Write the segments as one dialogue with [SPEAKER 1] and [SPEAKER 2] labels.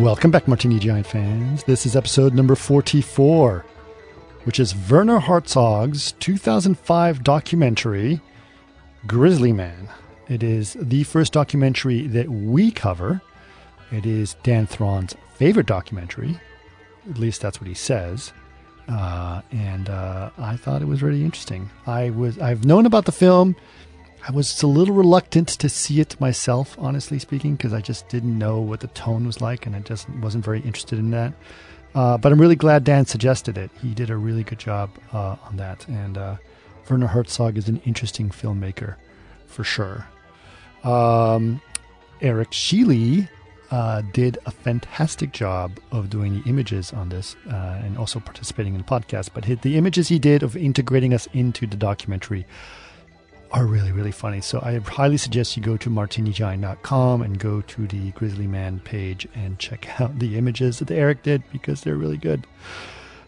[SPEAKER 1] Welcome back, Martini Giant fans. This is episode number 44, which is Werner Herzog's 2005 documentary, Grizzly Man. It is the first documentary that we cover. It is Dan Thron's favorite documentary. At least that's what he says. Uh, and uh, I thought it was really interesting. I was I've known about the film. I was a little reluctant to see it myself, honestly speaking, because I just didn't know what the tone was like, and I just wasn't very interested in that. Uh, but I'm really glad Dan suggested it. He did a really good job uh, on that, and uh, Werner Herzog is an interesting filmmaker for sure. Um, Eric Sheely uh, did a fantastic job of doing the images on this uh, and also participating in the podcast. But the images he did of integrating us into the documentary are really, really funny. So I highly suggest you go to martinigiant.com and go to the Grizzly Man page and check out the images that Eric did because they're really good.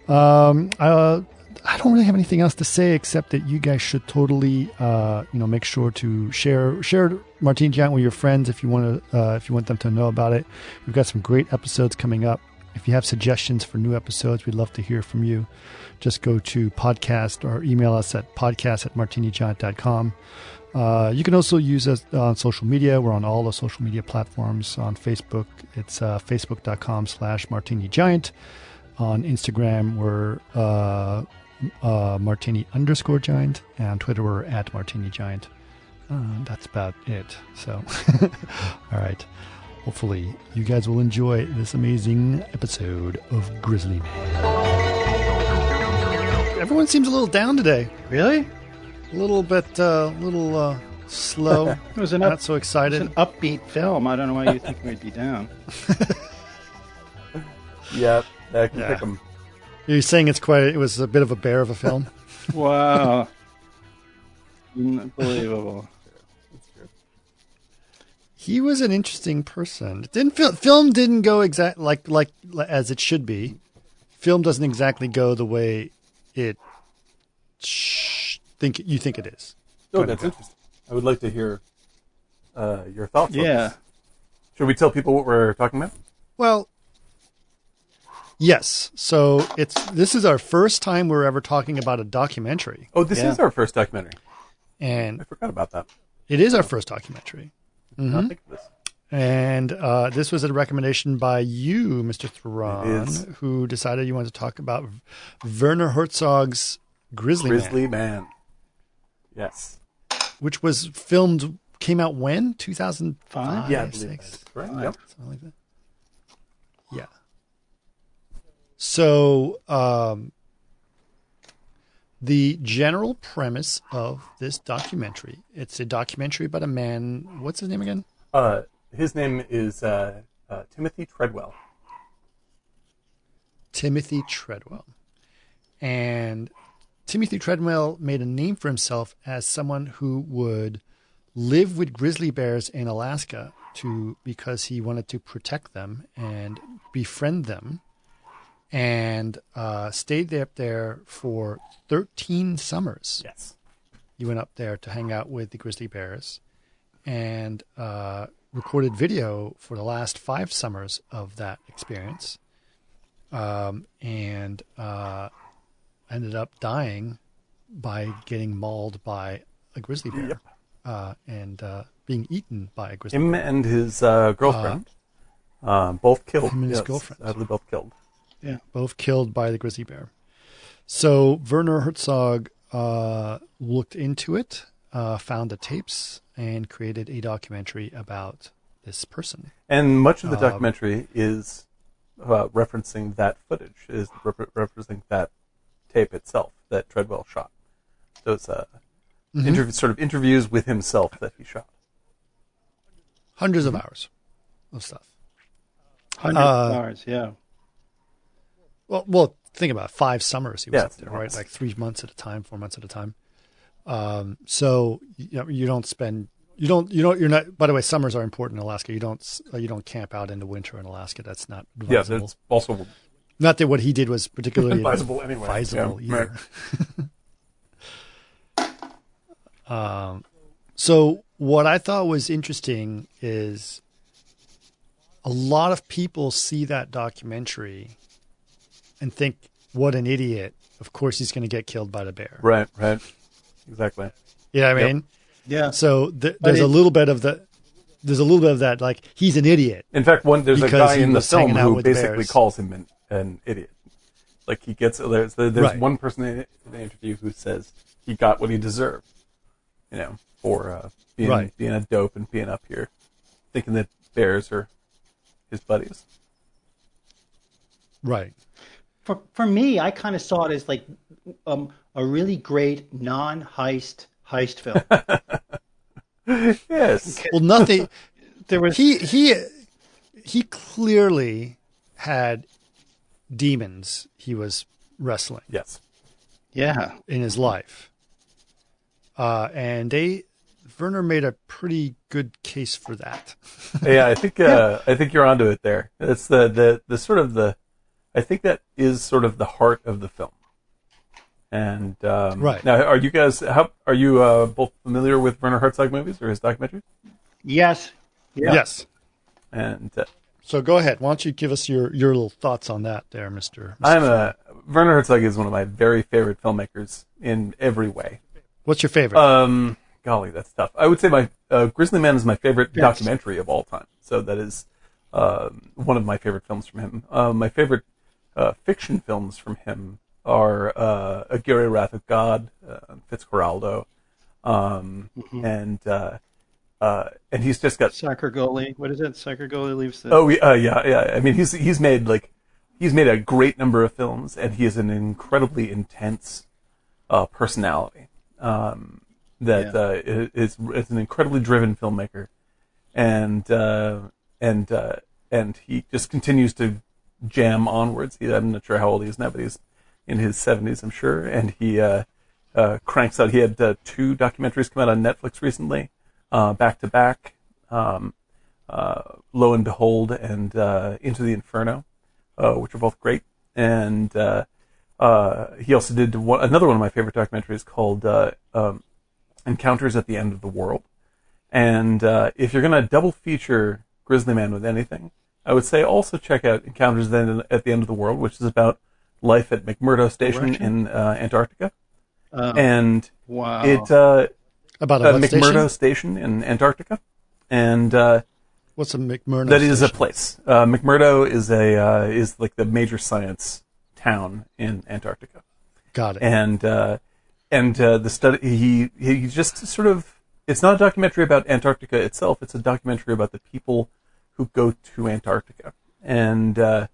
[SPEAKER 1] Um, uh, I don't really have anything else to say except that you guys should totally, uh, you know, make sure to share share Martini Giant with your friends if you want to, uh, if you want them to know about it. We've got some great episodes coming up. If you have suggestions for new episodes, we'd love to hear from you. Just go to podcast or email us at podcast at martinigiant.com. Uh, you can also use us on social media. We're on all the social media platforms. On Facebook, it's uh, facebook.com slash martini giant. On Instagram, we're uh, uh, martini underscore giant. And on Twitter, we're at martini giant. Uh, that's about it. So, all right. Hopefully, you guys will enjoy this amazing episode of Grizzly Man. Everyone seems a little down today.
[SPEAKER 2] Really?
[SPEAKER 1] A little bit, a uh, little uh, slow.
[SPEAKER 2] it was an
[SPEAKER 1] not
[SPEAKER 2] up,
[SPEAKER 1] so excited.
[SPEAKER 2] It's an upbeat film. I don't know why you think we'd be down.
[SPEAKER 3] yeah, I can
[SPEAKER 1] Yeah.
[SPEAKER 3] pick 'em.
[SPEAKER 1] You're saying it's quite. It was a bit of a bear of a film.
[SPEAKER 2] wow. Unbelievable.
[SPEAKER 1] He was an interesting person. It didn't fil- film didn't go exact like like as it should be. Film doesn't exactly go the way it sh- think you think it is.
[SPEAKER 3] Oh, that's interesting. I would like to hear uh, your thoughts. on
[SPEAKER 2] Yeah.
[SPEAKER 3] this. Should we tell people what we're talking about?
[SPEAKER 1] Well, yes. So it's this is our first time we're ever talking about a documentary,
[SPEAKER 3] Oh, this
[SPEAKER 2] Yeah.
[SPEAKER 3] is our first documentary.
[SPEAKER 1] And I
[SPEAKER 3] forgot about that.
[SPEAKER 1] it is our first documentary.
[SPEAKER 3] Not think of this.
[SPEAKER 1] And uh, this was a recommendation by you, Mr.
[SPEAKER 3] It
[SPEAKER 1] Theron, who decided you wanted to talk about Werner Herzog's Grizzly, Man,
[SPEAKER 3] Grizzly Man. Yes.
[SPEAKER 1] which was filmed, came out when? 2005?
[SPEAKER 3] Yeah, I believe
[SPEAKER 1] six?
[SPEAKER 2] Five.
[SPEAKER 3] Yep.
[SPEAKER 1] Something like that. Yeah. So, um, the general premise of this documentary, it's a documentary about a man, what's his name again?
[SPEAKER 3] Uh, his name is uh, uh, Timothy Treadwell.
[SPEAKER 1] Timothy Treadwell. And Timothy Treadwell made a name for himself as someone who would live with grizzly bears in Alaska to because he wanted to protect them and befriend them and uh, stayed up there for 13 summers.
[SPEAKER 3] Yes.
[SPEAKER 1] He went up there to hang out with the grizzly bears and uh, recorded video for the last five summers of that experience. Um, and uh, ended up dying by getting mauled by a grizzly bear
[SPEAKER 3] Yep.
[SPEAKER 1] uh, and uh, being eaten by a grizzly
[SPEAKER 3] Him
[SPEAKER 1] bear.
[SPEAKER 3] and his uh, girlfriend. uh, both killed.
[SPEAKER 1] Him and his
[SPEAKER 3] Yes,
[SPEAKER 1] girlfriend.
[SPEAKER 3] Sadly, both killed.
[SPEAKER 2] Yeah.
[SPEAKER 1] both killed by the grizzly bear. So Werner Herzog uh, looked into it, uh, found the tapes, and created a documentary about this person.
[SPEAKER 3] And much of the
[SPEAKER 1] Um,
[SPEAKER 3] documentary is uh, referencing that footage, is rep- referencing that tape itself that Treadwell shot. Those uh,
[SPEAKER 1] Mhm.
[SPEAKER 3] interv- sort of interviews with himself that he shot.
[SPEAKER 1] Hundreds of hours of stuff.
[SPEAKER 2] Hundreds
[SPEAKER 1] Uh,
[SPEAKER 2] hours, yeah.
[SPEAKER 1] Well, well, think about it. five summers he was
[SPEAKER 3] Yeah,
[SPEAKER 1] up there, right? Like three months at a time, four months at a time. Um, so you know, you don't spend, you don't, you don't, you're not. By the way, summers are important in Alaska. You don't, uh, you don't camp out in the winter in Alaska. That's not
[SPEAKER 3] Yeah, that's also
[SPEAKER 1] Not that what he did was particularly
[SPEAKER 3] Advisable anyway.
[SPEAKER 1] advisable
[SPEAKER 3] Yeah,
[SPEAKER 1] either. um, so what I thought was interesting is a lot of people see that documentary and think, "What an idiot! Of course he's going to get killed by the bear."
[SPEAKER 3] Right, right. Exactly.
[SPEAKER 1] You know what I
[SPEAKER 3] Yep.
[SPEAKER 1] mean?
[SPEAKER 2] Yeah.
[SPEAKER 1] So th- there's a little bit of the there's a little bit of that like he's an idiot.
[SPEAKER 3] In fact, one there's
[SPEAKER 1] Because
[SPEAKER 3] a guy in the film who basically
[SPEAKER 1] bears.
[SPEAKER 3] calls him an, an idiot. Like he gets there's there's
[SPEAKER 1] Right.
[SPEAKER 3] one person in the interview who says he got what he deserved, you know, for uh, being
[SPEAKER 1] Right.
[SPEAKER 3] being a dope and being up here, thinking that bears are his buddies.
[SPEAKER 1] Right.
[SPEAKER 2] For for me, I kind of saw it as like um, a really great non-heist heist film.
[SPEAKER 3] Yes,
[SPEAKER 1] Well, nothing.
[SPEAKER 2] There was
[SPEAKER 1] he he he clearly had demons he was wrestling
[SPEAKER 3] yes.
[SPEAKER 2] yeah.
[SPEAKER 1] in his life, uh, and they Werner made a pretty good case for that.
[SPEAKER 3] yeah, I think uh, I think you're onto it there. It's the, the the sort of the I think that is sort of the heart of the film. And um,
[SPEAKER 1] Right.
[SPEAKER 3] now, are you guys how are you uh, both familiar with Werner Herzog movies or his documentaries?
[SPEAKER 2] Yes. Yeah.
[SPEAKER 1] Yes.
[SPEAKER 3] And uh,
[SPEAKER 1] So go ahead. Why don't you give us your your little thoughts on that, there, Mister?
[SPEAKER 3] I'm a Werner Herzog is one of my very favorite filmmakers in every way.
[SPEAKER 1] What's your favorite?
[SPEAKER 3] Um, golly, that's tough. I would say my uh, Grizzly Man is my favorite
[SPEAKER 2] Yes.
[SPEAKER 3] documentary of all time. So that is um, one of my favorite films from him. Uh, my favorite uh, fiction films from him are uh, Aguirre Wrath of God, uh, Fitzcarraldo, um, and uh, uh, and he's just got
[SPEAKER 2] Soccer goalie. What is it? Soccer goalie leaves the.
[SPEAKER 3] Oh yeah, yeah, yeah. I mean, he's he's made like he's made a great number of films, and he is an incredibly intense uh, personality. Um, that
[SPEAKER 2] Yeah.
[SPEAKER 3] uh, is is an incredibly driven filmmaker, and uh, and uh, and he just continues to jam onwards. He, I'm not sure how old he is now, but he's in his 70s, I'm sure, and he uh, uh, cranks out. He had uh, two documentaries come out on Netflix recently, uh, back to back. Um, uh, Lo and Behold and uh, Into the Inferno, which are both great. And he also did one, another one of my favorite documentaries called um, Encounters at the End of the World. And if you're going to double feature Grizzly Man with anything, I would say also check out Encounters then at the End of the World, which is about life at McMurdo Station in uh, Antarctica.
[SPEAKER 2] Uh,
[SPEAKER 3] And
[SPEAKER 2] wow.
[SPEAKER 3] it uh,
[SPEAKER 1] About a
[SPEAKER 3] McMurdo
[SPEAKER 1] station?
[SPEAKER 3] Station in Antarctica. And uh,
[SPEAKER 1] What's a McMurdo?
[SPEAKER 3] that is a place. Uh, McMurdo is a uh, is like the major science town in Antarctica,
[SPEAKER 1] Got it.
[SPEAKER 3] and uh, and uh, the study he he just sort of it's not a documentary about Antarctica itself. It's a documentary about the people who go to Antarctica and uh,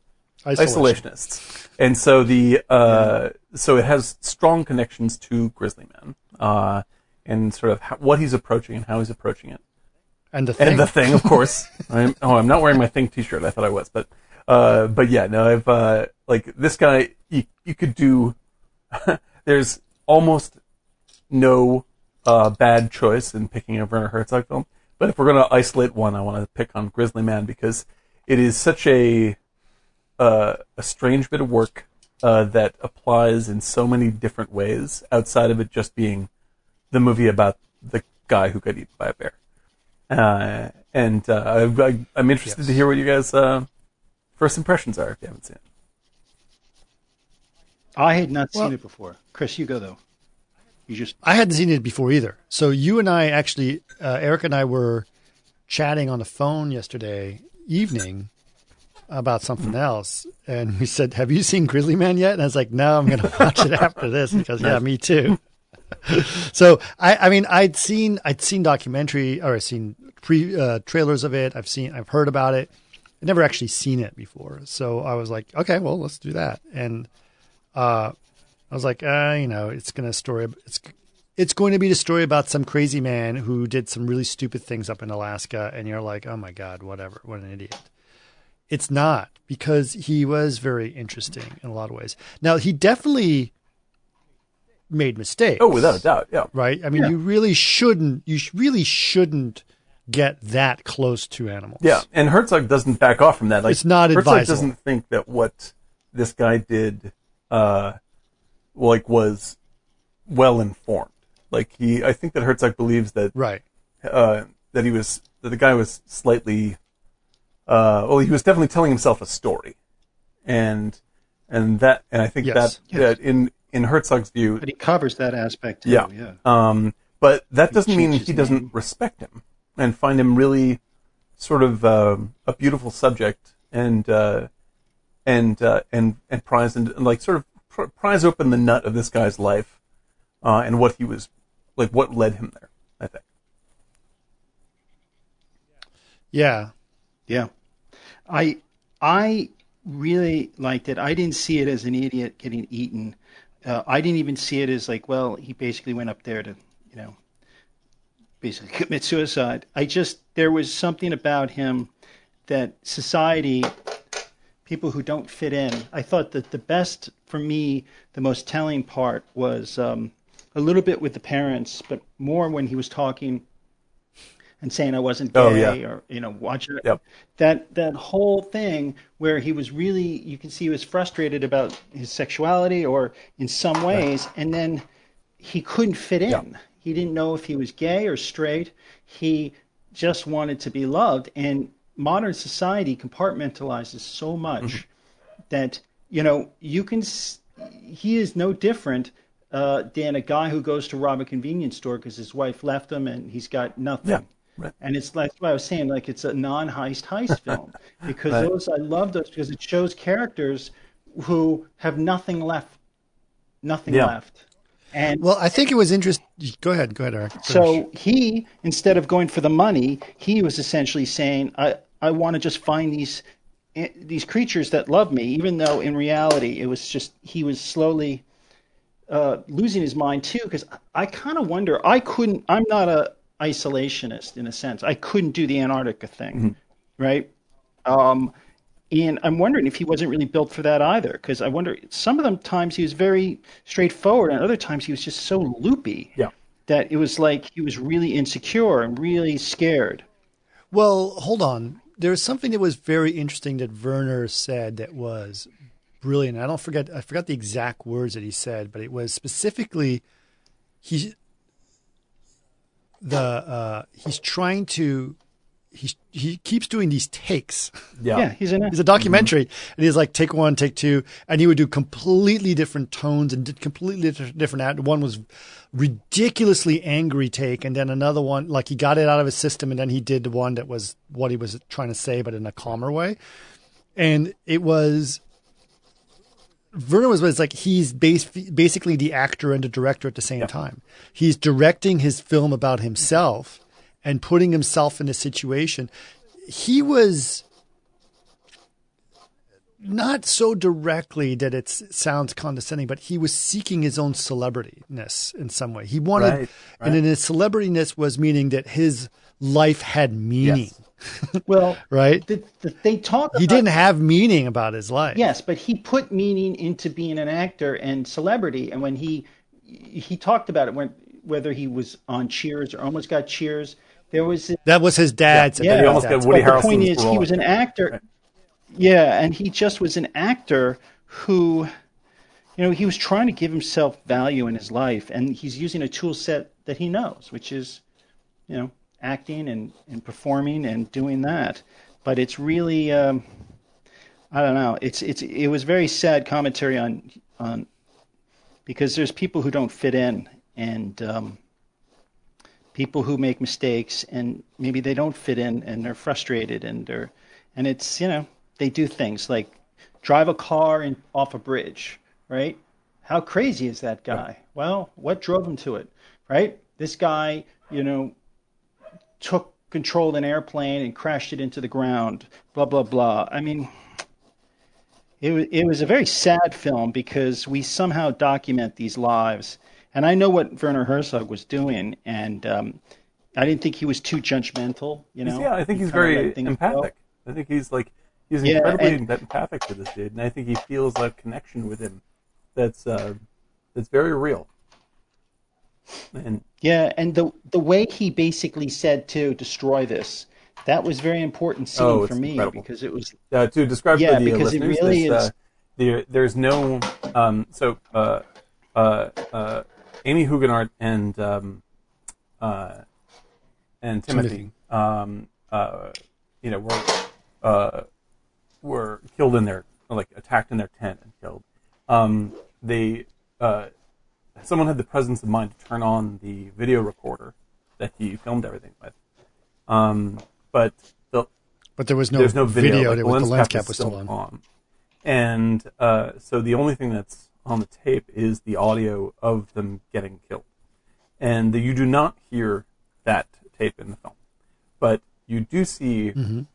[SPEAKER 1] Isolation.
[SPEAKER 3] isolationists. And so the uh, so it has strong connections to Grizzly Man uh, and sort of how, what he's approaching and how he's approaching it.
[SPEAKER 1] And the thing.
[SPEAKER 3] And the thing, of course. I'm, oh, I'm not wearing my thing T-shirt. I thought I was, but, uh, but yeah, no, I've, uh, like this guy, you, you could do. there's almost no uh, bad choice in picking a Werner Herzog film, but if we're gonna isolate one, I want to pick on Grizzly Man because it is such a uh, a strange bit of work uh, that applies in so many different ways outside of it just being the movie about the guy who got eaten by a bear. Uh, and uh, I, I, I'm interested to hear what you guys' uh, first impressions are if you haven't seen it.
[SPEAKER 2] I had not
[SPEAKER 1] Well-
[SPEAKER 2] seen it before. Chris, you go though. You just
[SPEAKER 1] I hadn't seen it before either. So you and I actually, uh, Eric and I were chatting on the phone yesterday evening about something else, and we said, "Have you seen Grizzly Man yet?" And I was like, "No, I'm going to watch it after this because yeah, me too." so I, I mean, I'd seen I'd seen documentary or I'd seen pre uh, trailers of it. I've seen I've heard about it. I'd never actually seen it before, so I was like, "Okay, well, let's do that." And uh, I was like, uh, you know, it's gonna story. It's it's going to be the story about some crazy man who did some really stupid things up in Alaska, and you're like, oh my god, whatever, what an idiot. It's not because he was very interesting in a lot of ways. Now he definitely made mistakes.
[SPEAKER 3] Oh, without a doubt, yeah.
[SPEAKER 1] right? I mean,
[SPEAKER 2] Yeah.
[SPEAKER 1] you really shouldn't. You really shouldn't get that close to animals.
[SPEAKER 3] Yeah, and Herzog doesn't back off from that. Like,
[SPEAKER 1] It's not
[SPEAKER 3] Herzog
[SPEAKER 1] advisable.
[SPEAKER 3] doesn't think that what this guy did, uh, like, was well informed. Like he, I think that Herzog believes that
[SPEAKER 1] Right.
[SPEAKER 3] uh, that he was that the guy was slightly uh, well, he was definitely telling himself a story, and and that and I think
[SPEAKER 1] Yes.
[SPEAKER 3] that
[SPEAKER 2] Yes.
[SPEAKER 3] that in in Herzog's view,
[SPEAKER 2] But he covers that aspect too.
[SPEAKER 3] yeah.
[SPEAKER 2] Yeah.
[SPEAKER 3] Um, but that doesn't mean he doesn't
[SPEAKER 2] name.
[SPEAKER 3] respect him and find him really sort of um a beautiful subject and uh, and uh, and and prize and, and like sort of pr- prize open the nut of this guy's life uh, and what he was like, what led him there. I think.
[SPEAKER 1] Yeah.
[SPEAKER 2] Yeah. I I really liked it. I didn't see it as an idiot getting eaten. Uh, I didn't even see it as like, well, he basically went up there to, you know, basically commit suicide. I just there was something about him that society people who don't fit in. I thought that the best for me, the most telling part was um, a little bit with the parents, but more when he was talking and saying I wasn't gay
[SPEAKER 3] Oh, yeah.
[SPEAKER 2] or you know watch it.
[SPEAKER 3] Yep.
[SPEAKER 2] That that whole thing where he was really you can see he was frustrated about his sexuality or in some ways, and then he couldn't fit in.
[SPEAKER 3] Yeah.
[SPEAKER 2] He didn't know if he was gay or straight. He just wanted to be loved, and modern society compartmentalizes so much
[SPEAKER 3] Mm-hmm.
[SPEAKER 2] that you know you can. He is no different uh, than a guy who goes to rob a convenience store because his wife left him and he's got nothing.
[SPEAKER 3] Yeah, right.
[SPEAKER 2] And it's like what I was saying, like it's a non-heist heist film because
[SPEAKER 3] Right.
[SPEAKER 2] those I love those because it shows characters who have nothing left, nothing
[SPEAKER 3] Yeah.
[SPEAKER 2] left. And
[SPEAKER 1] Well, I think it was interesting. Go ahead. Go ahead, Eric. Finish.
[SPEAKER 2] so he, instead of going for the money, he was essentially saying, "I I want to just find these these creatures that love me," even though in reality it was just he was slowly uh, losing his mind too. Because I kind of wonder. I couldn't. I'm not a isolationist in a sense. I couldn't do the Antarctica thing, right? Um, and I'm wondering if he wasn't really built for that either, because I wonder some of them times he was very straightforward, and other times he was just so loopy
[SPEAKER 3] Yeah.
[SPEAKER 2] that it was like he was really insecure and really scared.
[SPEAKER 1] Well, hold on. There was something that was very interesting that Werner said that was brilliant. I don't forget. I forgot the exact words that he said, but it was specifically he the uh, he's trying to he he keeps doing these takes.
[SPEAKER 3] Yeah.
[SPEAKER 2] Yeah, he's an
[SPEAKER 1] It's a documentary, and he's like take one, take two, and he would do completely different tones and did completely different. act. One was ridiculously angry take, and then another one like he got it out of his system, and then he did the one that was what he was trying to say, but in a calmer way. And it was Werner was, was like he's bas- basically the actor and the director at the same time. He's directing his film about himself and putting himself in a situation. He was not so directly that it sounds condescending, but he was seeking his own celebrityness in some way. He wanted,
[SPEAKER 3] Right,
[SPEAKER 1] and then his celebrityness was meaning that his life had meaning,
[SPEAKER 2] well.
[SPEAKER 1] right?
[SPEAKER 2] The, the, they talk.
[SPEAKER 1] He didn't have meaning about his life.
[SPEAKER 2] Yes, but he put meaning into being an actor and celebrity, and when he he talked about it, when whether he was on Cheers or almost got Cheers, there was
[SPEAKER 1] That was his dad's.
[SPEAKER 2] Yeah.
[SPEAKER 3] He almost
[SPEAKER 1] dad's-
[SPEAKER 3] Woody
[SPEAKER 2] but the point is, he was an actor. Yeah, and he just was an actor who, you know, he was trying to give himself value in his life, and he's using a tool set that he knows, which is, you know, acting and, and performing and doing that. But it's really, um, I don't know. It's it's it was very sad commentary on on because there's people who don't fit in and. Um, people who make mistakes and maybe they don't fit in and they're frustrated and they're and it's you know they do things like drive a car in, off a bridge right? How crazy is that guy? Well what drove him to it right? This guy you know took control of an airplane and crashed it into the ground blah blah blah. I mean it was, it was a very sad film because we somehow document these lives. And I know what Werner Herzog was doing, and um, I didn't think he was too judgmental. You know,
[SPEAKER 3] yeah, I think
[SPEAKER 2] He
[SPEAKER 3] he's very
[SPEAKER 2] go.
[SPEAKER 3] empathic. I think he's like he's
[SPEAKER 2] Yeah,
[SPEAKER 3] incredibly
[SPEAKER 2] and-
[SPEAKER 3] empathic to this dude, and I think he feels a connection with him that's uh, that's very real. And
[SPEAKER 2] Yeah, and the the way he basically said to destroy this, that was very important scene
[SPEAKER 3] Oh,
[SPEAKER 2] for me
[SPEAKER 3] incredible.
[SPEAKER 2] because it was
[SPEAKER 3] uh, to describe
[SPEAKER 2] Yeah,
[SPEAKER 3] for the
[SPEAKER 2] because it really
[SPEAKER 3] this,
[SPEAKER 2] is-
[SPEAKER 3] uh, there, there's no um, so uh, uh, uh, Amie Huguenard and um, uh, and Timothy,
[SPEAKER 1] Timothy.
[SPEAKER 3] Um, uh, you know, were uh, were killed in their like attacked in their tent and killed. Um, they uh, someone had the presence of mind to turn on the video recorder that he filmed everything with. Um, but the,
[SPEAKER 1] But there was no,
[SPEAKER 3] no video. like,
[SPEAKER 1] that the lens cap was still on.
[SPEAKER 3] And uh, so the only thing that's on the tape is the audio of them getting killed. And the, you do not hear that tape in the film. But you do see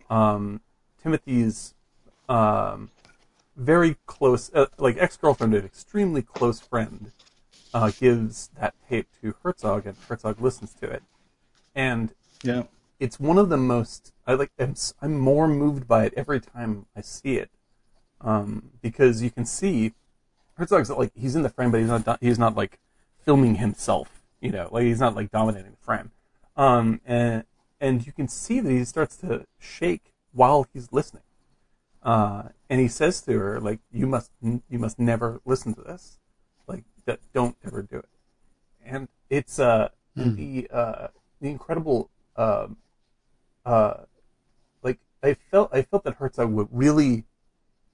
[SPEAKER 3] um, Timothy's um, very close, uh, like ex girlfriend, an extremely close friend, uh, gives that tape to Herzog, and Herzog listens to it. And
[SPEAKER 2] Yeah.
[SPEAKER 3] it's one of the most I like. I'm, I'm more moved by it every time I see it, um, because you can see Herzog's like he's in the frame, but he's not. He's not like filming himself. You know, like he's not like dominating the frame, um, and and you can see that he starts to shake while he's listening, uh, and he says to her like, "You must you must never listen to this, like that. Don't ever do it." and it's uh the uh the incredible um uh like I felt I felt that Herzog would really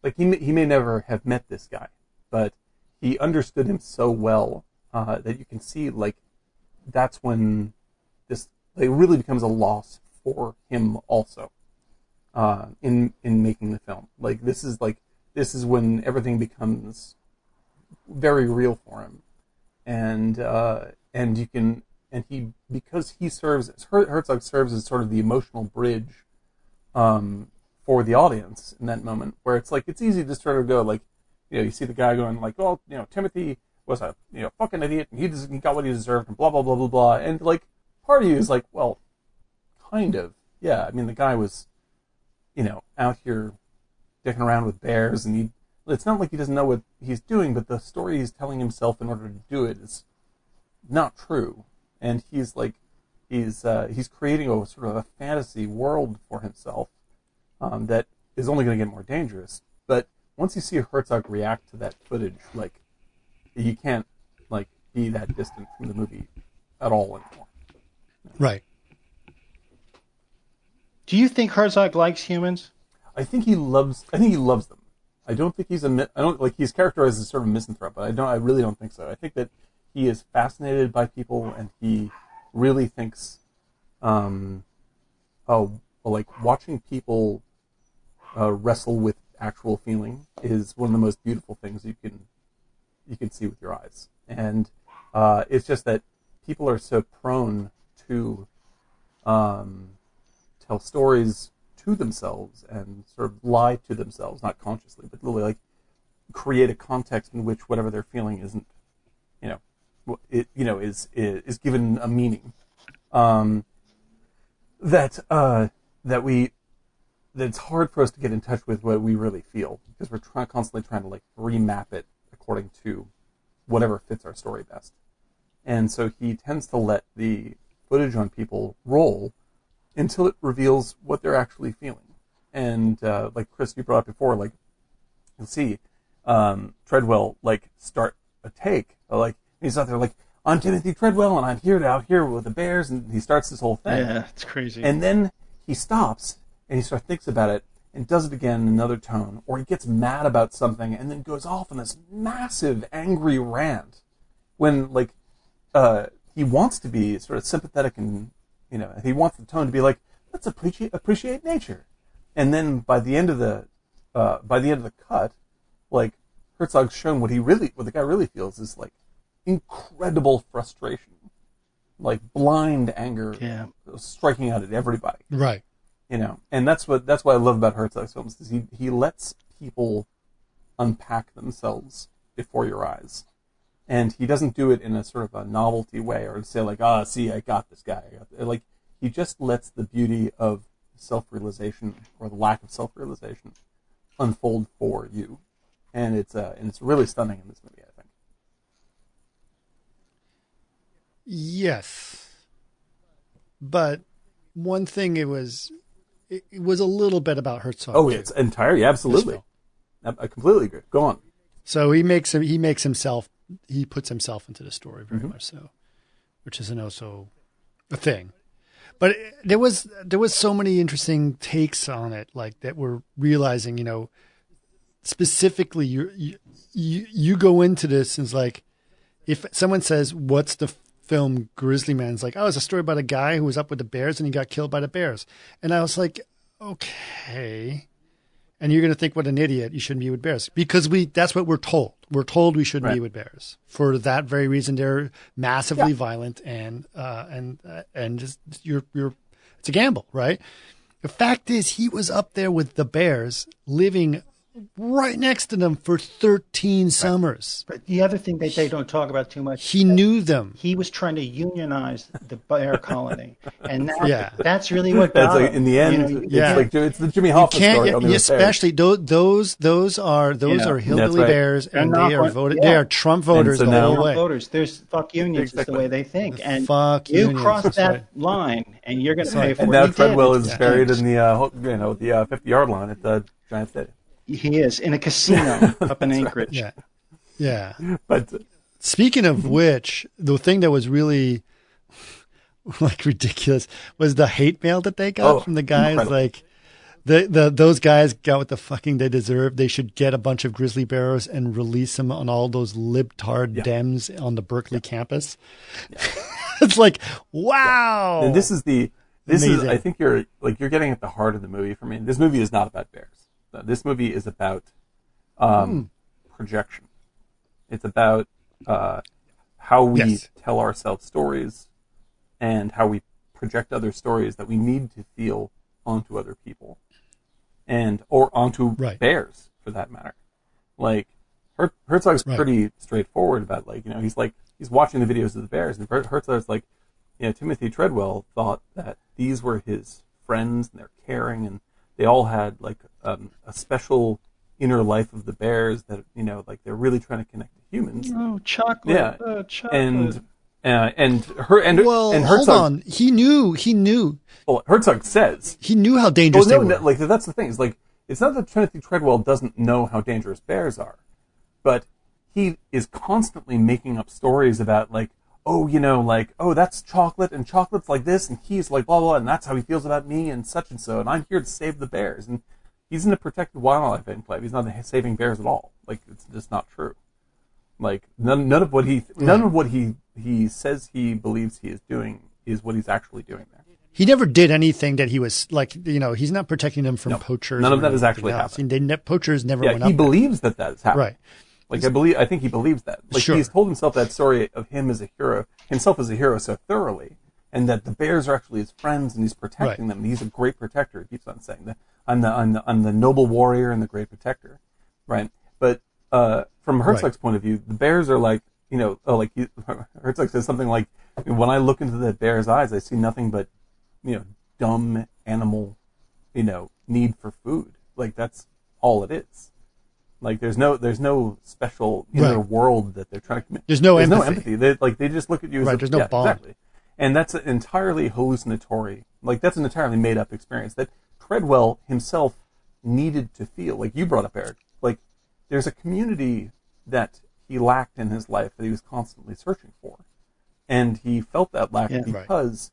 [SPEAKER 3] like he may, he may never have met this guy, but he understood him so well uh, that you can see like that's when this like really becomes a loss for him also uh, in in making the film. Like this is like this is when everything becomes very real for him and uh, and you can and he because he serves Her- Herzog serves as sort of the emotional bridge um, for the audience in that moment where it's like it's easy to sort of go like you know you see the guy going like oh you know Timothy was a you know fucking idiot and he des- he got what he deserved and blah blah blah blah blah and like part of you is like well kind of yeah I mean the guy was you know out here dicking around with bears and he it's not like he doesn't know what he's doing, but the story he's telling himself in order to do it is not true. And he's like, he's uh, he's creating a sort of a fantasy world for himself um, that is only going to get more dangerous. But once you see Herzog react to that footage, like you can't like be that distant from the movie at all anymore.
[SPEAKER 1] Right.
[SPEAKER 2] Do you think Herzog likes humans?
[SPEAKER 3] I think he loves. I think he loves them. I don't think he's a. mi- I don't like. He's characterized as sort of a misanthrope, but I don't. I really don't think so. I think that he is fascinated by people, and he really thinks, um, oh, like watching people uh, wrestle with actual feeling is one of the most beautiful things you can you can see with your eyes. And uh, it's just that people are so prone to um, tell stories to themselves and sort of lie to themselves, not consciously, but literally like create a context in which whatever they're feeling isn't, you know, it you know is is, is given a meaning. Um, that uh, that we that it's hard for us to get in touch with what we really feel because we're trying constantly trying to like remap it according to whatever fits our story best. And so he tends to let the footage on people roll until it reveals what they're actually feeling. And uh, like Chris, you brought up before, like you'll see um, Treadwell like start a take, like he's out there like I'm Timothy Treadwell and I'm here out here with the Bears, and he starts this whole thing.
[SPEAKER 2] Yeah, it's crazy.
[SPEAKER 3] And then he stops and he sort of thinks about it and does it again in another tone, or he gets mad about something and then goes off on this massive angry rant when like uh, he wants to be sort of sympathetic and you know he wants the tone to be like let's appreciate appreciate nature, and then by the end of the uh, by the end of the cut, like Herzog's shown what he really what the guy really feels is like incredible frustration, like blind anger,
[SPEAKER 2] Yeah.
[SPEAKER 3] striking out at everybody
[SPEAKER 1] Right.
[SPEAKER 3] You know and that's what that's what i love about herzog's films is he he lets people unpack themselves before your eyes. And he doesn't do it in a sort of a novelty way or say like ah see i got this guy got th-" like he just lets the beauty of self-realization or the lack of self-realization unfold for you. And it's uh and it's really stunning in this movie i think.
[SPEAKER 1] Yes. But one thing it was it, it was a little bit about Herzog.
[SPEAKER 3] oh
[SPEAKER 1] too.
[SPEAKER 3] it's entirely absolutely I, I completely agree go on
[SPEAKER 1] So he makes him he makes himself he puts himself into the story very
[SPEAKER 3] Mm-hmm.
[SPEAKER 1] much so, which is an also a thing. but there was there was so many interesting takes on it, like that we're realizing, you know, specifically you you you, you go into this and it's like if someone says what's the film Grizzly Man, it's like oh, it's a story about a guy who was up with the bears and he got killed by the bears, and I was like, okay. And you're going to think, what an idiot! You shouldn't be with bears because we—that's what we're told. We're told we shouldn't be with bears for that very reason. They're massively
[SPEAKER 3] Yeah.
[SPEAKER 1] violent and uh, and uh, and just you're you're it's a gamble, right? The fact is, he was up there with the bears, living right next to them for 13 summers.
[SPEAKER 2] But the other thing that they don't talk about too much,
[SPEAKER 1] He knew them.
[SPEAKER 2] he was trying to unionize the bear colony, and that,
[SPEAKER 1] Yeah.
[SPEAKER 2] that's really what
[SPEAKER 3] That's like in the end,
[SPEAKER 2] You know,
[SPEAKER 3] it's
[SPEAKER 1] Yeah.
[SPEAKER 3] like it's the Jimmy Hoffa
[SPEAKER 1] Can't
[SPEAKER 3] story.
[SPEAKER 1] yeah,
[SPEAKER 3] only with bears.
[SPEAKER 1] especially those those those are those
[SPEAKER 2] Yeah.
[SPEAKER 1] are hillbilly
[SPEAKER 3] right.
[SPEAKER 1] bears,
[SPEAKER 2] They're
[SPEAKER 1] and they are voted.
[SPEAKER 2] yeah.
[SPEAKER 1] They are Trump voters
[SPEAKER 3] so
[SPEAKER 1] the
[SPEAKER 3] now-
[SPEAKER 1] whole way.
[SPEAKER 2] voters. There's fuck unions is the way they think, and
[SPEAKER 1] Fuck
[SPEAKER 2] you
[SPEAKER 1] unions,
[SPEAKER 2] cross that
[SPEAKER 1] right.
[SPEAKER 2] line, and you're going to
[SPEAKER 1] right.
[SPEAKER 2] pay for
[SPEAKER 3] And
[SPEAKER 2] it.
[SPEAKER 3] now
[SPEAKER 2] He did.
[SPEAKER 3] Treadwell
[SPEAKER 2] It
[SPEAKER 3] is
[SPEAKER 2] just
[SPEAKER 3] buried in the uh, you know the uh, 50 yard line at the Giant Stadium.
[SPEAKER 2] He is in a casino up in Anchorage.
[SPEAKER 1] Yeah, yeah.
[SPEAKER 3] But
[SPEAKER 1] Speaking of which, the thing that was really like ridiculous was the hate mail that they got
[SPEAKER 3] Oh,
[SPEAKER 1] from the guys.
[SPEAKER 3] incredible.
[SPEAKER 1] Like the the those guys got what the fucking they deserve. They should get a bunch of grizzly bears and release them on all those libtard
[SPEAKER 3] Yeah.
[SPEAKER 1] Dems on the Berkeley campus. it's like wow.
[SPEAKER 3] and this is the this is I think you're like you're getting at the heart of the movie for me. This movie is not about bears. Uh, This movie is about um, projection. It's about uh, how we
[SPEAKER 1] Yes.
[SPEAKER 3] tell ourselves stories and how we project other stories that we need to feel onto other people and or onto
[SPEAKER 1] Right.
[SPEAKER 3] bears for that matter. Like Her- Herzog's
[SPEAKER 1] Right.
[SPEAKER 3] pretty straightforward about like you know he's like he's watching the videos of the bears and Her- Herzog's like you know Timothy Treadwell thought that these were his friends and they're caring and they all had like um, a special inner life of the bears that you know like they're really trying to connect to humans
[SPEAKER 2] Oh, chocolate.
[SPEAKER 3] yeah
[SPEAKER 2] uh, chocolate.
[SPEAKER 3] and uh, and her and
[SPEAKER 1] Well,
[SPEAKER 3] and
[SPEAKER 1] hold
[SPEAKER 3] Herzog
[SPEAKER 1] on. He knew. He knew.
[SPEAKER 3] well, Herzog says
[SPEAKER 1] He knew how
[SPEAKER 3] well,
[SPEAKER 1] dangerous
[SPEAKER 3] no,
[SPEAKER 1] they
[SPEAKER 3] no,
[SPEAKER 1] were.
[SPEAKER 3] like that's the thing. Is like it's not that Timothy Treadwell doesn't know how dangerous bears are, but he is constantly making up stories about like, oh, you know, like, oh, that's chocolate and chocolate's like this, and he's like blah blah, and that's how he feels about me and such and so, and I'm here to save the bears, and he's in a protected wildlife enclave. He's not saving bears at all. Like it's just not true. Like none, none of what he none of what he he says he believes he is doing is what he's actually doing there.
[SPEAKER 1] he never did anything that he was like. You know, he's not protecting them from
[SPEAKER 3] No,
[SPEAKER 1] poachers.
[SPEAKER 3] none of that is actually
[SPEAKER 1] else.
[SPEAKER 3] happening.
[SPEAKER 1] They ne- poachers never
[SPEAKER 3] Yeah,
[SPEAKER 1] went
[SPEAKER 3] he
[SPEAKER 1] up.
[SPEAKER 3] believes that that's happening.
[SPEAKER 1] Right.
[SPEAKER 3] Like I believe, I think he believes that. Like
[SPEAKER 1] Sure.
[SPEAKER 3] he's told himself that story of him as a hero, himself as a hero, so thoroughly, and that the bears are actually his friends, and he's protecting
[SPEAKER 1] Right.
[SPEAKER 3] them. He's a great protector. He keeps on saying that I'm the I'm the I'm the noble warrior and the great protector, right? But uh, from Herzog's point of view, the bears are like you know, oh, like he, Herzog says something like, when I look into the bear's eyes, I see nothing but you know dumb animal, you know, need for food. Like that's all it is. Like there's no there's no special inner
[SPEAKER 1] Right.
[SPEAKER 3] world that they're trying to.
[SPEAKER 1] There's no
[SPEAKER 3] there's no
[SPEAKER 1] empathy.
[SPEAKER 3] empathy. They like they just look at you as
[SPEAKER 1] Right,
[SPEAKER 3] a,
[SPEAKER 1] there's no
[SPEAKER 3] yeah,
[SPEAKER 1] bond.
[SPEAKER 3] exactly. And that's an entirely hallucinatory. Like that's an entirely made up experience that Treadwell himself needed to feel. Like you brought up Eric. Like there's a community that he lacked in his life that he was constantly searching for, and he felt that lack
[SPEAKER 2] Yeah. Right.
[SPEAKER 3] because,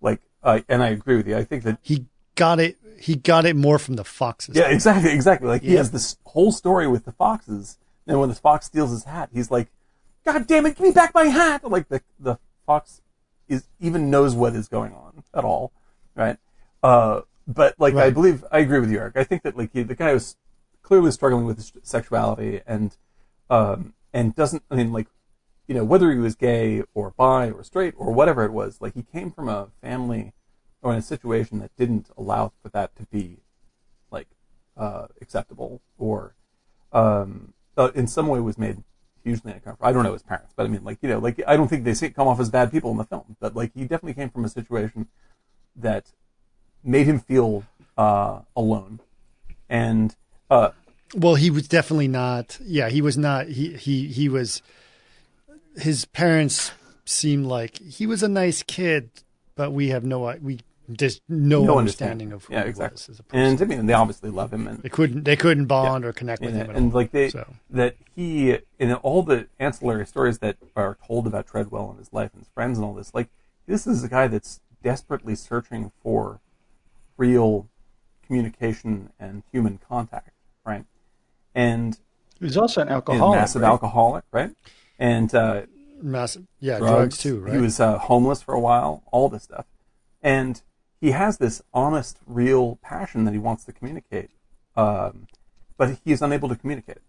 [SPEAKER 3] like, I and I agree with you. I think that
[SPEAKER 1] He got it. He got it more from the foxes.
[SPEAKER 3] yeah, exactly, exactly. Like he has this whole story with the foxes, and when the fox steals his hat, he's like, "God damn it, give me back my hat!" Like the the fox is even knows what is going on at all, right? Uh, but like I believe I agree with you, Eric. I think that like he, the guy was clearly struggling with his sexuality and um and doesn't. I mean, like you know whether he was gay or bi or straight or whatever it was, like he came from a family or in a situation that didn't allow for that to be like uh, acceptable or um, uh, in some way was made hugely uncomfortable. I don't know his parents, but I mean, like you know, like I don't think they see, come off as bad people in the film, but like he definitely came from a situation that made him feel uh, alone, and uh,
[SPEAKER 1] Well, he was definitely not. Yeah, he was not. He he he was. His parents seemed like he was a nice kid, but we have no we just no,
[SPEAKER 3] no
[SPEAKER 1] understanding of who
[SPEAKER 3] yeah,
[SPEAKER 1] he
[SPEAKER 3] exactly.
[SPEAKER 1] was as a person.
[SPEAKER 3] And I mean, they obviously love him, and
[SPEAKER 1] they couldn't they couldn't bond or connect with
[SPEAKER 3] and,
[SPEAKER 1] him at
[SPEAKER 3] and
[SPEAKER 1] all.
[SPEAKER 3] like they
[SPEAKER 1] So.
[SPEAKER 3] that he in all the ancillary stories that are told about Treadwell and his life and his friends and all this, like this is a guy that's desperately searching for real communication and human contact, right? And
[SPEAKER 2] He was also an
[SPEAKER 3] he's a
[SPEAKER 2] alcoholic.
[SPEAKER 3] massive
[SPEAKER 2] right?
[SPEAKER 3] alcoholic, right? And uh,
[SPEAKER 1] Massive, yeah,
[SPEAKER 3] drugs,
[SPEAKER 1] drugs, too, right?
[SPEAKER 3] He was uh, homeless for a while, all this stuff. And he has this honest, real passion that he wants to communicate, um, but he is unable to communicate it.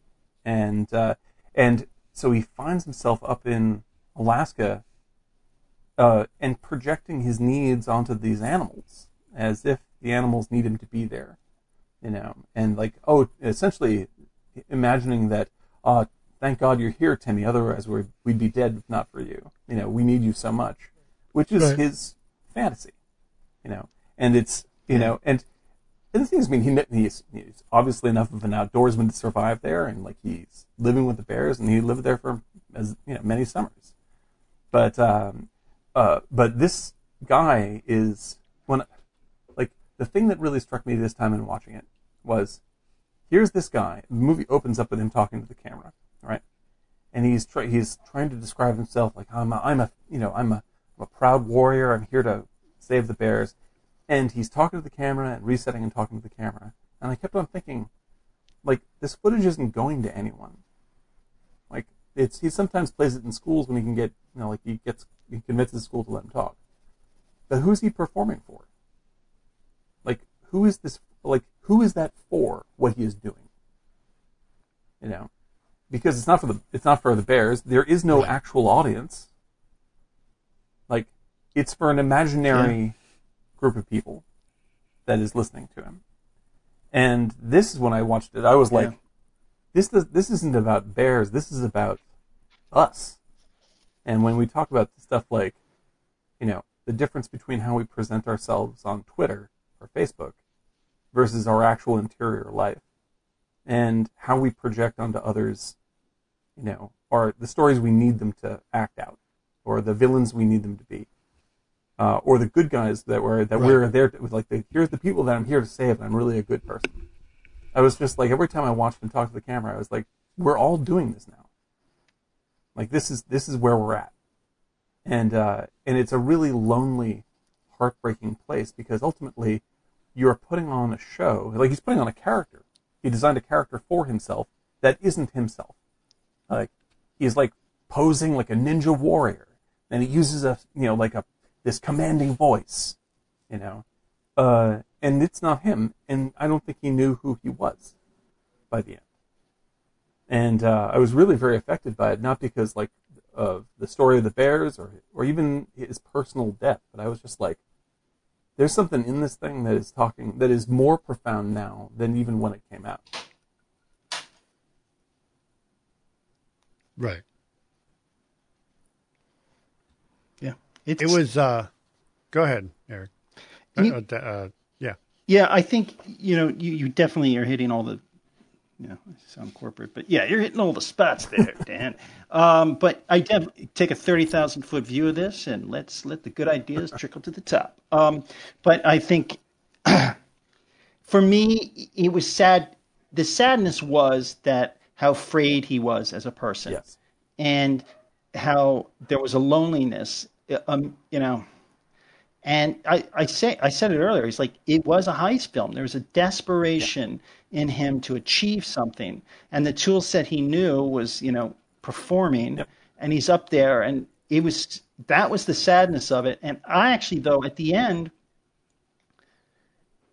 [SPEAKER 3] And uh, and so he finds himself up in Alaska uh, and projecting his needs onto these animals as if the animals need him to be there, you know, and like oh, essentially imagining that uh, thank God you're here, Timmy. Otherwise, we're, we'd be dead if not for you. You know, we need you so much, which is
[SPEAKER 1] Right.
[SPEAKER 3] his fantasy. You know, and it's you know, and, and the thing is, I mean, he, he's, he's obviously enough of an outdoorsman to survive there, and like he's living with the bears, and he lived there for as you know many summers. But um, uh, but this guy is when like the thing that really struck me this time in watching it was here's this guy. The movie opens up with him talking to the camera, right? And he's try, he's trying to describe himself like I'm a, I'm a you know I'm a, I'm a proud warrior. I'm here to save the bears. And he's talking to the camera and resetting and talking to the camera. And I kept on thinking, like this footage isn't going to anyone. Like it's he sometimes plays it in schools when he can get you know like he gets he convinces the school to let him talk. But who's he performing for? Like who is this like who is that for what he is doing? You know? Because it's not for the it's not for the bears. There is no actual audience. It's for an imaginary group of people that is listening to him. And this is when I watched it. I was like,
[SPEAKER 2] Yeah.
[SPEAKER 3] this does, this isn't about bears. This is about us. And when we talk about stuff like, you know, the difference between how we present ourselves on Twitter or Facebook versus our actual interior life and how we project onto others, you know, or the stories we need them to act out or the villains we need them to be. Uh, or the good guys that were that
[SPEAKER 1] Right.
[SPEAKER 3] we're there to, like the, here's the people that I'm here to save and I'm really a good person. I was just like every time I watched him talk to the camera, I was like, we're all doing this now. Like this is this is where we're at, and uh, and it's a really lonely, heartbreaking place because ultimately, you're putting on a show. Like he's putting on a character. He designed a character for himself that isn't himself. Like he's like posing like a ninja warrior, and he uses a you know like a this commanding voice, you know, uh, and it's not him. And I don't think he knew who he was by the end. And uh, I was really very affected by it, not because like of the story of the bears or or even his personal death, but I was just like, there's something in this thing that is talking that is more profound now than even when it came out.
[SPEAKER 1] right.
[SPEAKER 2] It's,
[SPEAKER 1] It was. uh Go ahead, Eric. Uh,
[SPEAKER 2] You-
[SPEAKER 1] uh, d- uh, yeah.
[SPEAKER 2] Yeah, I think you know you, you definitely are hitting all the, you know, I sound corporate, but yeah, you're hitting all the spots there, Dan. Um, but I definitely take a thirty thousand foot view of this, and let's let the good ideas trickle to the top. Um, but I think, for me, it was sad. The sadness was that how frayed he was as a person
[SPEAKER 3] Yes.
[SPEAKER 2] and how there was a loneliness, um, you know. And I, I say I said it earlier. He's like it was a heist film. There was a desperation in him to achieve something, and the tool set he knew was you know performing,
[SPEAKER 3] Yep.
[SPEAKER 2] and he's up there, and it was that was the sadness of it. And I actually though at the end,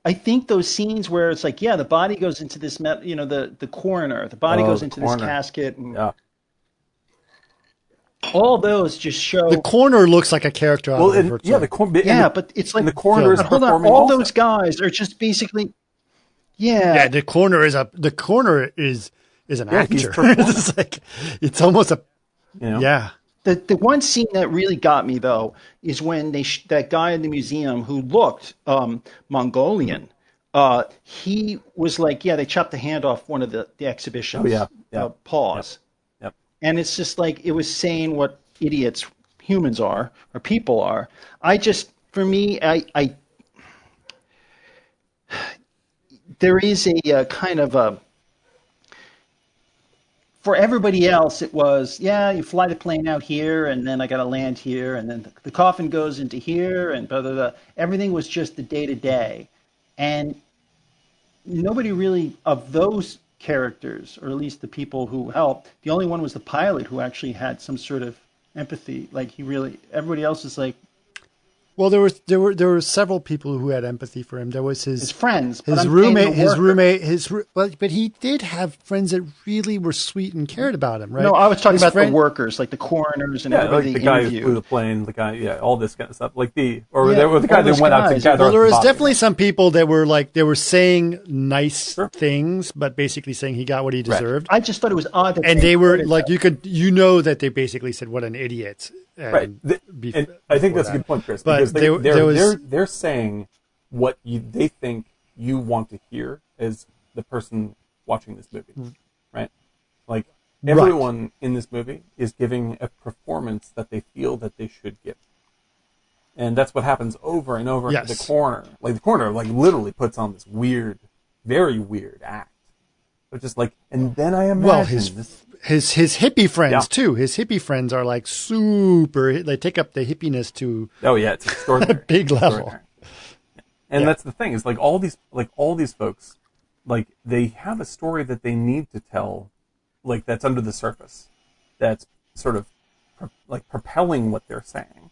[SPEAKER 2] I think those scenes where it's like yeah, the body goes into this met, you know the the coroner, the body
[SPEAKER 3] Oh,
[SPEAKER 2] goes into
[SPEAKER 3] coroner.
[SPEAKER 2] this casket, and
[SPEAKER 3] Yeah.
[SPEAKER 2] All those just show
[SPEAKER 1] The corner looks like a character out
[SPEAKER 3] Well,
[SPEAKER 1] of
[SPEAKER 3] and, yeah, the cor-
[SPEAKER 2] Yeah,
[SPEAKER 3] the-
[SPEAKER 2] but it's like
[SPEAKER 3] and the coroner is
[SPEAKER 2] hold on,
[SPEAKER 3] performing
[SPEAKER 2] all
[SPEAKER 3] also.
[SPEAKER 2] those guys are just basically, yeah,
[SPEAKER 1] yeah, the corner is a the corner is is an
[SPEAKER 3] Yeah,
[SPEAKER 1] actor. it's like it's almost a
[SPEAKER 3] you know,
[SPEAKER 1] yeah.
[SPEAKER 2] The the one scene that really got me though is when they sh- that guy in the museum who looked um, Mongolian. Uh, he was like, yeah, they chopped the hand off one of the the exhibition's
[SPEAKER 3] Oh, yeah, yeah.
[SPEAKER 2] uh, paws,
[SPEAKER 3] Yep.
[SPEAKER 2] And it's just like it was saying what idiots humans are or people are. I just, for me, I, I there is a, uh kind of a for everybody else, it was, yeah, you fly the plane out here, and then I got to land here, and then the, the coffin goes into here, and blah, blah, blah. Everything was just the day to day. And nobody really, of those characters, or at least the people who helped, the only one was the pilot who actually had some sort of empathy. Like he really, everybody else is like,
[SPEAKER 1] Well, there was there were there were several people who had empathy for him. There was his
[SPEAKER 2] his friends,
[SPEAKER 1] his
[SPEAKER 2] I'm
[SPEAKER 1] roommate, his roommate, his but but he did have friends that really were sweet and cared about him, right?
[SPEAKER 2] No, I was talking
[SPEAKER 1] His
[SPEAKER 2] about
[SPEAKER 1] friend-
[SPEAKER 2] the workers, like the coroners and
[SPEAKER 3] Yeah, like the
[SPEAKER 2] they
[SPEAKER 3] guy who flew the plane, the guy, yeah, all this kind of stuff. Like the, or
[SPEAKER 2] Yeah,
[SPEAKER 3] there was the guy
[SPEAKER 2] all
[SPEAKER 3] that
[SPEAKER 2] those
[SPEAKER 3] went out to
[SPEAKER 2] guys.
[SPEAKER 3] gather.
[SPEAKER 1] Well, there was
[SPEAKER 3] body.
[SPEAKER 1] definitely some people that were like they were saying nice
[SPEAKER 3] Sure.
[SPEAKER 1] things, but basically saying he got what he
[SPEAKER 3] Right.
[SPEAKER 1] deserved.
[SPEAKER 2] I just thought it was odd that
[SPEAKER 1] and they were like,
[SPEAKER 2] that.
[SPEAKER 1] you could, you know, that they basically said, "What an idiot!"
[SPEAKER 3] Right. The-
[SPEAKER 1] bef-
[SPEAKER 3] and I think that's a good point, Chris,
[SPEAKER 1] But
[SPEAKER 3] because they,
[SPEAKER 1] they-
[SPEAKER 3] are
[SPEAKER 1] there was-
[SPEAKER 3] they're they're saying what you they think you want to hear as the person watching this movie, right? Like
[SPEAKER 1] Mm. Right.
[SPEAKER 3] everyone in this movie is giving a performance that they feel that they should give. And that's what happens over and over.
[SPEAKER 1] Yes.
[SPEAKER 3] The corner, like the corner, like literally puts on this weird, very weird act. But just like, and then I imagine
[SPEAKER 1] Well, his
[SPEAKER 3] this.
[SPEAKER 1] His his hippie friends
[SPEAKER 3] Yeah.
[SPEAKER 1] too. His hippie friends are like super. They take up the hippiness to
[SPEAKER 3] Oh yeah, it's extraordinary.
[SPEAKER 1] big level.
[SPEAKER 3] Extraordinary. And
[SPEAKER 1] Yeah.
[SPEAKER 3] that's the thing is like all these like all these folks, like they have a story that they need to tell, like that's under the surface, that's sort of pro- like propelling what they're saying,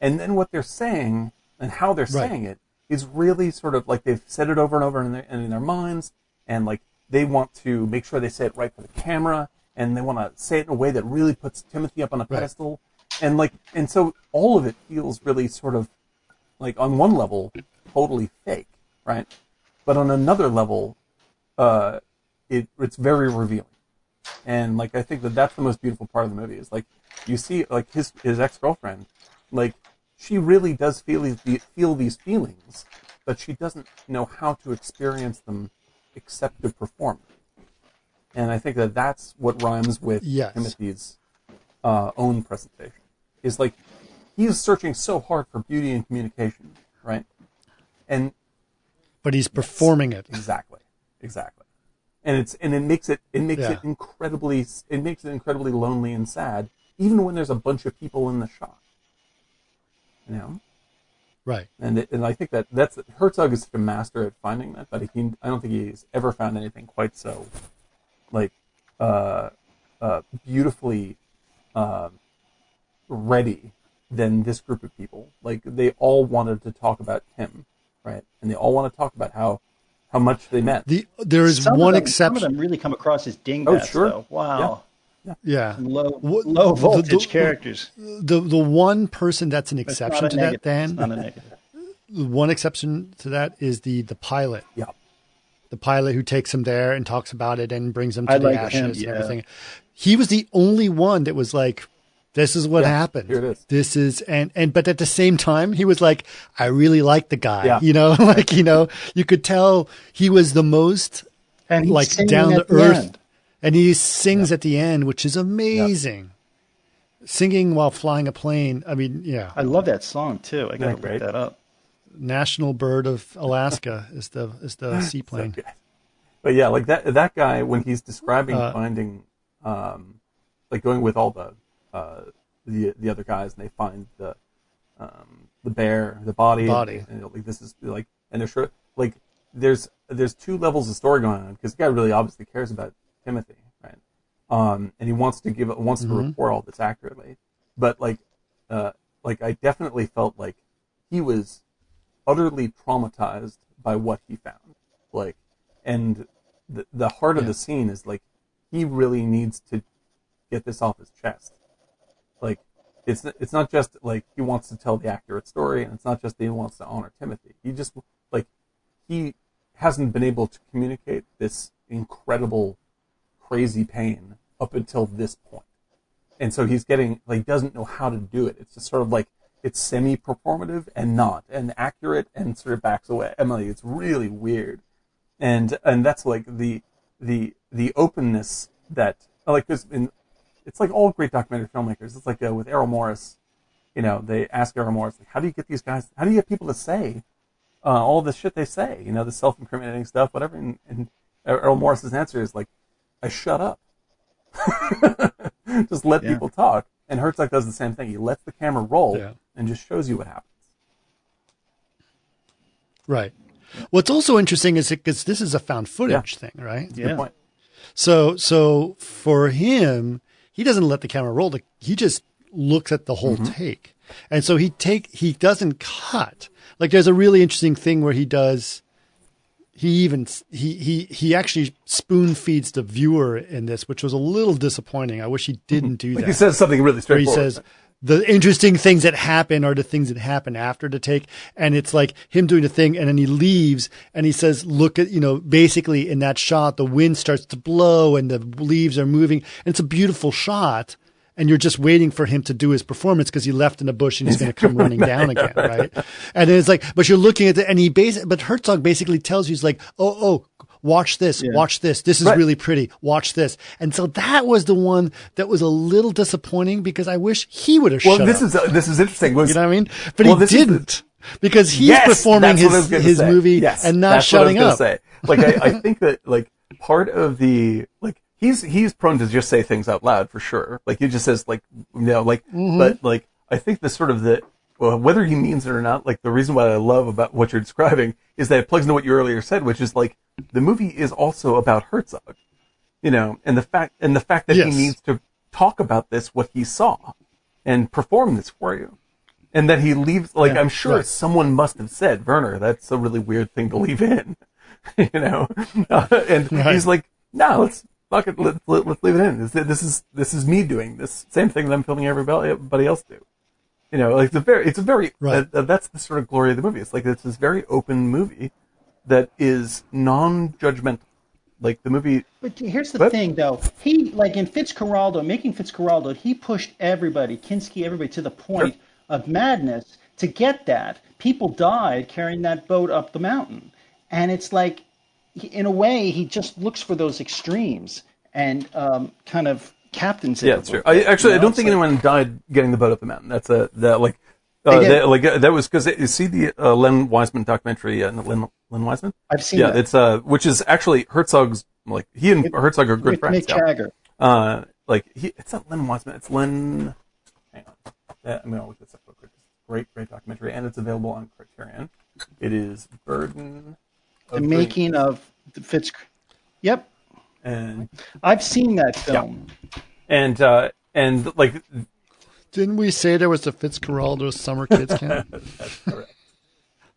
[SPEAKER 3] and then what they're saying and how they're
[SPEAKER 1] Right.
[SPEAKER 3] saying it is really sort of like they've said it over and over in their, and in their minds, and like they want to make sure they say it right for the camera, and they want to say it in a way that really puts Timothy up on a
[SPEAKER 1] Right.
[SPEAKER 3] pedestal, and like and so all of it feels really sort of like on one level totally fake, right? But on another level, uh, it it's very revealing, and like I think that that's the most beautiful part of the movie is like you see like his his ex girlfriend, like she really does feel these feel these feelings, but she doesn't know how to experience them except to perform. And I think that that's what rhymes with
[SPEAKER 1] Yes.
[SPEAKER 3] Timothy's uh, own presentation. Is like he's searching so hard for beauty and communication, right? And
[SPEAKER 1] but he's performing it.
[SPEAKER 3] exactly, exactly, and it's and it makes it it makes
[SPEAKER 1] Yeah.
[SPEAKER 3] it incredibly it makes it incredibly lonely and sad, even when there's a bunch of people in the shot. You know,
[SPEAKER 1] Right.
[SPEAKER 3] and it, and I think that that's Herzog is such a master at finding that, but he I don't think he's ever found anything quite so like uh, uh, beautifully uh, ready than this group of people. Like they all wanted to talk about Tim, right? And they all want to talk about how how much they meant.
[SPEAKER 1] The there is
[SPEAKER 2] Some
[SPEAKER 1] one
[SPEAKER 2] them-
[SPEAKER 1] exception.
[SPEAKER 2] Some of them really come across as dingbats,
[SPEAKER 3] Oh, sure.
[SPEAKER 2] though. Wow.
[SPEAKER 1] yeah.
[SPEAKER 2] Low,
[SPEAKER 1] What-
[SPEAKER 2] low voltage
[SPEAKER 1] the-
[SPEAKER 2] characters.
[SPEAKER 1] The the one person that's an exception
[SPEAKER 2] not a
[SPEAKER 1] to that,
[SPEAKER 2] negative.
[SPEAKER 1] Dan.
[SPEAKER 2] It's not a negative.
[SPEAKER 1] the one exception to that is the the pilot.
[SPEAKER 3] yeah,
[SPEAKER 1] the pilot who takes him there and talks about it and brings him to
[SPEAKER 2] I
[SPEAKER 1] the
[SPEAKER 2] like
[SPEAKER 1] ashes
[SPEAKER 2] him,
[SPEAKER 1] and everything. He was the only one that was like, "This is what
[SPEAKER 3] Yeah,
[SPEAKER 1] happened.
[SPEAKER 3] here it is."
[SPEAKER 1] This is and and but at the same time, he was like, "I really like the guy."
[SPEAKER 3] Yeah.
[SPEAKER 1] You know, like you know, you could tell he was the most
[SPEAKER 2] And
[SPEAKER 1] like down to
[SPEAKER 2] the
[SPEAKER 1] earth,
[SPEAKER 2] end.
[SPEAKER 1] and he sings at the end, which is amazing. Singing while flying a plane. I mean, yeah.
[SPEAKER 2] I love that song too. I gotta
[SPEAKER 3] Yeah,
[SPEAKER 2] look that up.
[SPEAKER 1] National bird of Alaska is the is the seaplane.
[SPEAKER 3] So. But yeah, like that that guy when he's describing
[SPEAKER 1] Uh,
[SPEAKER 3] finding, um, like going with all the uh, the the other guys and they find the um, the bear, the body,
[SPEAKER 1] Body.
[SPEAKER 3] and, like this is like and they're sure like there's there's two levels of story going on because the guy really obviously cares about Timothy, right? Um, and he wants to give wants to report all this accurately, but like uh, like I definitely felt like he was utterly traumatized by what he found. Like, and the the heart of the scene is like he really needs to get this off his chest. Like, it's it's not just like he wants to tell the accurate story, and it's not just that he wants to honor Timothy. He just like he hasn't been able to communicate this incredible, crazy pain up until this point and so he's getting like doesn't know how to do it. It's just sort of like it's semi-performative and not, and accurate and sort of backs away. Emily, it's really weird, and and that's like the the the openness that like because in it's like all great documentary filmmakers. It's like uh, with Errol Morris, you know, they ask Errol Morris like, how do you get these guys? How do you get people to say uh, all the shit they say? You know, the self-incriminating stuff, whatever. And, and Errol Morris's answer is like, I shut up just let
[SPEAKER 2] Yeah.
[SPEAKER 3] people talk. And Herzog does the same thing. He lets the camera roll
[SPEAKER 1] Yeah.
[SPEAKER 3] and just shows you what happens.
[SPEAKER 1] Right. What's also interesting is because this is a found footage thing, right?
[SPEAKER 3] Good
[SPEAKER 2] Yeah.
[SPEAKER 3] point.
[SPEAKER 1] So, so for him, he doesn't let the camera roll. The- He just looks at the whole mm-hmm. take, and so he take he doesn't cut. Like there's a really interesting thing where he does. He even he he he actually spoon feeds the viewer in this, which was a little disappointing. I wish he didn't do
[SPEAKER 3] Like
[SPEAKER 1] that.
[SPEAKER 3] he says something really
[SPEAKER 1] where he says the interesting things that happen are the things that happen after the take. And it's like him doing the thing and then he leaves and he says look at you know basically in that shot the wind starts to blow and the leaves are moving. And it's a beautiful shot and you're just waiting for him to do his performance because he left in a bush and he's going to come running down again, right? And then it's like, but you're looking at the, and he bas- but Herzog basically tells you, he's like, oh, oh, watch this, watch this. This is
[SPEAKER 3] Right.
[SPEAKER 1] really pretty. Watch this. And so that was the one that was a little disappointing because I wish he would have
[SPEAKER 3] well, this
[SPEAKER 1] up.
[SPEAKER 3] is uh, this is interesting. Was
[SPEAKER 1] you know what I mean? But
[SPEAKER 3] Well,
[SPEAKER 1] he
[SPEAKER 3] is the-
[SPEAKER 1] didn't because he's
[SPEAKER 3] Yes,
[SPEAKER 1] performing
[SPEAKER 3] that's what I was
[SPEAKER 1] his his
[SPEAKER 3] say.
[SPEAKER 1] movie
[SPEAKER 3] Yes,
[SPEAKER 1] and not
[SPEAKER 3] that's what I was
[SPEAKER 1] shutting up.
[SPEAKER 3] Say. Like I, I think that like part of the like he's he's prone to just say things out loud for sure. Like he just says like you know like
[SPEAKER 1] Mm-hmm.
[SPEAKER 3] but like I think the sort of the well whether he means it or not like the reason why I love about what you're describing is that it plugs into what you earlier said, which is like the movie is also about Herzog, you know, and the fact and the fact that
[SPEAKER 1] Yes.
[SPEAKER 3] he needs to talk about this what he saw and perform this for you and that he leaves like
[SPEAKER 2] Yeah,
[SPEAKER 3] i'm sure
[SPEAKER 1] right.
[SPEAKER 3] someone must have said werner that's a really weird thing to leave in you know Uh, and
[SPEAKER 1] Right.
[SPEAKER 3] he's like no let's fuck it let, let, let's leave it in this, this is this is me doing this same thing that i'm filming everybody, everybody else do you know like it's a very it's a very
[SPEAKER 1] Right.
[SPEAKER 3] uh, that's the sort of glory of the movie it's like it's this very open movie that is non-judgmental like the movie
[SPEAKER 2] But here's the
[SPEAKER 3] But-
[SPEAKER 2] thing, though. He, like in Fitzcarraldo, making Fitzcarraldo, he pushed everybody, Kinski, everybody, to the point of madness to get that. People died carrying that boat up the mountain. And it's like, he- in a way, he just looks for those extremes and um, kind of captains it.
[SPEAKER 3] Yeah, that's true. I actually
[SPEAKER 2] you
[SPEAKER 3] I don't think
[SPEAKER 2] like-
[SPEAKER 3] anyone died getting the boat up the mountain. That's a that like uh, that, like uh, that was because you see the uh, Len Wiseman documentary. Uh, Len Len Wiseman.
[SPEAKER 2] I've seen it.
[SPEAKER 3] yeah,
[SPEAKER 2] that.
[SPEAKER 3] it's uh which is actually Herzog's like he and Herzog are good friends.
[SPEAKER 2] Mick
[SPEAKER 3] yeah.
[SPEAKER 2] Jagger.
[SPEAKER 3] Uh, like he it's not Len Wiseman. It's Len. Hang on, uh, I'm gonna look this up real quick. Great great documentary and it's available on Criterion. It is Burden.
[SPEAKER 2] The
[SPEAKER 3] of Dreams.
[SPEAKER 2] making of the Fitz. Yep,
[SPEAKER 3] and
[SPEAKER 2] I've seen that film.
[SPEAKER 3] and uh and like
[SPEAKER 1] Didn't we say there was a Fitzcarraldo summer kids camp?
[SPEAKER 3] that's correct.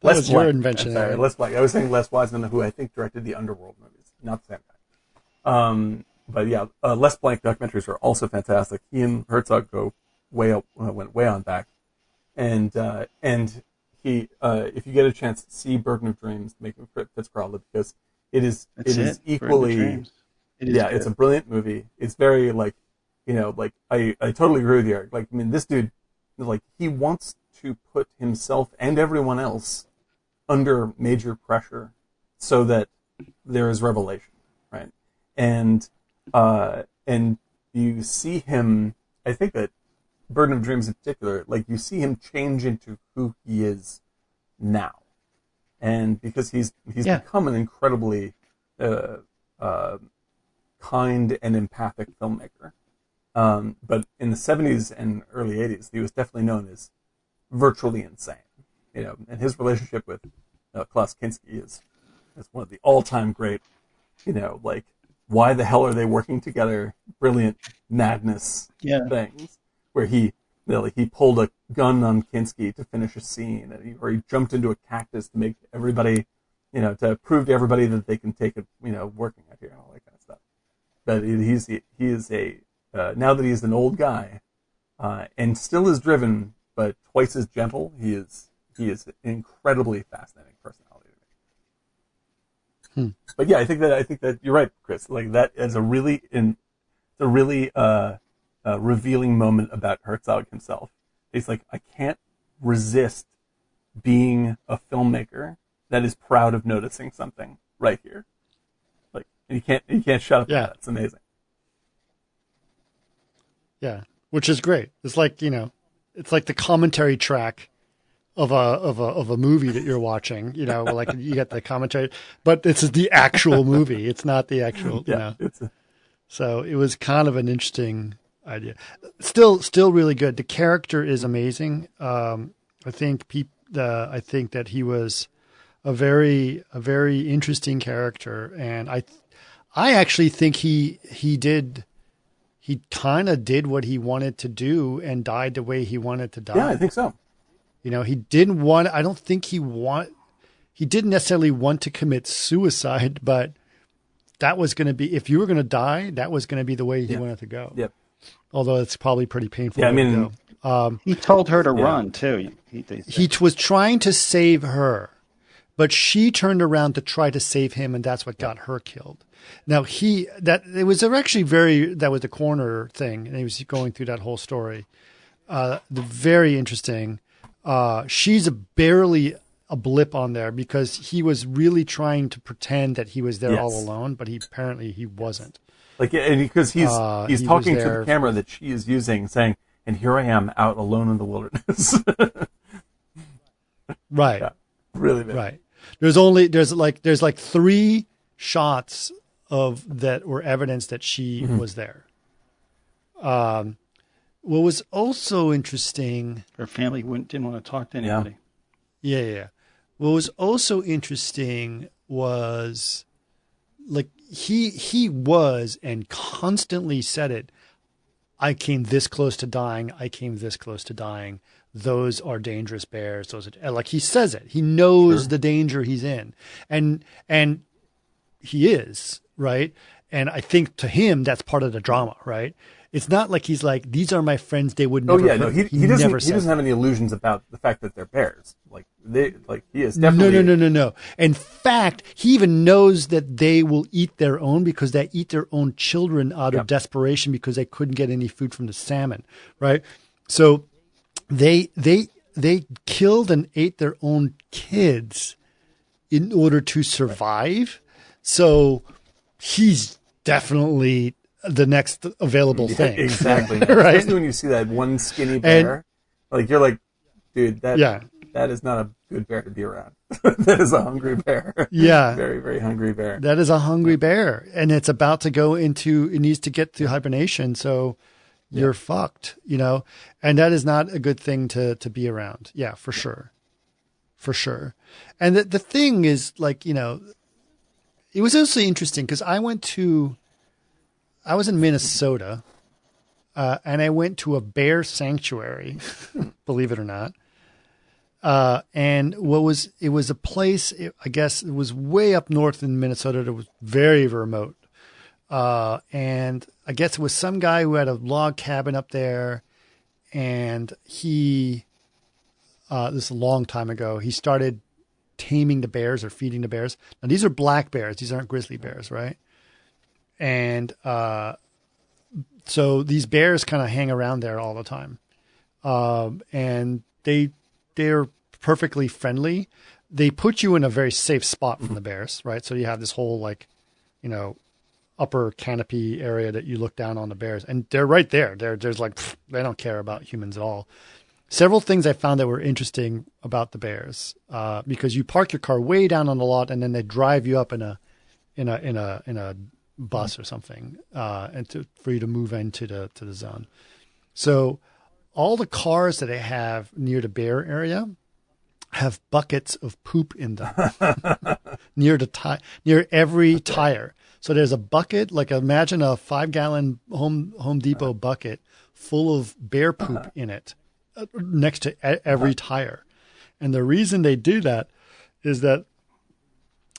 [SPEAKER 1] That was your
[SPEAKER 3] Blank.
[SPEAKER 1] invention,
[SPEAKER 3] Sorry, Les Blank. I was saying Les Wiseman, who I think directed the Underworld movies, not the same guy. Um, but yeah, uh, Les Blank documentaries are also fantastic. He and Herzog go way up, uh, went way on back, and uh, and uh, if you get a chance, see Burden of Dreams, make making Fitzcarraldo because it is
[SPEAKER 2] That's
[SPEAKER 3] it
[SPEAKER 2] it.
[SPEAKER 3] is equally
[SPEAKER 2] It is
[SPEAKER 3] yeah, it's a brilliant movie. It's very like, you know, like I, I totally agree with you. Eric. Like, I mean, this dude, like, he wants to put himself and everyone else under major pressure so that there is revelation, right? And, uh, and you see him, I think that Burden of Dreams in particular, like, you see him change into who he is now. And because he's, he's
[SPEAKER 2] Yeah.
[SPEAKER 3] become an incredibly, uh, uh, kind and empathic filmmaker. Um, but in the 70s and early 80s, he was definitely known as virtually insane. You know, and his relationship with uh, Klaus Kinski is, is one of the all-time great, you know, like, why the hell are they working together? Brilliant madness
[SPEAKER 2] Yeah.
[SPEAKER 3] things where he, you know, like he pulled a gun on Kinski to finish a scene, and he, or he jumped into a cactus to make everybody, you know, to prove to everybody that they can take it, you know, working out here and all that kind of stuff. But he- he's he is a uh, now that he's an old guy, uh, and still is driven, but twice as gentle. He is he is an incredibly fascinating personality to me. But yeah, I think that I think that you're right, Chris. Like that is a really in it's a really uh, uh, revealing moment about Herzog himself. He's like, I can't resist being a filmmaker that is proud of noticing something right here. Like you can't you can't shut up.
[SPEAKER 1] Yeah.
[SPEAKER 3] It's amazing.
[SPEAKER 1] Yeah, which is great. It's like you know, it's like the commentary track of a of a of a movie that you're watching. You know, like you get the commentary, but it's the actual movie. It's not the actual. You
[SPEAKER 3] Yeah,
[SPEAKER 1] know,
[SPEAKER 3] it's a,
[SPEAKER 1] So it was kind of an interesting idea. Still, still really good. The character is amazing. Um, I think peop, I think that he was a very a very interesting character, and I I actually think he he did he kind of did what he wanted to do and died the way he wanted to die.
[SPEAKER 3] Yeah, I think so.
[SPEAKER 1] You know, he didn't want. I don't think he want. He didn't necessarily want to commit suicide, but that was going to be if you were going to die, that was going to be the way he
[SPEAKER 3] Yeah.
[SPEAKER 1] wanted to go.
[SPEAKER 3] Yep.
[SPEAKER 1] Although it's probably pretty painful.
[SPEAKER 3] Yeah, I
[SPEAKER 1] way to
[SPEAKER 3] mean-
[SPEAKER 1] go. um,
[SPEAKER 2] He told her to
[SPEAKER 3] Yeah.
[SPEAKER 2] run too. He, they said.
[SPEAKER 1] he was trying to save her, but she turned around to try to save him, and that's what got her killed. Now he that it was actually very that was the corner thing, and he was going through that whole story. Uh, the very interesting. Uh, she's a barely a blip on there because he was really trying to pretend that he was there
[SPEAKER 3] Yes.
[SPEAKER 1] all alone, but he apparently he wasn't.
[SPEAKER 3] Like, and because he's
[SPEAKER 1] Uh,
[SPEAKER 3] he's
[SPEAKER 1] he
[SPEAKER 3] talking to the camera that she is using, saying, "And here I am out alone in the wilderness."
[SPEAKER 1] Right.
[SPEAKER 3] Yeah. really, bad.
[SPEAKER 1] Right. There's only there's like there's like three shots of that were evidence that she
[SPEAKER 3] Mm-hmm.
[SPEAKER 1] was there. Um, what was also interesting,
[SPEAKER 2] her family wouldn't, didn't want to talk to anybody.
[SPEAKER 1] yeah, yeah. yeah. What was also interesting was like he he was and constantly said it. I came this close to dying. I came this close to dying. Those are dangerous bears. Those are like he says it. He knows
[SPEAKER 3] Sure.
[SPEAKER 1] the danger he's in, and and he is right. And I think to him that's part of the drama, right? It's not like he's like these are my friends. They would
[SPEAKER 3] Oh yeah, no,
[SPEAKER 1] hurt
[SPEAKER 3] he, he doesn't he doesn't have any illusions about the fact that they're bears. Like they like he is definitely
[SPEAKER 1] No, no, no, no, no. In fact, he even knows that they will eat their own because they eat their own children out of desperation because they couldn't get any food from the salmon, right? So they they they killed and ate their own kids in order to survive. So he's definitely the next available thing.
[SPEAKER 3] exactly.
[SPEAKER 1] Right.
[SPEAKER 3] Especially when you see that one skinny bear, like you're like, dude, that
[SPEAKER 1] Yeah.
[SPEAKER 3] That is not a good bear to be around. that is a hungry bear.
[SPEAKER 1] Yeah.
[SPEAKER 3] very very hungry bear.
[SPEAKER 1] That is a hungry bear, and it's about to go into. It needs to get to hibernation, so you're fucked, you know. And that is not a good thing to to be around. Yeah, for sure, for sure. And the the thing is, like you know, it was also interesting because I went to, I was in Minnesota, uh, and I went to a bear sanctuary, believe it or not. Uh, and what was it was a place it, I guess it was way up north in Minnesota that was very remote. Uh, and I guess it was some guy who had a log cabin up there, and he, uh, this is a long time ago, he started taming the bears or feeding the bears. Now these are black bears; these aren't grizzly bears, right? And uh, so these bears kind of hang around there all the time, um, and they they're perfectly friendly. They put you in a very safe spot from the bears, right? So you have this whole like, you know, upper canopy area that you look down on the bears, and they're right there. They're there's like pfft, they don't care about humans at all. Several things I found that were interesting about the bears, uh, because you park your car way down on the lot, and then they drive you up in a in a in a in a bus or something, uh, and to, for you to move into the to the zone. So all the cars that they have near the bear area have buckets of poop in them near the ti- near every tire. So there's a bucket, like imagine a five gallon Home Home Depot bucket full of bear poop in it, uh, next to e- every tire. And the reason they do that is that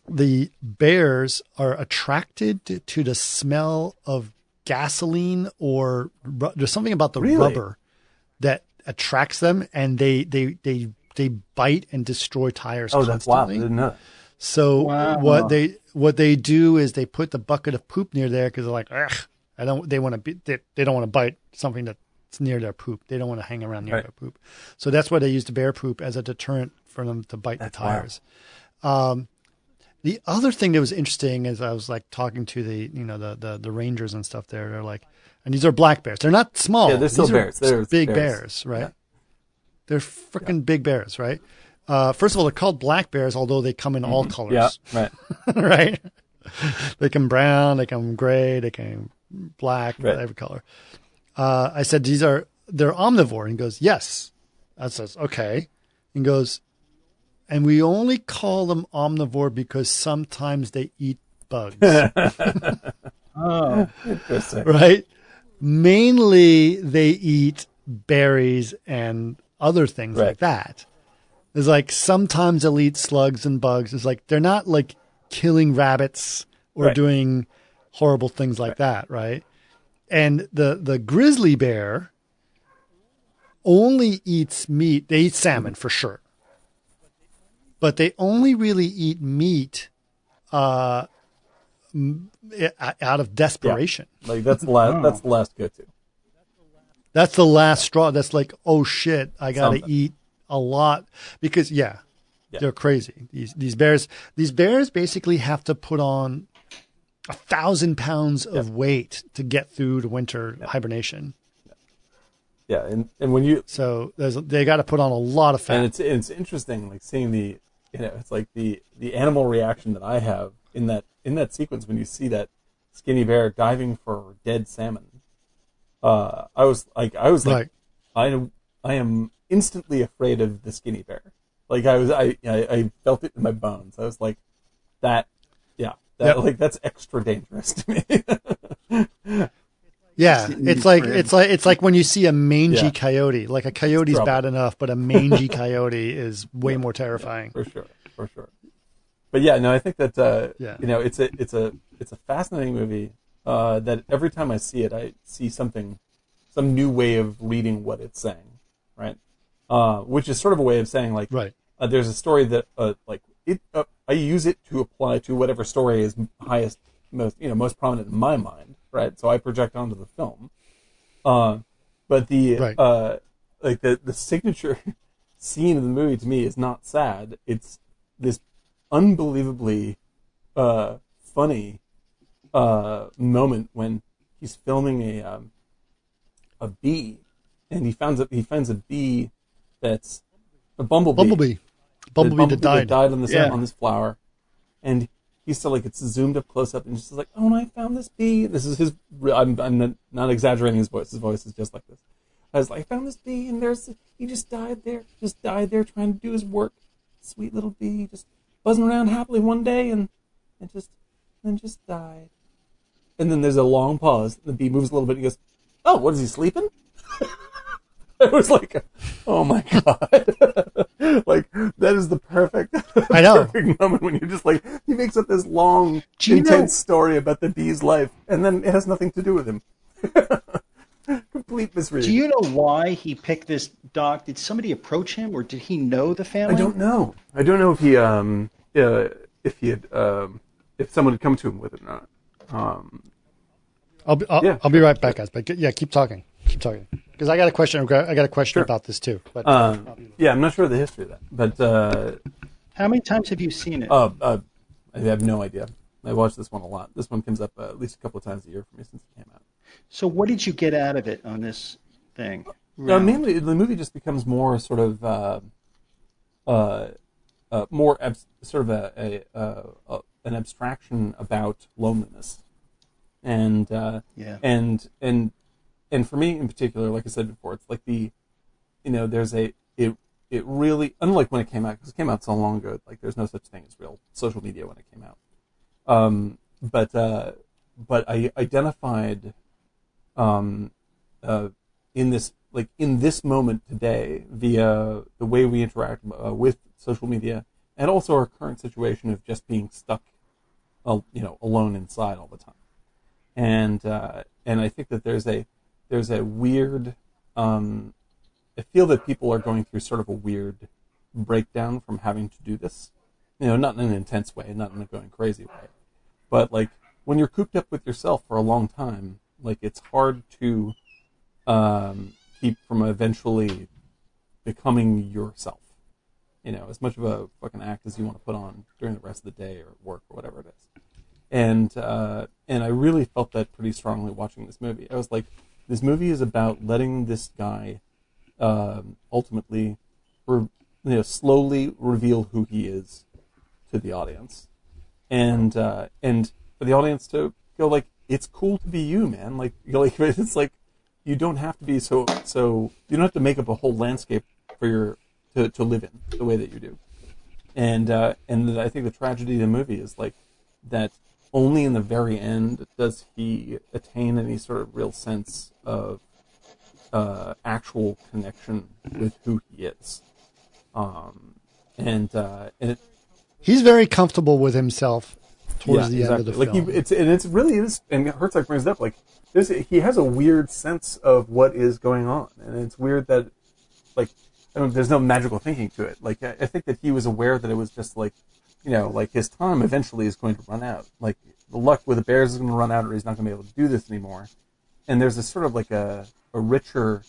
[SPEAKER 1] the bears are attracted to, to the smell of gasoline or ru- there's something about the
[SPEAKER 3] Really?
[SPEAKER 1] rubber that attracts them and they they they they bite and destroy tires
[SPEAKER 3] Oh, that's wild. I didn't know.
[SPEAKER 1] So
[SPEAKER 2] Wow.
[SPEAKER 1] what they what they do is they put the bucket of poop near there because they're like, I don't. They want to be. They, they don't want to bite something that's near their poop. They don't want to hang around near
[SPEAKER 3] Right.
[SPEAKER 1] their poop. So that's why they use the bear poop as a deterrent for them to bite
[SPEAKER 3] That's
[SPEAKER 1] the tires. Um, the other thing that was interesting is I was like talking to the you know the the, the rangers and stuff there. They're like, and these are black bears. They're not small.
[SPEAKER 3] Yeah, they're still
[SPEAKER 1] These are
[SPEAKER 3] bears. They're
[SPEAKER 1] big
[SPEAKER 3] bears.
[SPEAKER 1] bears, right?
[SPEAKER 3] Yeah.
[SPEAKER 1] They're freaking big bears, right? Uh, first of all, they're called black bears, although they come in all colors
[SPEAKER 3] Yeah, right.
[SPEAKER 1] right? they come brown, they come gray, they come black,
[SPEAKER 3] Right.
[SPEAKER 1] every color. Uh, I said, these are, they're omnivore. And he goes, yes. I says, okay. And goes, and we only call them omnivore because sometimes they eat bugs,
[SPEAKER 2] Oh,
[SPEAKER 3] Interesting.
[SPEAKER 1] right? Mainly they eat berries and other things like that. It's like sometimes they'll eat slugs and bugs. It's like they're not like killing rabbits or
[SPEAKER 3] Right.
[SPEAKER 1] doing horrible things like that, right? And the the grizzly bear only eats meat. They eat salmon for sure, but they only really eat meat uh, m- i- out of desperation.
[SPEAKER 3] Like that's the last.
[SPEAKER 2] Oh.
[SPEAKER 3] That's the last go-to.
[SPEAKER 1] That's the last straw. That's like, oh shit, I got to eat a lot because yeah,
[SPEAKER 3] Yeah.
[SPEAKER 1] they're crazy. These these bears these bears basically have to put on a thousand pounds of weight to get through the winter hibernation.
[SPEAKER 3] Yeah, and and when you
[SPEAKER 1] So there's they got to put on a lot of fat.
[SPEAKER 3] and it's it's interesting like seeing the you know it's like the the animal reaction that I have in that in that sequence when you see that skinny bear diving for dead salmon. Uh, I was like I was like
[SPEAKER 1] right.
[SPEAKER 3] I am I am instantly afraid of the skinny bear. Like I was I I, I felt it in my bones. I was like that yeah that
[SPEAKER 1] Yep.
[SPEAKER 3] like that's extra dangerous to me.
[SPEAKER 1] Yeah, it's like it's like it's like when you see a mangy
[SPEAKER 3] Yeah.
[SPEAKER 1] coyote. Like a coyote's
[SPEAKER 3] trouble.
[SPEAKER 1] bad enough, but a mangy coyote is way more terrifying.
[SPEAKER 3] for sure, for sure. But yeah, no, I think that uh,
[SPEAKER 1] Yeah.
[SPEAKER 3] you know it's a it's a it's a fascinating movie. Uh, that every time I see it, I see something, some new way of reading what it's saying, right? Uh, which is sort of a way of saying like,
[SPEAKER 1] Right.
[SPEAKER 3] uh, there's a story that uh, like it uh, I use it to apply to whatever story is highest most you know most prominent in my mind right so I project onto the film uh, but the
[SPEAKER 1] Right.
[SPEAKER 3] uh, like the the signature scene of the movie to me is not sad it's this unbelievably uh, funny uh, moment when he's filming a um, a bee and he finds a he finds a bee that's a bumblebee
[SPEAKER 1] Bumblebee, bumblebee that died.
[SPEAKER 3] died on this
[SPEAKER 2] Yeah.
[SPEAKER 3] on this flower, and he's still like it's zoomed up close up, and just like, oh, and I found this bee. This is his. I'm I'm not, not exaggerating his voice. His voice is just like this. I was like, I found this bee, and there's he just died there, just died there trying to do his work. Sweet little bee, just buzzing around happily one day, and and just then just died. And then there's a long pause. The bee moves a little bit. and He goes, "Oh, what is he sleeping?" It was like, oh my god, like that is the perfect,
[SPEAKER 1] I know.
[SPEAKER 3] perfect moment when you're just like he makes up this long, intense
[SPEAKER 2] know-
[SPEAKER 3] story about the bee's life, and then it has nothing to do with him. Complete misreading.
[SPEAKER 2] do you know why he picked this doc? Did somebody approach him, or did he know the family?
[SPEAKER 3] I don't know. I don't know if he um uh, if he had um if someone had come to him with it or not. Um,
[SPEAKER 1] I'll be, I'll,
[SPEAKER 3] Yeah,
[SPEAKER 1] I'll be right back, guys. But yeah, keep talking, keep talking, because I got a question. I got a question
[SPEAKER 3] Sure.
[SPEAKER 1] about this too. But
[SPEAKER 3] uh, yeah, I'm not sure of the history of that, but uh,
[SPEAKER 2] How many times have you seen it?
[SPEAKER 3] Uh, uh, I have no idea. I watch this one a lot. This one comes up uh, at least a couple of times a year for me since it came out.
[SPEAKER 2] so what did you get out of it on this thing?
[SPEAKER 3] Uh, mainly, the movie just becomes more sort of uh, uh, uh, more abs- sort of a, a, uh, uh, an abstraction about loneliness, and uh,
[SPEAKER 2] Yeah.
[SPEAKER 3] and and and for me in particular, like I said before, it's like the you know there's a it it really unlike when it came out because it came out so long ago. Like there's no such thing as real social media when it came out. Um, but uh, but I identified um, uh, in this like in this moment today via the way we interact uh, with social media and also our current situation of just being stuck you know alone inside all the time. And uh, and I think that there's a there's a weird um, I feel that people are going through sort of a weird breakdown from having to do this. You know not in an intense way not in a going crazy way but like when you're cooped up with yourself for a long time like it's hard to um, keep from eventually becoming yourself you know as much of a fucking act as you want to put on during the rest of the day or work or whatever it is and uh, and I really felt that pretty strongly watching this movie. I was like, this movie is about letting this guy um, ultimately, re- you know, slowly reveal who he is to the audience, and uh, and for the audience to go like, it's cool to be you, man. Like, like it's like you don't have to be so so you don't have to make up a whole landscape for your to, to live in the way that you do. And uh, and I think the tragedy of the movie is like that only in the very end does he attain any sort of real sense of uh, actual connection with who he is. Um, and uh, and it,
[SPEAKER 1] He's very comfortable with himself towards the end of the
[SPEAKER 3] like
[SPEAKER 1] film.
[SPEAKER 3] He, it's and it's really is, and Herzog brings it up. Like there's, he has a weird sense of what is going on, and it's weird that like there's no magical thinking to it. Like I, I think that he was aware that it was just like you know like his time eventually is going to run out. Like the luck with the Bears is going to run out, or he's not going to be able to do this anymore. And there's this sort of like a a richer,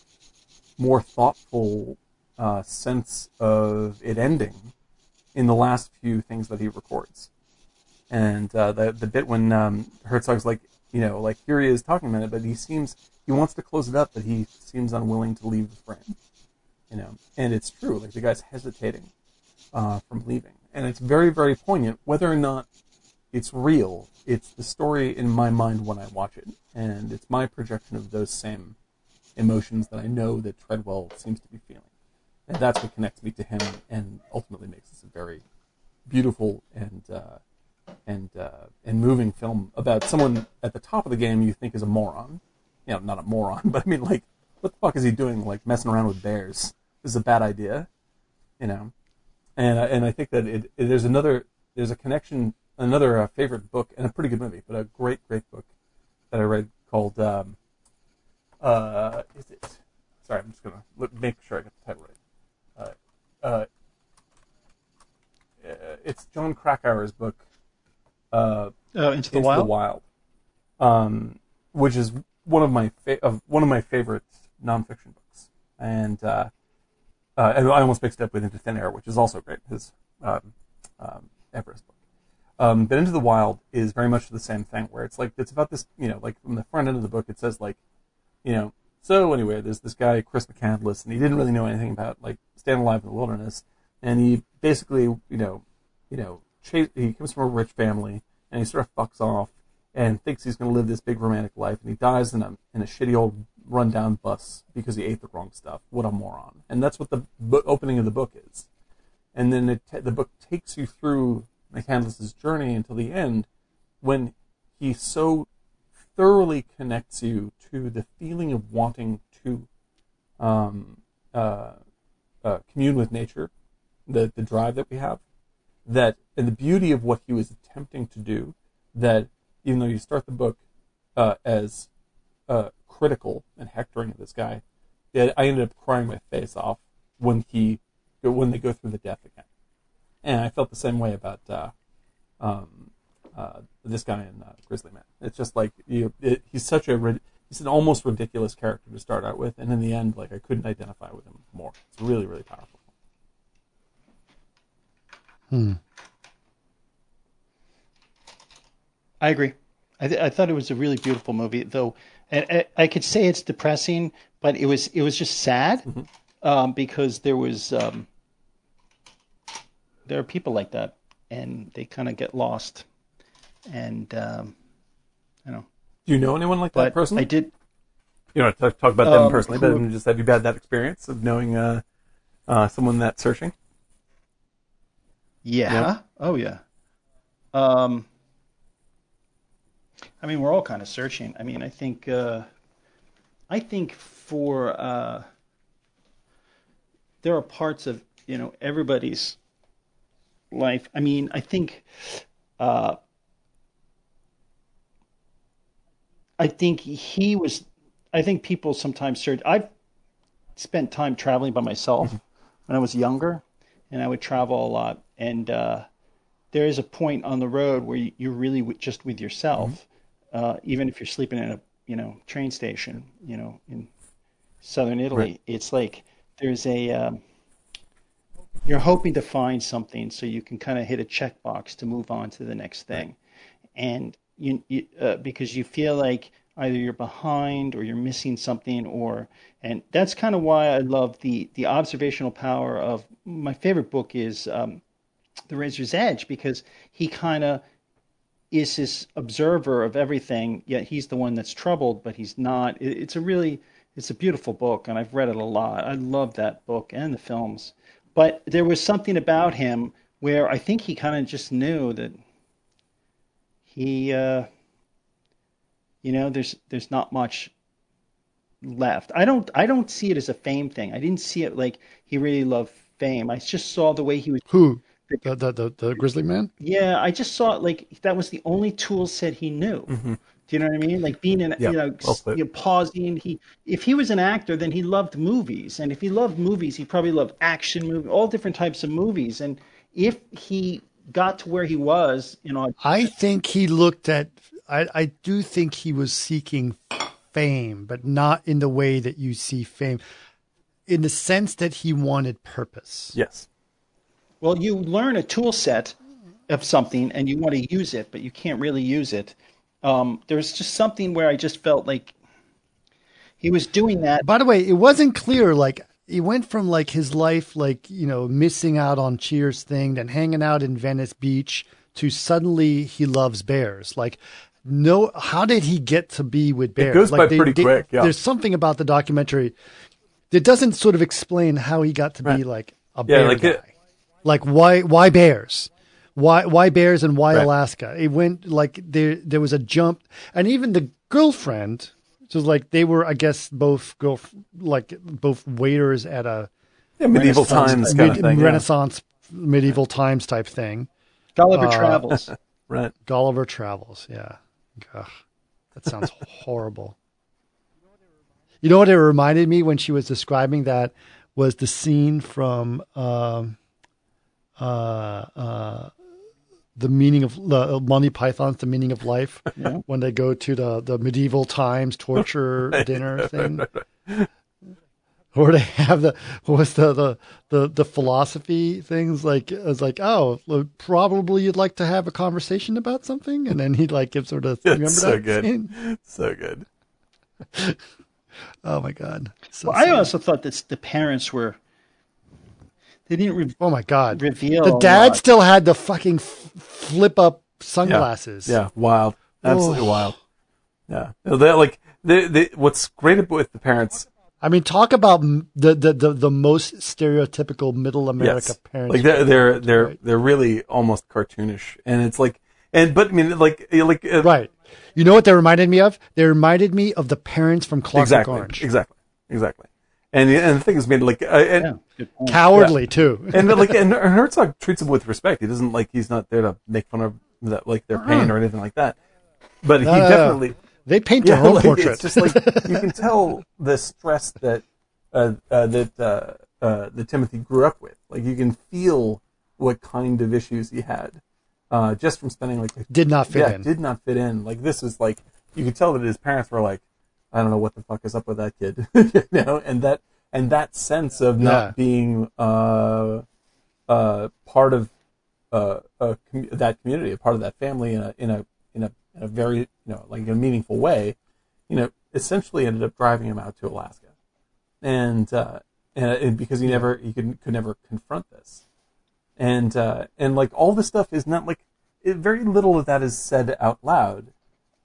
[SPEAKER 3] more thoughtful uh, sense of it ending in the last few things that he records. And uh, the the bit when um, Herzog's like, you know, like here he is talking about it, but he seems he wants to close it up, but he seems unwilling to leave the frame. You know, and it's true. Like the guy's hesitating uh, from leaving, and it's very very poignant. Whether or not it's real, it's the story in my mind when I watch it, and it's my projection of those same emotions that I know that Treadwell seems to be feeling and that's what connects me to him, and ultimately makes this a very beautiful and uh, and uh, and moving film about someone at the top of the game you think is a moron. You know, not a moron, but I mean, like, what the fuck is he doing? Like messing around with bears? Is a bad idea. You know, and uh, and I think that it, it, there's another there's a connection, another uh, favorite book, and a pretty good movie, but a great great book that I read called. Um, uh, is it? Sorry, I'm just gonna look, make sure I get the title right uh, it's Jon Krakauer's book. Uh,
[SPEAKER 2] Oh, Into the
[SPEAKER 3] Into
[SPEAKER 2] Wild.
[SPEAKER 3] the Wild, um, which is one of my fa- of one of my favorite nonfiction books, and uh, I almost mixed up with Into Thin Air, which is also great. His um, um, Everest book. Um, but Into the Wild is very much the same thing, where it's like it's about this, you know, like from the front end of the book, it says like, you know, so anyway, there's this guy Chris McCandless, and he didn't really know anything about like staying alive in the wilderness, and he basically, you know, you know, chase, he comes from a rich family, and he sort of fucks off and thinks he's going to live this big romantic life, and he dies in a in a shitty old rundown bus because he ate the wrong stuff. What a moron! And that's what the bo- opening of the book is. And then it the book takes you through McCandless's journey until the end, when he so thoroughly connects you to the feeling of wanting to um, uh, uh, commune with nature, the the drive that we have, that and the beauty of what he was attempting to do. That even though you start the book uh, as uh, critical and hectoring of this guy, that I ended up crying my face off when he when they go through the death again, and I felt the same way about uh, um, uh, this guy in uh, Grizzly Man. It's just like you, it, he's such a he's an almost ridiculous character to start out with, and in the end, like I couldn't identify with him more. It's really really powerful.
[SPEAKER 1] Hmm.
[SPEAKER 2] I agree. I, th- I thought it was a really beautiful movie, though. And I, I could say it's depressing, but it was it was just sad um, because there was um, there are people like that, and they kind of get lost. And um, I know,
[SPEAKER 3] Do you know anyone like that personally?
[SPEAKER 2] I did.
[SPEAKER 3] You know, talk, talk about them
[SPEAKER 2] Um,
[SPEAKER 3] personally, but just have you had that experience of knowing uh, uh, someone that's searching?
[SPEAKER 2] Yeah.
[SPEAKER 3] Yeah.
[SPEAKER 2] Oh yeah. Um, I mean, we're all kind of searching. I mean, I think uh, I think for uh, there are parts of you know everybody's life. I mean, I think uh, I think he was. I think people sometimes search. I've spent time traveling by myself when I was younger, and I would travel a lot. And uh, there is a point on the road where you, you're really just with yourself, uh, even if you're sleeping in a you know train station, you know, in southern Italy.
[SPEAKER 3] Right.
[SPEAKER 2] It's like there's a um, you're hoping to find something so you can kind of hit a checkbox to move on to the next thing, and you, you uh, because you feel like either you're behind or you're missing something or and that's kind of why I love the the observational power of my favorite book is um, the Razor's Edge because he kind of is this observer of everything, yet he's the one that's troubled, but he's not. It, it's a really, it's a beautiful book, and I've read it a lot. I love that book and the films. But there was something about him where I think he kind of just knew that he, uh, you know, there's there's not much left. I don't I don't see it as a fame thing. I didn't see it like he really loved fame. I just saw the way he was
[SPEAKER 1] Who? The the the, the Grizzly Man?
[SPEAKER 2] Yeah, I just saw it like that was the only tool set he knew.
[SPEAKER 3] Mm-hmm.
[SPEAKER 2] Do you know what I mean? Like being in,
[SPEAKER 3] Yeah,
[SPEAKER 2] you know,
[SPEAKER 3] well
[SPEAKER 2] you know, pausing. He, if he was an actor, then he loved movies, and if he loved movies, he probably loved action movies, all different types of movies. And if he got to where he was, you know,
[SPEAKER 1] I think he looked at. I I do think he was seeking fame, but not in the way that you see fame. In the sense that he wanted purpose.
[SPEAKER 3] Yes.
[SPEAKER 2] Well, you learn a tool set of something, and you want to use it, but you can't really use it. Um, there's just something where I just felt like he was doing that.
[SPEAKER 1] By the way, it wasn't clear. Like he went from like his life, like you know, missing out on Cheers thing, then hanging out in Venice Beach, to suddenly he loves bears. Like, no, how did he get to be with bears?
[SPEAKER 3] goes
[SPEAKER 1] like,
[SPEAKER 3] by pretty quick, yeah.
[SPEAKER 1] There's something about the documentary that doesn't sort of explain how he got to be like a
[SPEAKER 3] Yeah,
[SPEAKER 1] bear
[SPEAKER 3] like
[SPEAKER 1] guy.
[SPEAKER 3] it-
[SPEAKER 1] like why why bears? Why why bears and why
[SPEAKER 3] Right.
[SPEAKER 1] Alaska? It went like there there was a jump, and even the girlfriend. So like they were, I guess, both girl like both waiters at a
[SPEAKER 3] Yeah, medieval
[SPEAKER 2] Renaissance-
[SPEAKER 3] times
[SPEAKER 1] mid-
[SPEAKER 3] kind of thing. yeah.
[SPEAKER 1] Renaissance medieval times type thing.
[SPEAKER 2] Gulliver
[SPEAKER 1] Uh,
[SPEAKER 2] Travels.
[SPEAKER 3] Right.
[SPEAKER 1] Gulliver Travels, yeah. Ugh, that sounds horrible. You know what it reminded me when she was describing that was the scene from um, uh, uh, the meaning of uh, Monty Python's The Meaning of Life when they go to the the medieval times torture dinner thing. Or they have the what was the the the, the philosophy things like it was like oh probably you'd like to have a conversation about something and then he'd like gives her the remember
[SPEAKER 3] so
[SPEAKER 1] that
[SPEAKER 3] good.
[SPEAKER 1] scene?
[SPEAKER 3] So good.
[SPEAKER 1] oh my god so
[SPEAKER 2] Well, I also thought that the parents were. They didn't re-
[SPEAKER 1] oh my god
[SPEAKER 2] reveal.
[SPEAKER 1] the dad still had the fucking f- flip up sunglasses
[SPEAKER 3] Yeah, wild. Absolutely
[SPEAKER 1] Oh.
[SPEAKER 3] wild. Yeah. Like they, they, what's great with the parents
[SPEAKER 1] I mean talk about the the the, the most stereotypical middle America
[SPEAKER 3] yes.
[SPEAKER 1] parents
[SPEAKER 3] Like they're they're they're
[SPEAKER 1] Right.
[SPEAKER 3] they're really almost cartoonish, and it's like and but I mean like like uh,
[SPEAKER 1] right you know what they reminded me of they reminded me of the parents from Clockwork
[SPEAKER 3] exactly
[SPEAKER 1] Orange
[SPEAKER 3] exactly exactly. And and the thing is, made like uh, and
[SPEAKER 2] Yeah, good point.
[SPEAKER 1] cowardly too
[SPEAKER 3] and like and Herzog treats him with respect. He doesn't like he's not there to make fun of that like their pain or anything like that. But he
[SPEAKER 1] No, no, no.
[SPEAKER 3] definitely
[SPEAKER 1] They paint
[SPEAKER 3] yeah,
[SPEAKER 1] their own
[SPEAKER 3] like,
[SPEAKER 1] portrait.
[SPEAKER 3] it's just like you can tell the stress that uh, uh, that uh, uh, that Timothy grew up with. Like you can feel what kind of issues he had uh, just from spending like
[SPEAKER 1] Did not fit
[SPEAKER 3] yeah,
[SPEAKER 1] in.
[SPEAKER 3] did not fit in. Like this is like you could tell that his parents were like, I don't know what the fuck is up with that kid, you know, and that and that sense of not
[SPEAKER 1] Yeah.
[SPEAKER 3] being uh, uh, part of uh, a com- that community, a part of that family in a in a in a in a very you know like a meaningful way, you know, essentially ended up driving him out to Alaska, and uh, and it, because he never he could could never confront this, and uh, and like all this stuff is not like it, very little of that is said out loud,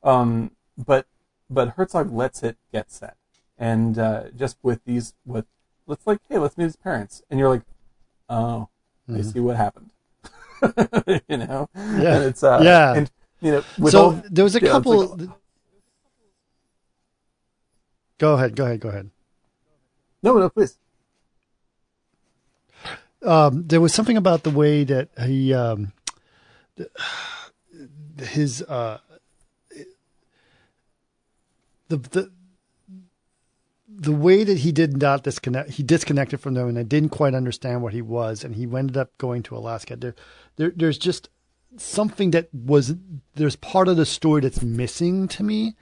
[SPEAKER 3] um, but but Herzog lets it get set. and uh, just with these with let's like hey let's meet his parents, and you're like oh I see what happened, you know
[SPEAKER 1] Yeah.
[SPEAKER 3] and it's uh,
[SPEAKER 1] Yeah.
[SPEAKER 3] and you know with
[SPEAKER 1] so
[SPEAKER 3] all,
[SPEAKER 1] there was a
[SPEAKER 3] yeah,
[SPEAKER 1] couple.
[SPEAKER 3] like-
[SPEAKER 1] go ahead. Go ahead. Go ahead.
[SPEAKER 3] no no please
[SPEAKER 1] Um, there was something about the way that he, um, his, uh, the the the way that he did not disconnect, he disconnected from them, and I didn't quite understand what he was, and he ended up going to Alaska. There, there there's just something that was there's part of the story that's missing to me,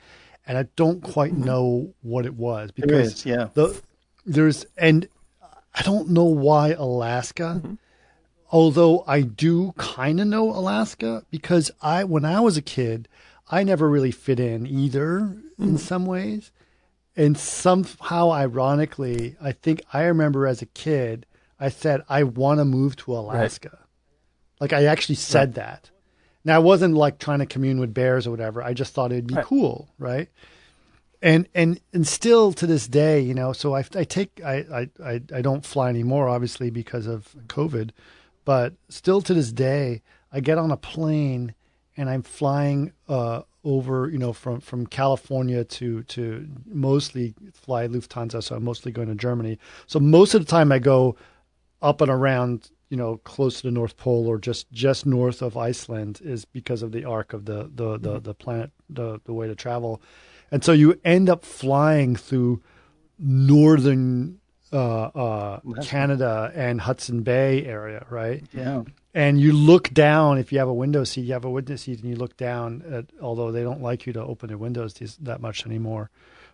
[SPEAKER 1] and I don't quite mm-hmm. know what it was because
[SPEAKER 2] is, yeah.
[SPEAKER 1] the there's and I don't know why Alaska. Mm-hmm. Although I do kind of know Alaska because I when I was a kid, I never really fit in either in mm. some ways. And somehow ironically, I think I remember as a kid, I said I want to move to Alaska. Like I actually said that. Now, I wasn't like trying to commune with bears or whatever. I just thought it'd be
[SPEAKER 3] Right.
[SPEAKER 1] cool, right? And and and still to this day, you know, so I, I take I I I don't fly anymore, obviously because of COVID, but still to this day, I get on a plane and I'm flying uh, over, you know, from from California to to mostly fly Lufthansa, so I'm mostly going to Germany. So most of the time I go up and around, you know, close to the North Pole or just just north of Iceland is because of the arc of the the the, the planet, the the way to travel, and so you end up flying through northern uh, uh, Canada and Hudson Bay area, right?
[SPEAKER 2] Yeah.
[SPEAKER 1] And you look down if you have a window seat you have a window seat and you look down at although they don't like you to open their windows that much anymore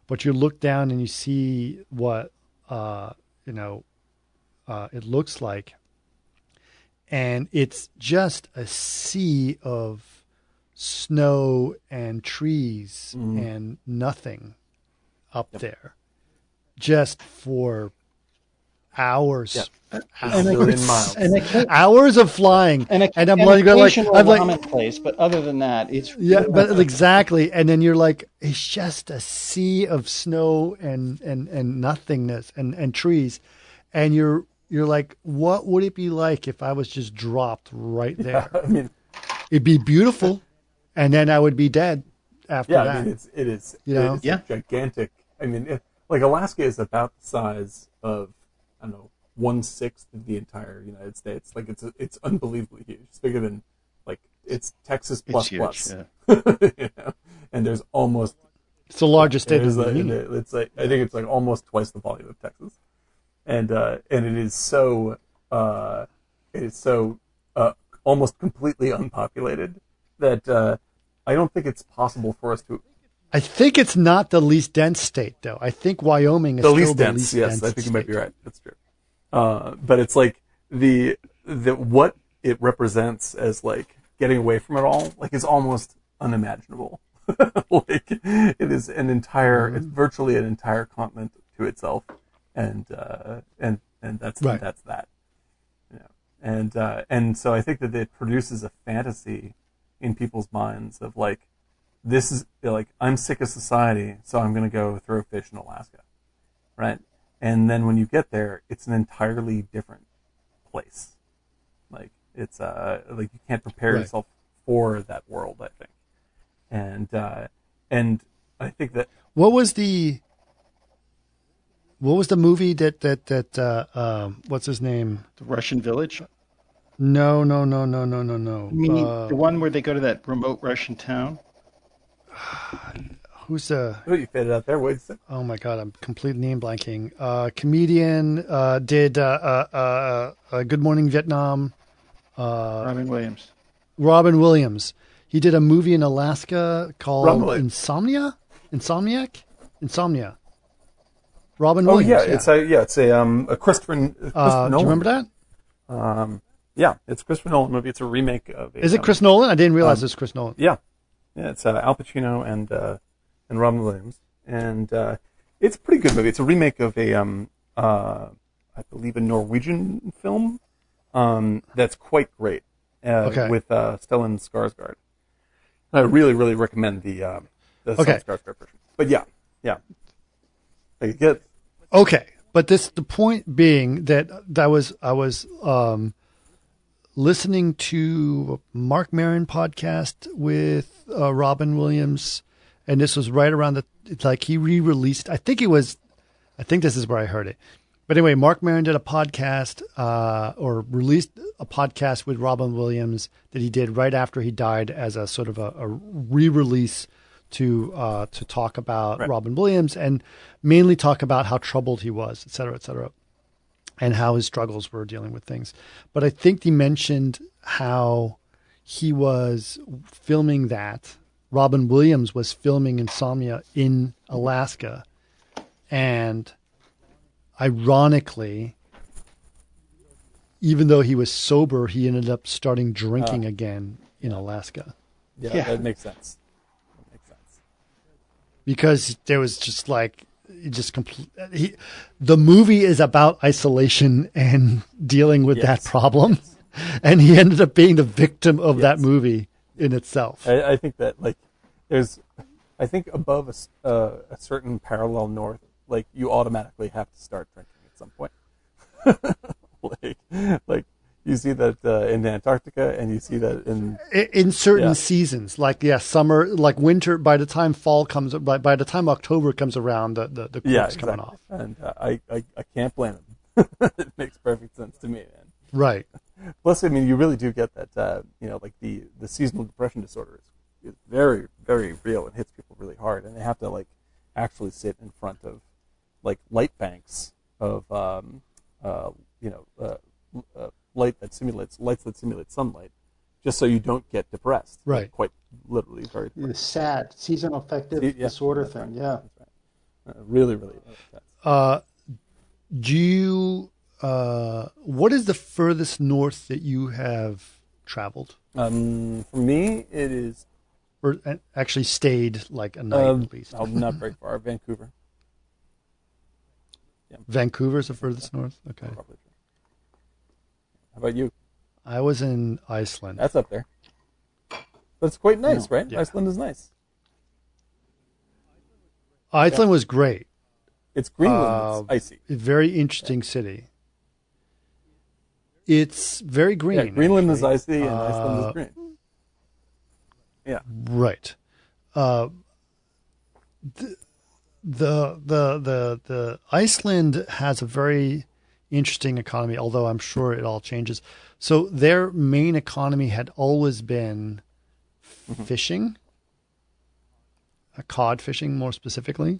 [SPEAKER 1] but you look down and you see what uh, you know uh, it looks like. And it's just a sea of snow and trees and nothing up there just for hours
[SPEAKER 3] Yeah.
[SPEAKER 1] hours,
[SPEAKER 3] million miles.
[SPEAKER 2] And a,
[SPEAKER 1] hours of flying
[SPEAKER 2] and, a,
[SPEAKER 1] and I'm
[SPEAKER 2] and
[SPEAKER 1] like, like, I'm like,
[SPEAKER 2] ramen place, but other than that, it's
[SPEAKER 1] yeah, but exactly. And then you're like, it's just a sea of snow and and and nothingness and and trees, and you're you're like, what would it be like if I was just dropped right there?
[SPEAKER 3] I mean,
[SPEAKER 1] It'd be beautiful, and then I would be dead after
[SPEAKER 3] yeah,
[SPEAKER 1] that.
[SPEAKER 3] I mean, it's it is
[SPEAKER 1] You know?
[SPEAKER 3] it's
[SPEAKER 2] Yeah.
[SPEAKER 3] gigantic. I mean, it, like Alaska is about the size of I don't know one sixth of the entire United States. Like it's it's unbelievably huge. It's bigger than like it's Texas plus
[SPEAKER 2] huge,
[SPEAKER 3] plus.
[SPEAKER 2] yeah.
[SPEAKER 3] You know? And there's almost
[SPEAKER 1] it's the largest state
[SPEAKER 3] It is
[SPEAKER 1] the
[SPEAKER 3] like,
[SPEAKER 1] union.
[SPEAKER 3] it's like I think it's like almost twice the volume of Texas, and uh, and it is so uh, it is so uh, almost completely unpopulated that uh, I don't think it's possible for us to
[SPEAKER 1] I think it's not the least dense state, though. I think Wyoming is
[SPEAKER 3] the least
[SPEAKER 1] the
[SPEAKER 3] dense.
[SPEAKER 1] least
[SPEAKER 3] yes,
[SPEAKER 1] dense
[SPEAKER 3] I think you might be right. That's true. Uh, but it's like the the what it represents as like getting away from it all, like is almost unimaginable. like it is an entire, it's virtually an entire continent to itself, and uh, and and that's
[SPEAKER 1] Right.
[SPEAKER 3] that's that. Know, and uh, and so I think that it produces a fantasy in people's minds of like this is like I'm sick of society, so I'm going to go throw fish in Alaska, right? And then when you get there, it's an entirely different place. Like it's uh like you can't prepare
[SPEAKER 1] Right.
[SPEAKER 3] yourself for that world. I think, and uh, and I think that
[SPEAKER 1] What was the what was the movie that that that uh, um, what's his name?
[SPEAKER 2] the Russian village.
[SPEAKER 1] No, no, no, no, no, no, no.
[SPEAKER 2] I mean,
[SPEAKER 1] Uh,
[SPEAKER 2] the one where they go to that remote Russian town.
[SPEAKER 1] who's the?
[SPEAKER 3] who you faded out there. Wait.
[SPEAKER 1] Oh my god, I'm completely name blanking. Uh, comedian uh, did uh, uh, uh, uh, Good Morning Vietnam. Uh,
[SPEAKER 2] Robin Williams.
[SPEAKER 1] Robin Williams. He did a movie in Alaska called
[SPEAKER 3] Robin
[SPEAKER 1] Insomnia. Insomniac. Insomnia. Robin
[SPEAKER 3] Oh
[SPEAKER 1] Williams.
[SPEAKER 3] yeah, it's a yeah, it's a um a Christopher, a Christopher
[SPEAKER 1] uh, do you remember that?
[SPEAKER 3] Um, yeah, it's a Christopher Nolan movie. It's a remake of. A,
[SPEAKER 1] Is it
[SPEAKER 3] um,
[SPEAKER 1] Chris Nolan? I didn't realize
[SPEAKER 3] um,
[SPEAKER 1] it was Chris Nolan.
[SPEAKER 3] Yeah, yeah. It's uh, Al Pacino and uh, and Robin Williams, and uh, it's a pretty good movie. It's a remake of a um uh I believe a Norwegian film um that's quite great uh,
[SPEAKER 1] Okay.
[SPEAKER 3] with uh, Stellan Skarsgård. I really really recommend the um the
[SPEAKER 1] Okay.
[SPEAKER 3] Stellan Skarsgård version. But yeah, yeah. Like, get
[SPEAKER 1] Okay, but this the point being that that was I was um, listening to Mark Maron podcast with uh, Robin Williams, and this was right around the it's like he re-released. I think it was, I think this is where I heard it. But anyway, Mark Maron did a podcast uh, or released a podcast with Robin Williams that he did right after he died as a sort of a, a re-release to uh, to talk about
[SPEAKER 3] Right.
[SPEAKER 1] Robin Williams and mainly talk about how troubled he was, et cetera, et cetera, and how his struggles were dealing with things. But I think he mentioned how he was filming that. Robin Williams was filming Insomnia in Alaska, and ironically, even though he was sober, he ended up starting drinking ah. again in Alaska
[SPEAKER 3] yeah,
[SPEAKER 2] Yeah.
[SPEAKER 3] that makes sense. That makes sense.
[SPEAKER 1] because there was just like it just complete. He, the movie is about isolation and dealing with that
[SPEAKER 3] Yes.
[SPEAKER 1] problem, and he ended up being the victim of that movie. in itself.
[SPEAKER 3] I, I think that like there's, I think above a, uh, a certain parallel north, like you automatically have to start drinking at some point. like, like you see that uh, in Antarctica, and you see that in
[SPEAKER 1] in certain
[SPEAKER 3] Yeah.
[SPEAKER 1] seasons, like yeah, summer, like winter. By the time fall comes, by, by the time October comes around, the the, the
[SPEAKER 3] yeah,
[SPEAKER 1] coming off.
[SPEAKER 3] And uh, I, I I can't blame them. it makes perfect sense to me, man.
[SPEAKER 1] Right.
[SPEAKER 3] Plus, I mean, you really do get that. Uh, you know, like the the seasonal depression disorder is, is very very real and hits people really hard, and they have to like actually sit in front of like light banks of um, uh, you know uh, uh, light that simulates lights that simulate sunlight, just so you don't get depressed. Like,
[SPEAKER 1] Right.
[SPEAKER 3] quite literally, very.
[SPEAKER 2] The SAD, seasonal affective
[SPEAKER 3] See, yeah,
[SPEAKER 2] disorder thing.
[SPEAKER 3] right.
[SPEAKER 2] Yeah.
[SPEAKER 3] Right. Uh, really, really.
[SPEAKER 1] Uh, do you? Uh, what is the furthest north that you have traveled,
[SPEAKER 3] Um, for me, it is
[SPEAKER 1] or uh, actually stayed like a night
[SPEAKER 3] um,
[SPEAKER 1] at least?
[SPEAKER 3] oh, not very far. Vancouver,
[SPEAKER 1] Vancouver's the furthest north. Okay.
[SPEAKER 3] probably. How about you?
[SPEAKER 1] I was in Iceland.
[SPEAKER 3] That's up there. That's quite nice, right?
[SPEAKER 1] Yeah.
[SPEAKER 3] Iceland is nice.
[SPEAKER 1] Iceland was great.
[SPEAKER 3] It's Greenland.
[SPEAKER 1] Uh,
[SPEAKER 3] it's icy.
[SPEAKER 1] Very interesting city. It's very green.
[SPEAKER 3] Yeah, Greenland is
[SPEAKER 1] actually.
[SPEAKER 3] icy and Iceland
[SPEAKER 1] Uh,
[SPEAKER 3] is green. Yeah.
[SPEAKER 1] Right. Uh, the, the the the the Iceland has a very interesting economy, although I'm sure it all changes. So their main economy had always been fishing, uh, cod fishing more specifically.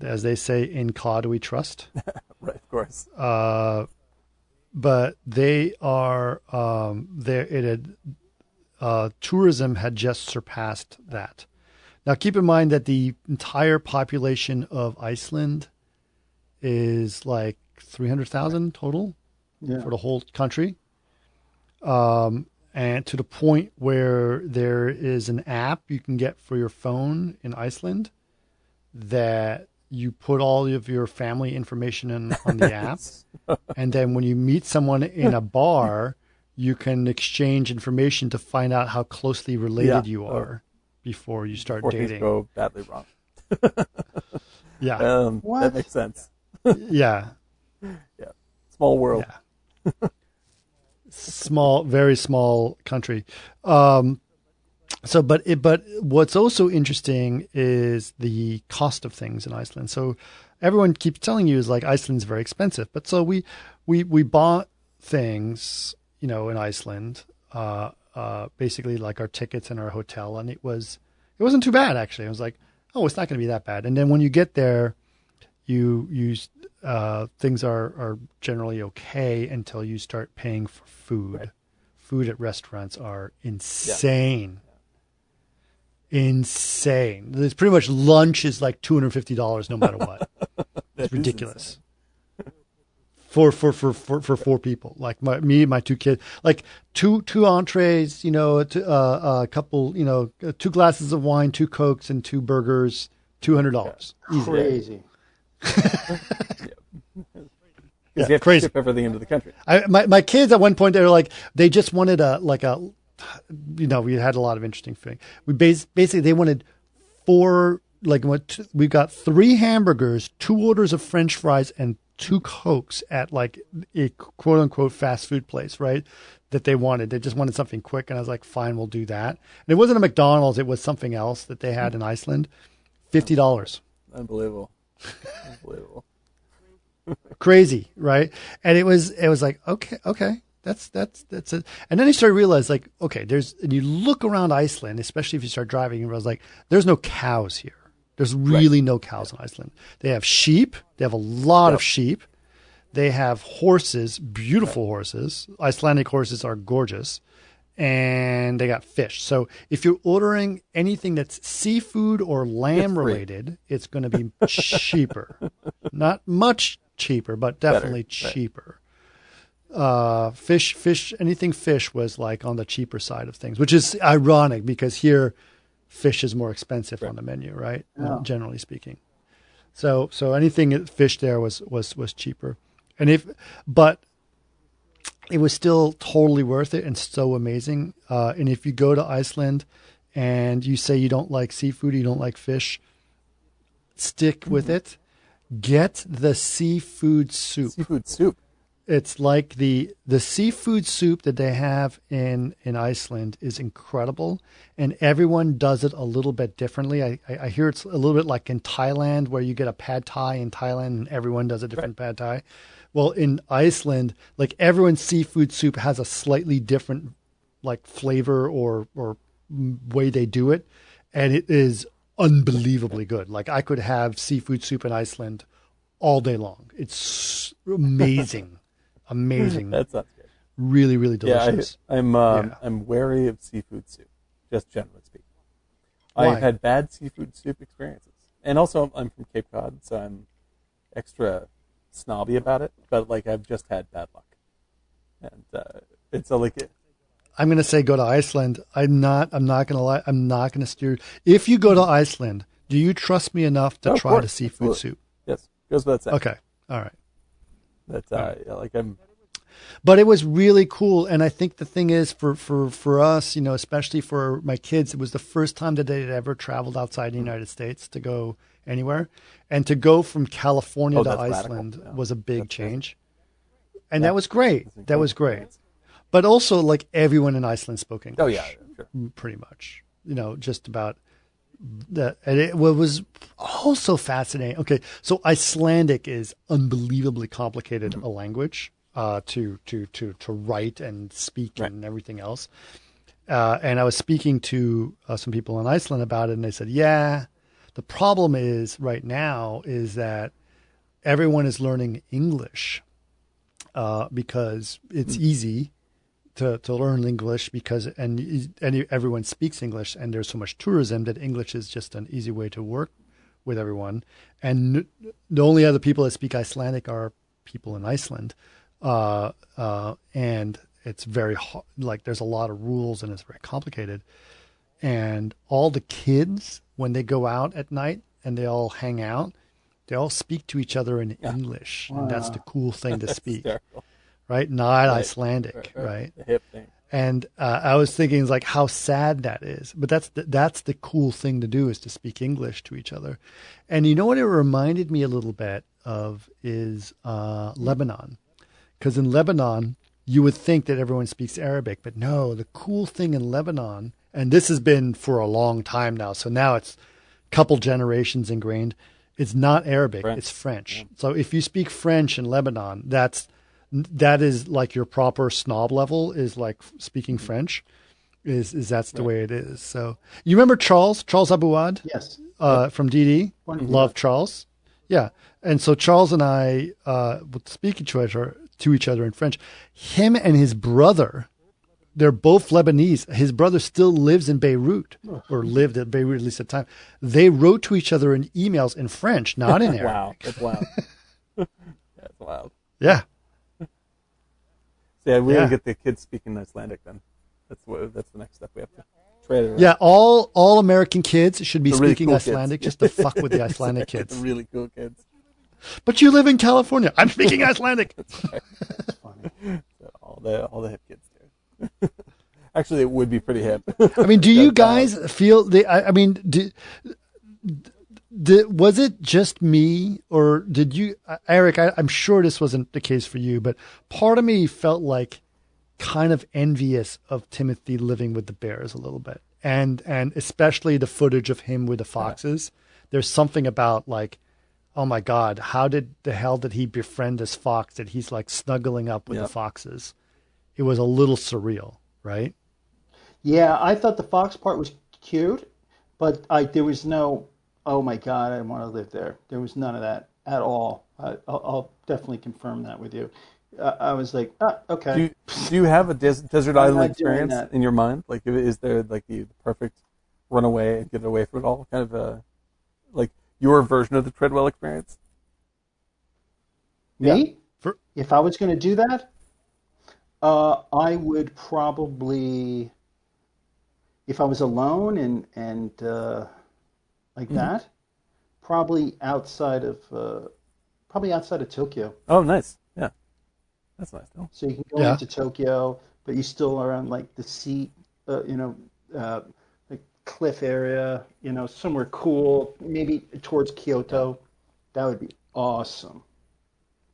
[SPEAKER 1] As they say, in cod we trust.
[SPEAKER 3] Right, of course.
[SPEAKER 1] Uh, but they are um, there. It had uh, tourism had just surpassed that. Now, keep in mind that the entire population of Iceland is like three hundred thousand total
[SPEAKER 2] Yeah.
[SPEAKER 1] for the whole country, um, and to the point where there is an app you can get for your phone in Iceland that you put all of your family information in on the app, and then when you meet someone in a bar, you can exchange information to find out how closely related
[SPEAKER 3] Yeah.
[SPEAKER 1] you are before you start
[SPEAKER 3] Before things
[SPEAKER 1] dating.
[SPEAKER 3] go badly wrong.
[SPEAKER 1] Yeah,
[SPEAKER 3] Um,
[SPEAKER 2] What?
[SPEAKER 3] That makes sense.
[SPEAKER 1] yeah,
[SPEAKER 3] Small world.
[SPEAKER 1] yeah. small, very small country. Um, so, but it, but what's also interesting is the cost of things in Iceland. So, everyone keeps telling you is like Iceland's very expensive, but so we we we bought things, you know, in Iceland, uh, uh, basically like our tickets and our hotel, and it was it wasn't too bad actually. I was like, oh, it's not going to be that bad. And then when you get there, you use uh, things are are generally okay until you start paying for food.
[SPEAKER 3] Right.
[SPEAKER 1] Food at restaurants are insane. Insane. There's pretty much lunch is like two hundred fifty dollars no matter what. It's ridiculous. For, for for for for four people, like my me and my two kids, like two two entrees, you know, t- uh, a couple, you know, uh, two glasses of wine, two cokes, and two burgers, two hundred dollars.
[SPEAKER 2] Crazy.
[SPEAKER 1] Yeah,
[SPEAKER 3] have
[SPEAKER 1] crazy.
[SPEAKER 3] to ship everything into the country.
[SPEAKER 1] I, my my kids at one point they were like they just wanted a like a you know we had a lot of interesting thing. We bas- basically they wanted four like what we got three hamburgers, two orders of French fries, and two cokes at like a quote unquote fast food place, right? That they wanted. They just wanted something quick, and I was like, fine, we'll do that. And it wasn't a McDonald's; it was something else that they had in Iceland. Fifty dollars.
[SPEAKER 3] Unbelievable.
[SPEAKER 1] Crazy, right? And it was it was like okay, okay, that's that's that's it. And then you start to realize like okay, there's and you look around Iceland, especially if you start driving, and was like there's no cows here. There's really no cows in Iceland. They have sheep. They have a lot of sheep. They have horses, beautiful horses. Icelandic horses are gorgeous. And they got fish. So if you're ordering anything that's seafood or lamb
[SPEAKER 3] free.
[SPEAKER 1] related, it's going to be cheaper. Not much cheaper, but definitely
[SPEAKER 3] right.
[SPEAKER 1] cheaper. Uh, fish, fish, anything fish was like on the cheaper side of things, which is ironic because here fish is more expensive on the menu, right?
[SPEAKER 2] Yeah.
[SPEAKER 1] Generally speaking. So, so anything fish there was, was, was cheaper. And if, but it was still totally worth it and so amazing. Uh, and if you go to Iceland and you say you don't like seafood, you don't like fish, stick with it. Get the seafood soup.
[SPEAKER 3] Seafood soup.
[SPEAKER 1] It's like the the seafood soup that they have in in Iceland is incredible, and everyone does it a little bit differently. I, I, hear it's a little bit like in Thailand, where you get a pad thai in Thailand, and everyone does a different pad thai. Well, in Iceland, like everyone's seafood soup has a slightly different like flavor or or way they do it, and it is unbelievably good. Like I could have seafood soup in Iceland all day long. It's amazing, amazing,
[SPEAKER 3] That sounds good.
[SPEAKER 1] really, really
[SPEAKER 3] Yeah,
[SPEAKER 1] delicious.
[SPEAKER 3] I, I'm um,
[SPEAKER 1] Yeah.
[SPEAKER 3] I'm wary of seafood soup, just generally speaking.
[SPEAKER 1] Why?
[SPEAKER 3] I've had bad seafood soup experiences, and also I'm from Cape Cod, so I'm extra snobby about it. But like I've just had bad luck, and uh, it's a, like
[SPEAKER 1] I'm going to say go to Iceland. I'm not. I'm not going to lie. I'm not going to steer. If you go to Iceland, do you trust me enough to
[SPEAKER 3] Oh,
[SPEAKER 1] try the seafood
[SPEAKER 3] Absolutely.
[SPEAKER 1] soup?
[SPEAKER 3] yes, goes without saying.
[SPEAKER 1] Okay, all right.
[SPEAKER 3] That uh, like I'm
[SPEAKER 1] but it was really cool and i think the thing is for for for us you know especially for my kids it was the first time that they had ever traveled outside the united states to go anywhere and to go from california
[SPEAKER 3] Oh,
[SPEAKER 1] to iceland
[SPEAKER 3] yeah.
[SPEAKER 1] was a big
[SPEAKER 3] That's crazy.
[SPEAKER 1] change and
[SPEAKER 3] Yeah.
[SPEAKER 1] that was great that was great but also like everyone in iceland spoke english
[SPEAKER 3] oh yeah, sure.
[SPEAKER 1] pretty much. You know, just about that. And it what was also fascinating. Okay, so Icelandic is unbelievably complicated
[SPEAKER 3] Mm-hmm.
[SPEAKER 1] a language uh, to to to to write and speak
[SPEAKER 3] Right.
[SPEAKER 1] and everything else. Uh, and I was speaking to uh, some people in Iceland about it, and they said, "Yeah, the problem is right now is that everyone is learning English uh, because it's easy to, to learn English because and and everyone speaks English and there's so much tourism that English is just an easy way to work with everyone. And the only other people that speak Icelandic are people in Iceland, uh, uh, and it's very hard, like there's a lot of rules and it's very complicated. And all the kids when they go out at night and they all hang out, they all speak to each other in English, and that's the cool thing to speak. Right? Not Icelandic, right?
[SPEAKER 3] The hip thing.
[SPEAKER 1] And uh, I was thinking like how sad that is, but that's the, that's the cool thing to do is to speak English to each other. And you know what it reminded me a little bit of is uh, Lebanon, because in Lebanon you would think that everyone speaks Arabic, but no. The cool thing in Lebanon, and this has been for a long time now, so now it's a couple generations ingrained. It's not Arabic;
[SPEAKER 3] French.
[SPEAKER 1] it's French. So if you speak French in Lebanon, that's that is like your proper snob level is like speaking French. Is is that's the way it is. So you remember Charles Charles Abouad
[SPEAKER 2] Yes.
[SPEAKER 1] uh, from DD? Love Charles. Yeah, and so Charles and I uh, would speak each other to each other in French. Him and his brother, they're both Lebanese. His brother still lives in Beirut, or lived at Beirut at least at the time. They wrote to each other in emails in French, not in Arabic.
[SPEAKER 3] Wow, that's wild. that's wild.
[SPEAKER 1] Yeah,
[SPEAKER 3] yeah, we
[SPEAKER 1] Yeah.
[SPEAKER 3] get the kids speaking Icelandic then. That's what. That's the next step we have to trade it.
[SPEAKER 1] yeah. All all American kids should be
[SPEAKER 3] The really
[SPEAKER 1] speaking
[SPEAKER 3] cool kids.
[SPEAKER 1] Icelandic just to fuck with the Icelandic
[SPEAKER 3] the
[SPEAKER 1] kids.
[SPEAKER 3] really cool kids.
[SPEAKER 1] But you live in California. I'm speaking Icelandic.
[SPEAKER 3] All the all the hip kids do. Actually, it would be pretty hip.
[SPEAKER 1] I mean, do you
[SPEAKER 3] uh,
[SPEAKER 1] guys feel the? I, I mean, do, did, was it just me, or did you, uh, Eric? I, I'm sure this wasn't the case for you, but part of me felt like kind of envious of Timothy living with the bears a little bit, and and especially the footage of him with the foxes. There's something about like, oh my God, how did the hell did he befriend this fox that he's like snuggling up with
[SPEAKER 3] Yeah.
[SPEAKER 1] the foxes? It was a little surreal, right?
[SPEAKER 2] Yeah, I thought the fox part was cute, but I there was no, oh my God, I want to live there. There was none of that at all. I, I'll, I'll definitely confirm that with you. Uh, I was like, ah, okay.
[SPEAKER 3] Do you, do you have a des- desert island experience
[SPEAKER 2] that.
[SPEAKER 3] in your mind? Like, is there like the perfect runaway and get away from it all? Kind of a like your version of the Treadwell experience?
[SPEAKER 2] Me?
[SPEAKER 1] For-
[SPEAKER 2] If I was going to do that, uh, I would probably, if I was alone and and uh, like
[SPEAKER 3] Mm-hmm.
[SPEAKER 2] that, probably outside of uh, probably outside of Tokyo.
[SPEAKER 3] Oh, nice. Yeah. That's nice though.
[SPEAKER 2] So you can go
[SPEAKER 1] Yeah.
[SPEAKER 2] into Tokyo, but you still are on like the sea, uh, you know, uh, like cliff area, you know, somewhere cool, maybe towards Kyoto. That would be awesome.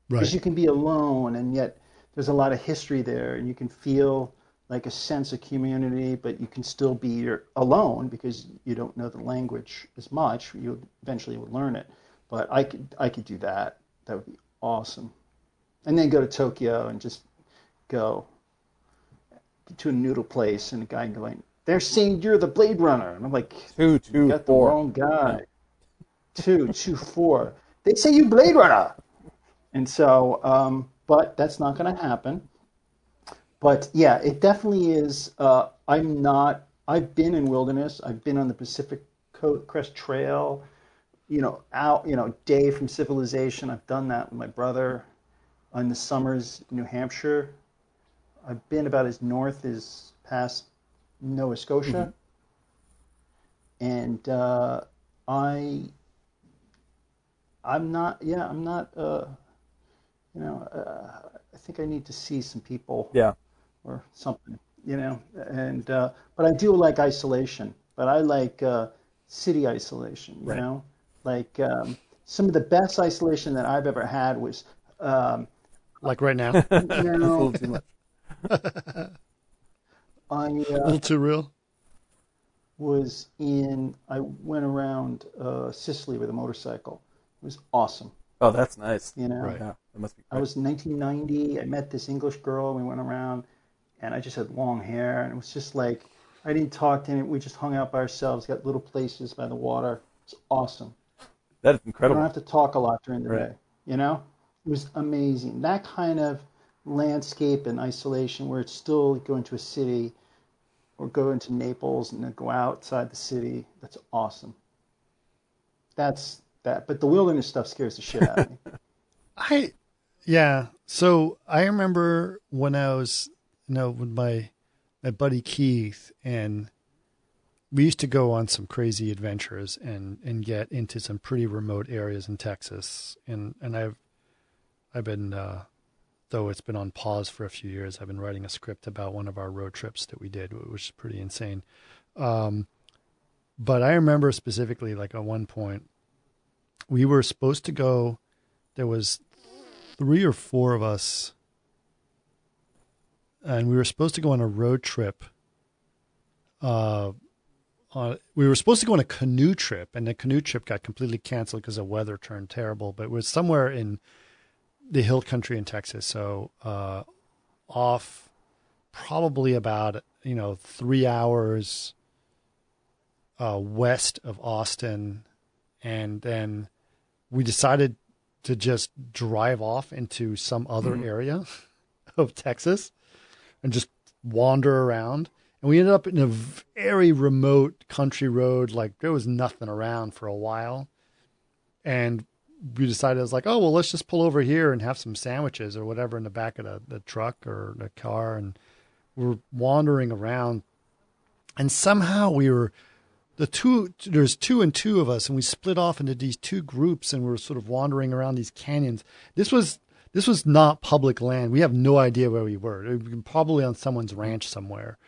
[SPEAKER 1] Right.
[SPEAKER 2] Because you can be alone, and yet there's a lot of history there, and you can feel like a sense of community, but you can still be your, alone because you don't know the language as much. You eventually will learn it, but I could I could do that. That would be awesome. And then go to Tokyo and just go to a noodle place, and a guy going, "They're saying you're the Blade Runner," and I'm like,
[SPEAKER 3] Two,
[SPEAKER 2] "You
[SPEAKER 3] two,
[SPEAKER 2] got the wrong guy." Two, two, four. They say you Blade Runner. And so, um, but that's not going to happen. But yeah, it definitely is. Uh, I'm not. I've been in wilderness. I've been on the Pacific Crest Trail. You know, out. You know, day from civilization. I've done that with my brother. In the summers, in New Hampshire. I've been about as north as past Nova Scotia. And uh, I. I'm not. Yeah, I'm not. Uh, you know, uh, I think I need to see some people
[SPEAKER 3] Yeah.
[SPEAKER 2] Or something, you know. And uh, but I do like isolation, but I like uh, city isolation, you
[SPEAKER 3] Right.
[SPEAKER 2] know. Like um, some of the best isolation that I've ever had was, um,
[SPEAKER 1] Like right now.
[SPEAKER 2] you
[SPEAKER 3] That's a
[SPEAKER 2] know,
[SPEAKER 3] little too much.
[SPEAKER 2] I
[SPEAKER 1] A
[SPEAKER 2] uh,
[SPEAKER 1] little too real.
[SPEAKER 2] was in. I went around uh, Sicily with a motorcycle. It was awesome,
[SPEAKER 3] Oh, that's nice.
[SPEAKER 2] you know.
[SPEAKER 1] Right.
[SPEAKER 3] Yeah, that must be.
[SPEAKER 2] I was in 1990. I met this English girl. We went around, and I just had long hair, and it was just like I didn't talk to any. We just hung out by ourselves. Got little places by the water. It's awesome.
[SPEAKER 3] That is
[SPEAKER 2] You don't have to talk a lot during the
[SPEAKER 3] Right.
[SPEAKER 2] day. You know, it was amazing. That kind of landscape and isolation, where it's still going to a city, or go into Naples and then go outside the city. That's awesome. That's that. But the wilderness stuff scares the shit out of me.
[SPEAKER 1] I, yeah. So I remember when I was, you know, with my my buddy Keith, and we used to go on some crazy adventures and and get into some pretty remote areas in Texas. And and I've I've been, uh, though it's been on pause for a few years. I've been writing a script about one of our road trips that we did, which is pretty insane. Um, but I remember specifically, like at one point, we were supposed to go. There was three or four of us, and we were supposed to go on a road trip. Uh, on, we were supposed to go on a canoe trip, and the canoe trip got completely canceled because the weather turned terrible. But it was somewhere in the hill country in Texas, so uh, off probably about you know three hours uh, west of Austin, and then we decided to just drive off into some other area of Texas and just wander around. And we ended up in a very remote country road, like there was nothing around for a while. And we decided, I was like, oh, well, let's just pull over here and have some sandwiches or whatever in the back of the, the truck or the car. And we're wandering around. And somehow we were, the two, there's two and two of us, and we split off into these two groups and we were sort of wandering around these canyons. This was, this was not public land. We have no idea where we were. We were probably on someone's ranch somewhere.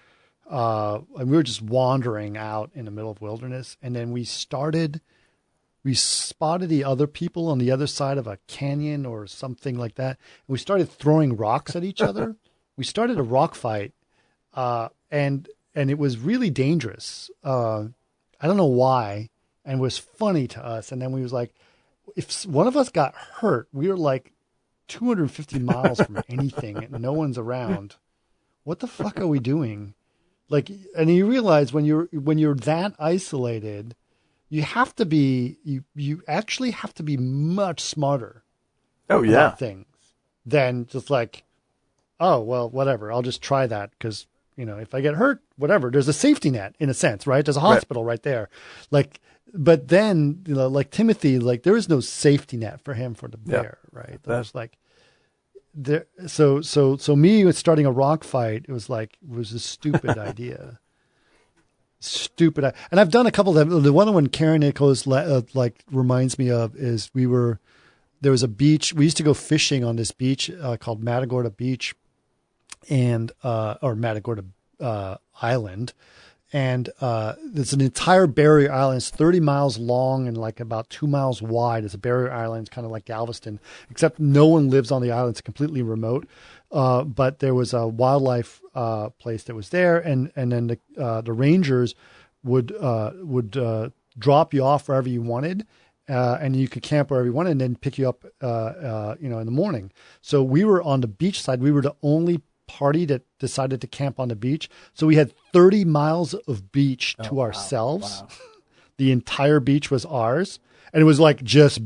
[SPEAKER 1] Uh, and we were just wandering out in the middle of wilderness. And then we started, we spotted the other people on the other side of a canyon or something like that. And we started throwing rocks at each other. we started a rock fight. Uh, and, and it was really dangerous. Uh, I don't know why. And it was funny to us. And then we was like, if one of us got hurt, we were like 250 miles from anything and no one's around. What the fuck are we doing? Like, and you realize when you're, when you're that isolated, you have to be, you, you actually have to be much smarter
[SPEAKER 3] Oh yeah.
[SPEAKER 1] things than just like, oh, well, whatever. I'll just try that because, you know, if I get hurt, whatever, there's a safety net in a sense, right? There's a hospital right, there. Like, but then, you know, like Timothy, like there is no safety net for him for the
[SPEAKER 3] Yeah.
[SPEAKER 1] bear, right? There's like, there, so, so, so me with starting a rock fight, it was like, it was a stupid idea. Stupid. And I've done a couple of them. The one when Karen Nichols, uh, like, reminds me of is we were, there was a beach. We used to go fishing on this beach uh, called Matagorda Beach, and uh, or Matagorda uh, Island, and uh, there's an entire barrier island. It's 30 miles long and like about two miles wide. It's a barrier island, it's kind of like Galveston, except no one lives on the island. It's completely remote. Uh, but there was a wildlife uh, place that was there, and and then the uh, the rangers would uh, would uh, drop you off wherever you wanted. and you could camp wherever you wanted, and then pick you up, you know, in the morning. So we were on the beach side. We were the only party that decided to camp on the beach. So we had 30 miles of beach oh, to ourselves. Wow. the entire beach was ours. And it was like just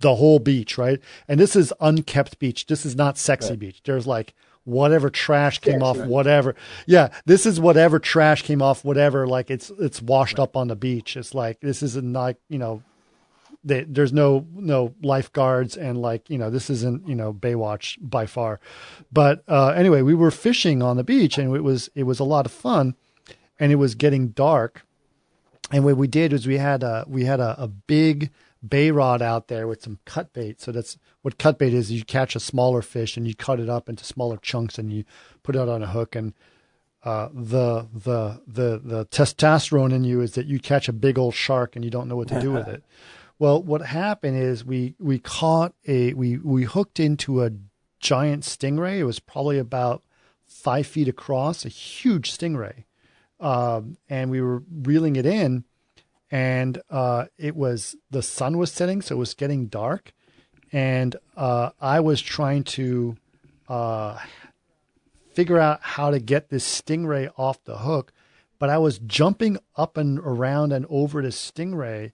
[SPEAKER 1] the whole beach, right? And this is unkept beach. This is not sexy right. beach. There's like whatever trash came off, whatever. Yeah, this is whatever trash came off, whatever. Like it's it's washed right. up on the beach. It's like this isn't like you know they, there's no no lifeguards and like you know this isn't you know Baywatch by far, but uh, anyway we were fishing on the beach and it was it was a lot of fun, and it was getting dark, and what we did was we had a we had a, a big bay rod out there with some cut bait. So that's what cut bait is. You catch a smaller fish and you cut it up into smaller chunks and you put it on a hook and. Uh, the the the the testosterone in you is that you catch a big old shark and you don't know what to do with it. Well, what happened is we we caught a we we hooked into a giant stingray. It was probably about five feet across, a huge stingray, um, and we were reeling it in, and uh, it was the sun was setting, so it was getting dark, and uh, I was trying to uh, figure out how to get this stingray off the hook, but I was jumping up and around and over the stingray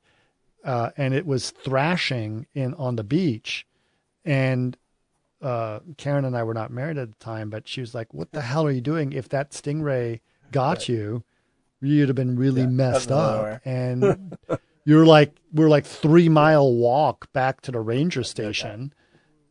[SPEAKER 1] uh, and it was thrashing in on the beach, and uh, Karen and I were not married at the time, but she was like, "What the hell are you doing? If that stingray got right. you, you'd have been really yeah, messed up." And you're like, we're like three mile walk back to the ranger station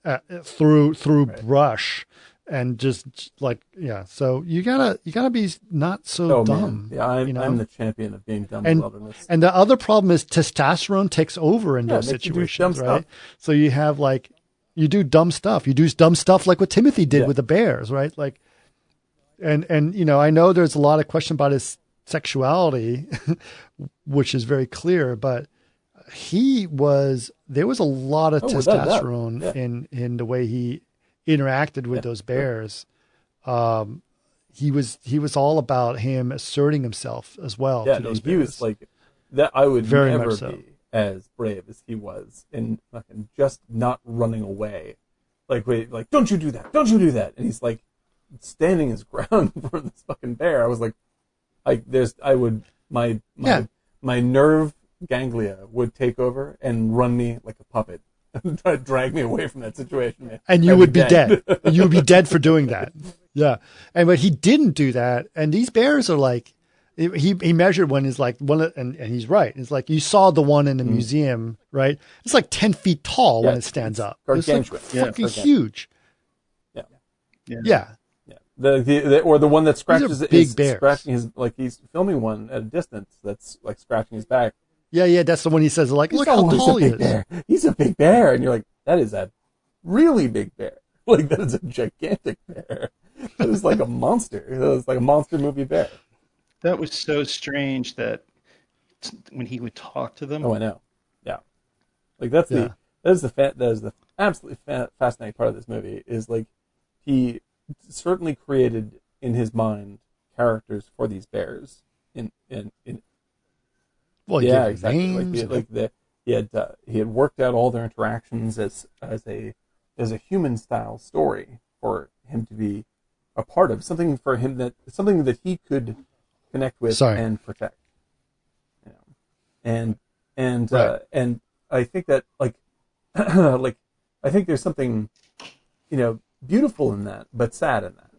[SPEAKER 1] uh, through through right. brush and just like yeah so you gotta you gotta be not so oh, dumb
[SPEAKER 3] man. yeah I'm,
[SPEAKER 1] you know?
[SPEAKER 3] I'm the champion of being dumb
[SPEAKER 1] and,
[SPEAKER 3] wilderness
[SPEAKER 1] and the other problem is testosterone takes over in yeah, those situations right stuff. so you have like you do dumb stuff you do dumb stuff like what timothy did yeah. with the bears right like and and you know i know there's a lot of question about his sexuality which is very clear but he was there was a lot of oh, testosterone yeah. in in the way he interacted with yeah, those bears, um, he was he was all about him asserting himself as well.
[SPEAKER 3] Yeah, no, he bears. was like that. I would Very never so. be as brave as he was, and fucking just not running away. Like wait, like don't you do that? Don't you do that? And he's like standing his ground for this fucking bear. I was like, like there's I would my my yeah. my nerve ganglia would take over and run me like a puppet to drag me away from that situation. Man.
[SPEAKER 1] And you I'd would be dead. dead. you would be dead for doing that. Yeah. And but he didn't do that. And these bears are like, he he measured one is like one and, and he's right. It's like you saw the one in the mm. museum, right? It's like ten feet tall yeah, when it stands up. It's like fucking yeah, huge.
[SPEAKER 3] Yeah.
[SPEAKER 1] yeah. Yeah.
[SPEAKER 3] Yeah. The, the, the or the one that scratches big bears. scratching his like he's filming one at a distance that's like scratching his back
[SPEAKER 1] yeah, yeah, that's the one he says. Like, look how tall he is.
[SPEAKER 3] Bear. He's a big bear, and you're like, that is a really big bear. Like that is a gigantic bear. That is like a monster. That was like a monster movie bear.
[SPEAKER 2] That was so strange that when he would talk to them.
[SPEAKER 3] Oh, I know. Yeah, like that's yeah. the that is the fa- that is the absolutely fa- fascinating part of this movie is like he certainly created in his mind characters for these bears in in in
[SPEAKER 1] well, yeah, exactly.
[SPEAKER 3] Like, like the, he had uh, he had worked out all their interactions as as a as a human style story for him to be a part of something for him that something that he could connect with
[SPEAKER 1] Sorry.
[SPEAKER 3] and protect. You know? And and uh, right. uh, and I think that like like I think there's something you know beautiful in that, but sad in that.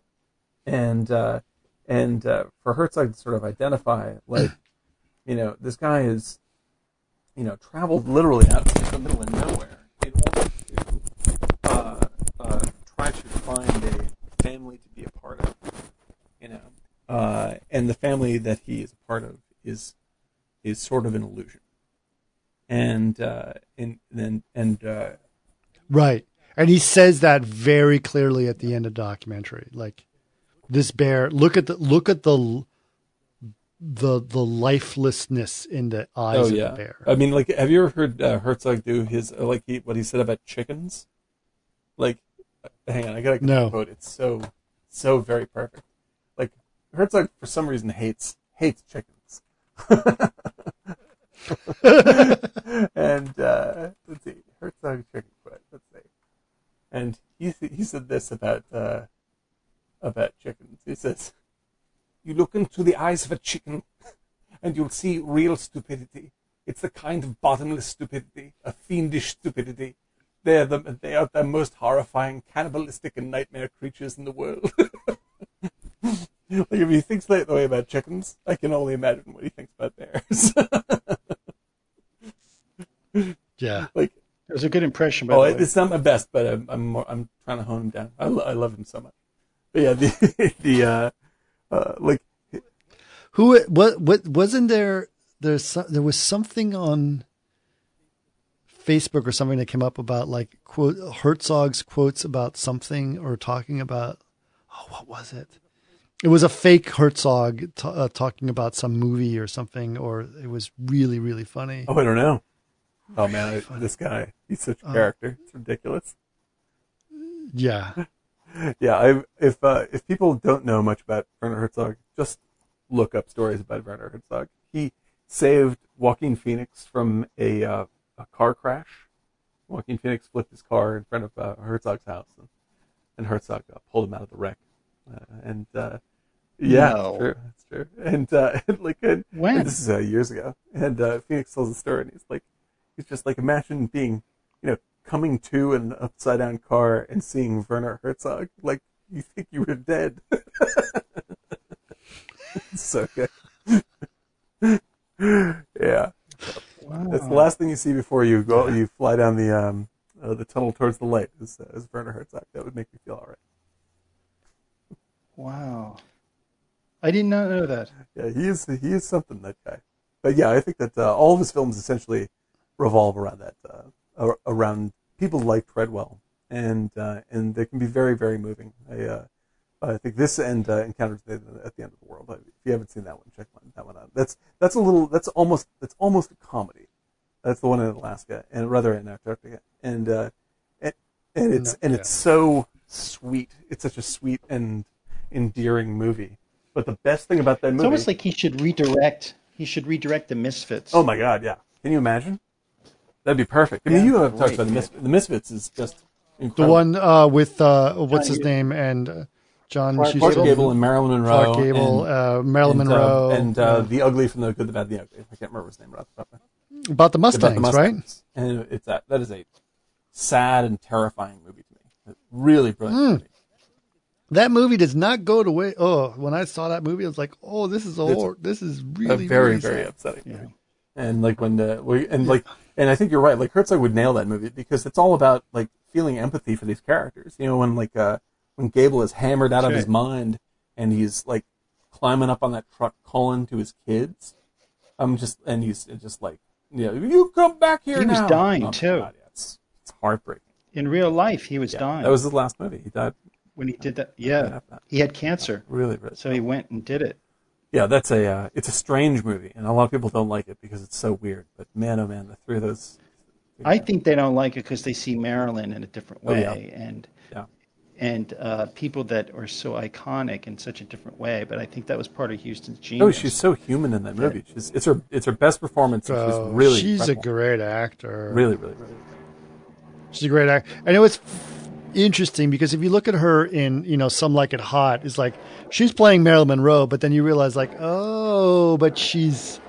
[SPEAKER 3] And uh, and uh, for Herzog to sort of identify like you know, this guy is, you know, traveled literally out of the middle of nowhere in order to uh, uh, try to find a family to be a part of. You know, uh, and the family that he is a part of is is sort of an illusion. And uh, and then and uh,
[SPEAKER 1] Right. And he says that very clearly at the end of the documentary. Like this bear, look at the look at the the the lifelessness in the eyes
[SPEAKER 3] Oh
[SPEAKER 1] of
[SPEAKER 3] yeah.
[SPEAKER 1] the bear.
[SPEAKER 3] I mean, like, have you ever heard uh, Herzog do his uh, like he, what he said about chickens? Like, uh, hang on, I gotta
[SPEAKER 1] No.
[SPEAKER 3] quote. It's so so very perfect. Like Herzog for some reason hates hates chickens. and uh, let's see, Herzog chicken quote. Let's see. And he he said this about uh, about chickens. He says, "You look into the eyes of a chicken, and you'll see real stupidity. It's the kind of bottomless stupidity, a fiendish stupidity. They're the they are the most horrifying, cannibalistic, and nightmare creatures in the world." like if he thinks that way about chickens, I can only imagine what he thinks about bears.
[SPEAKER 1] yeah.
[SPEAKER 3] like
[SPEAKER 2] It was a good impression, by
[SPEAKER 3] Oh,
[SPEAKER 2] the way.
[SPEAKER 3] it's not my best, but I'm I'm, more, I'm trying to hone him down. I, lo- I love him so much. But yeah, the the uh, uh, like
[SPEAKER 1] Who what what wasn't there there's some, there was something on Facebook or something that came up about like quote Herzog's quotes about something or talking about oh what was it? It was a fake Herzog t- uh, talking about some movie or something or it was really really funny.
[SPEAKER 3] oh I don't know. Oh man, I, this guy he's such a
[SPEAKER 1] Uh.
[SPEAKER 3] character. It's ridiculous.
[SPEAKER 1] Yeah.
[SPEAKER 3] Yeah, I if uh, if people don't know much about Werner Herzog, just look up stories about Werner Herzog. He saved Joaquin Phoenix from a uh, a car crash. Joaquin Phoenix flipped his car in front of uh, Herzog's house, and, and Herzog uh, pulled him out of the wreck. Uh, and uh, yeah,
[SPEAKER 2] No.
[SPEAKER 3] true, it's true. And uh, like and,
[SPEAKER 2] When?
[SPEAKER 3] and this is uh, years ago. And uh, Phoenix tells the story, and he's like, he's just like, imagine being, coming to an upside down car and seeing Werner Herzog. Like you think you were dead. It's so good. yeah, that's the last thing you see before you go. You fly down the um uh, the tunnel towards the light. Is, uh, is Werner Herzog? That would make me feel all right.
[SPEAKER 2] Wow. I did not know that.
[SPEAKER 3] Yeah, he is he is something that guy. But yeah, I think that uh, all of his films essentially revolve around that uh, around people like Treadwell, and uh, and they can be very very moving. I uh, I think this and uh, Encounters at the End of the World. If you haven't seen that one, check one, that one out. That's that's a little that's almost that's almost a comedy. That's the one in Alaska and rather in Antarctica, and uh, and, and it's and it's so sweet. It's such a sweet and endearing movie. But the best thing about that movie, It's
[SPEAKER 2] almost like he should redirect. He should redirect the Misfits.
[SPEAKER 3] Oh my god, yeah. Can you imagine? That'd be perfect. I mean,
[SPEAKER 2] Yeah,
[SPEAKER 3] you have talked about the
[SPEAKER 2] yeah.
[SPEAKER 3] Misfits. The Misfits is just incredible.
[SPEAKER 1] The one uh, with uh, what's his name and uh, John
[SPEAKER 3] Clark, Clark Gable and Marilyn Monroe.
[SPEAKER 1] Clark Gable,
[SPEAKER 3] and,
[SPEAKER 1] uh, Marilyn
[SPEAKER 3] and, uh,
[SPEAKER 1] Monroe,
[SPEAKER 3] and uh,
[SPEAKER 1] uh,
[SPEAKER 3] the ugly from the good, the bad, the ugly. I can't remember his name right off the top of my head.
[SPEAKER 1] about the Mustangs, right?
[SPEAKER 3] And it's that. That is a sad and terrifying movie to me. A really brilliant
[SPEAKER 1] Hmm.
[SPEAKER 3] movie.
[SPEAKER 1] That movie does not go to way. Oh, when I saw that movie, I was like, "Oh, this is a this is
[SPEAKER 3] a
[SPEAKER 1] really
[SPEAKER 3] very
[SPEAKER 1] really
[SPEAKER 3] very
[SPEAKER 1] sad.
[SPEAKER 3] upsetting
[SPEAKER 2] Yeah.
[SPEAKER 3] And like when the we, and like and I think you're right. Like Herzog would nail that movie because it's all about like feeling empathy for these characters. You know when like uh when Gable is hammered out of his mind and he's like climbing up on that truck calling to his kids. I'm just and he's just like you know you come back here
[SPEAKER 2] He was dying,
[SPEAKER 3] Oh,
[SPEAKER 2] too.
[SPEAKER 3] God, yeah, it's it's heartbreaking.
[SPEAKER 2] In real life, he was dying
[SPEAKER 3] That was his last movie. He died.
[SPEAKER 2] when he did that. Yeah, he had cancer,
[SPEAKER 3] Really, really.
[SPEAKER 2] so he went and did it.
[SPEAKER 3] Yeah, that's a uh, it's a strange movie, and a lot of people don't like it because it's so weird. But man, oh man, the three of those.
[SPEAKER 2] I think they don't like it because they see Marilyn in a different
[SPEAKER 3] Oh,
[SPEAKER 2] way,
[SPEAKER 3] yeah.
[SPEAKER 2] and
[SPEAKER 3] Yeah.
[SPEAKER 2] and uh, people that are so iconic in such a different way. But I think that was part of Huston's genius.
[SPEAKER 3] No, she's so human in that movie. She's it's her it's her best performance.
[SPEAKER 1] Oh,
[SPEAKER 3] she's really
[SPEAKER 1] she's a great actor.
[SPEAKER 3] really really really.
[SPEAKER 1] She's a great actor. And it was interesting because if you look at her in, you know, Some Like It Hot, it's like she's playing Marilyn Monroe, but then you realize like, oh, but she's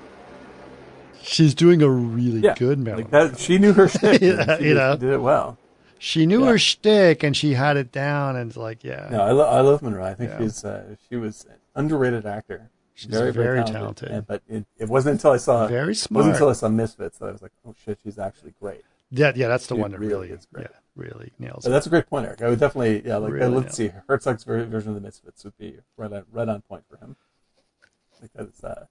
[SPEAKER 1] she's doing a really
[SPEAKER 3] Yeah,
[SPEAKER 1] good Marilyn.
[SPEAKER 3] like that. She knew her shtick.
[SPEAKER 1] Yeah,
[SPEAKER 3] she
[SPEAKER 1] you know.
[SPEAKER 3] did it well.
[SPEAKER 1] she knew
[SPEAKER 3] Yeah.
[SPEAKER 1] her shtick and she had it down and it's like, yeah.
[SPEAKER 3] No, I, lo- I love Monroe. I think
[SPEAKER 1] Yeah.
[SPEAKER 3] she's uh, she was an underrated actor.
[SPEAKER 1] She's
[SPEAKER 3] very
[SPEAKER 1] very
[SPEAKER 3] talented.
[SPEAKER 1] talented.
[SPEAKER 3] And- but it, it wasn't until I saw
[SPEAKER 1] Very
[SPEAKER 3] It
[SPEAKER 1] smart.
[SPEAKER 3] wasn't until I saw Misfits that I was like, oh shit, she's actually great.
[SPEAKER 1] Yeah, yeah, that's the
[SPEAKER 3] She
[SPEAKER 1] one that
[SPEAKER 3] really
[SPEAKER 1] really,
[SPEAKER 3] is great.
[SPEAKER 1] yeah, really nails
[SPEAKER 3] So
[SPEAKER 1] it.
[SPEAKER 3] that's a great point, Eric. I would definitely, yeah, like
[SPEAKER 1] Really,
[SPEAKER 3] let's see, Herzog's version of the Misfits would be right on, right on point for him. Because, uh,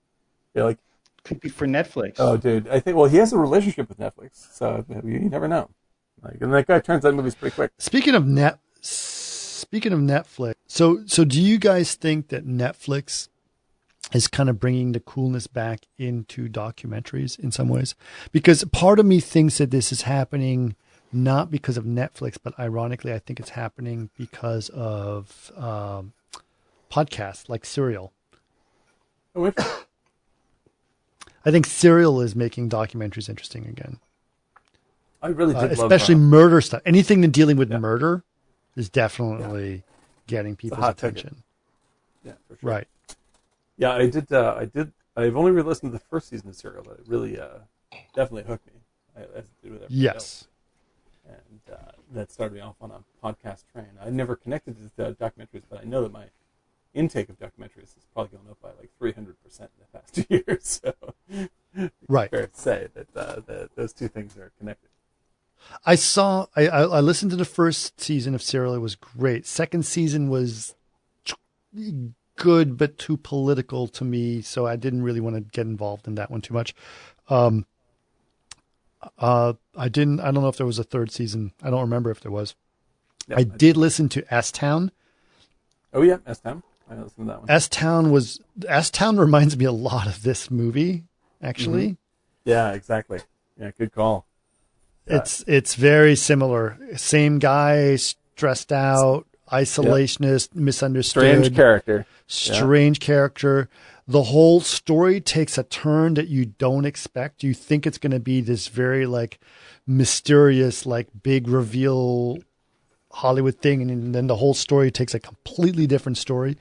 [SPEAKER 3] yeah, like,
[SPEAKER 2] could be for Netflix.
[SPEAKER 3] oh, dude, I think, well, he has a relationship with Netflix, so you, you never know. Like, and that guy turns out movies pretty quick.
[SPEAKER 1] Speaking of net, speaking of Netflix, so so do you guys think that Netflix is kind of bringing the coolness back into documentaries in some ways? Because part of me thinks that this is happening not because of Netflix, but ironically, I think it's happening because of um, podcasts like Serial.
[SPEAKER 3] Oh,
[SPEAKER 1] I think Serial is making documentaries interesting again.
[SPEAKER 3] I really
[SPEAKER 1] uh,
[SPEAKER 3] did love
[SPEAKER 1] especially
[SPEAKER 3] uh,
[SPEAKER 1] murder stuff. Anything that dealing with
[SPEAKER 3] Yeah.
[SPEAKER 1] murder is definitely getting people's
[SPEAKER 3] hot ticket.
[SPEAKER 1] attention.
[SPEAKER 3] Yeah, for sure.
[SPEAKER 1] Right.
[SPEAKER 3] Yeah, I did. Uh, I did. I've only re-listened to the first season of Serial, but it really, uh, definitely hooked me. I, with
[SPEAKER 1] Yes.
[SPEAKER 3] else. and uh, that started me off on a podcast train. I never connected to the documentaries, but I know that my intake of documentaries has probably gone up by like 300 percent in the past two years. So,
[SPEAKER 1] Right.
[SPEAKER 3] fair to say that uh, that those two things are connected.
[SPEAKER 1] I saw. I, I I listened to the first season of Serial. It was great. Second season was good, but too political to me, so I didn't really want to get involved in that one too much. Um. Uh, I didn't. I don't know if there was a third season. I don't remember if there was.
[SPEAKER 3] Yeah,
[SPEAKER 1] I did listen to S Town.
[SPEAKER 3] Oh yeah, S Town. I listened to that one.
[SPEAKER 1] S Town was S Town reminds me a lot of this movie. Actually,
[SPEAKER 3] yeah, exactly. Yeah, good call.
[SPEAKER 1] it's it's very similar. Same guy, stressed out, isolationist, misunderstood,
[SPEAKER 3] Strange character.
[SPEAKER 1] strange character. The whole story takes a turn that you don't expect. You think it's going to be this very like mysterious, like big reveal Hollywood thing, and then the whole story takes a completely different story.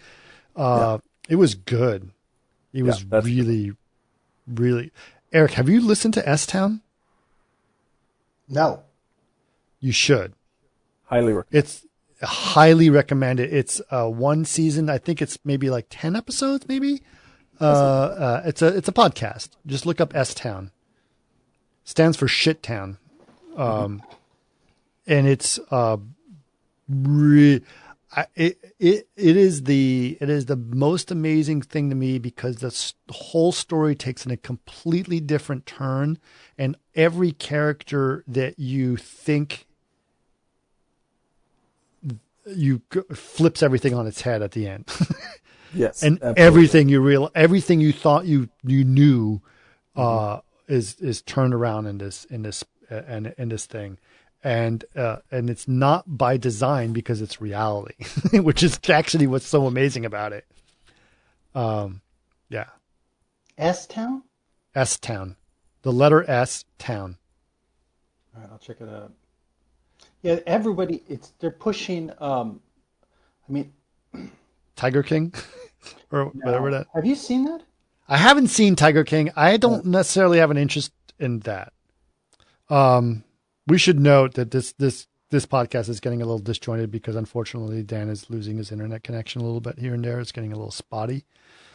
[SPEAKER 1] Uh, It was good. It was
[SPEAKER 3] that's true.
[SPEAKER 1] really, really. Eric, have you listened to S Town?
[SPEAKER 4] No.
[SPEAKER 1] You should.
[SPEAKER 3] Highly recommend.
[SPEAKER 1] It's highly recommend it. It's uh, one season. I think it's maybe like ten episodes. Maybe. Uh, uh, it's a it's a podcast. Just look up S Town. Stands for Shit Town, um, and it's uh, re- I, it it it is the it is the most amazing thing to me because the whole story takes in a completely different turn, and every character that you think you flips everything on its head at the end,
[SPEAKER 3] Yes,
[SPEAKER 1] and
[SPEAKER 3] absolutely.
[SPEAKER 1] everything you real everything you thought you you knew uh, is is turned around in this in this uh, in, in this thing, and uh, and it's not by design because it's reality, which is actually what's so amazing about it. Um, yeah,
[SPEAKER 4] S Town?
[SPEAKER 1] S Town, the letter S Town.
[SPEAKER 4] All right, I'll check it out. Yeah, everybody, it's they're pushing. Um, I mean,
[SPEAKER 1] Tiger King, or whatever that.
[SPEAKER 4] have you seen that?
[SPEAKER 1] I haven't seen Tiger King. I don't necessarily have an interest in that. Um, we should note that this this this podcast is getting a little disjointed because unfortunately Dan is losing his internet connection a little bit here and there. It's getting a little spotty.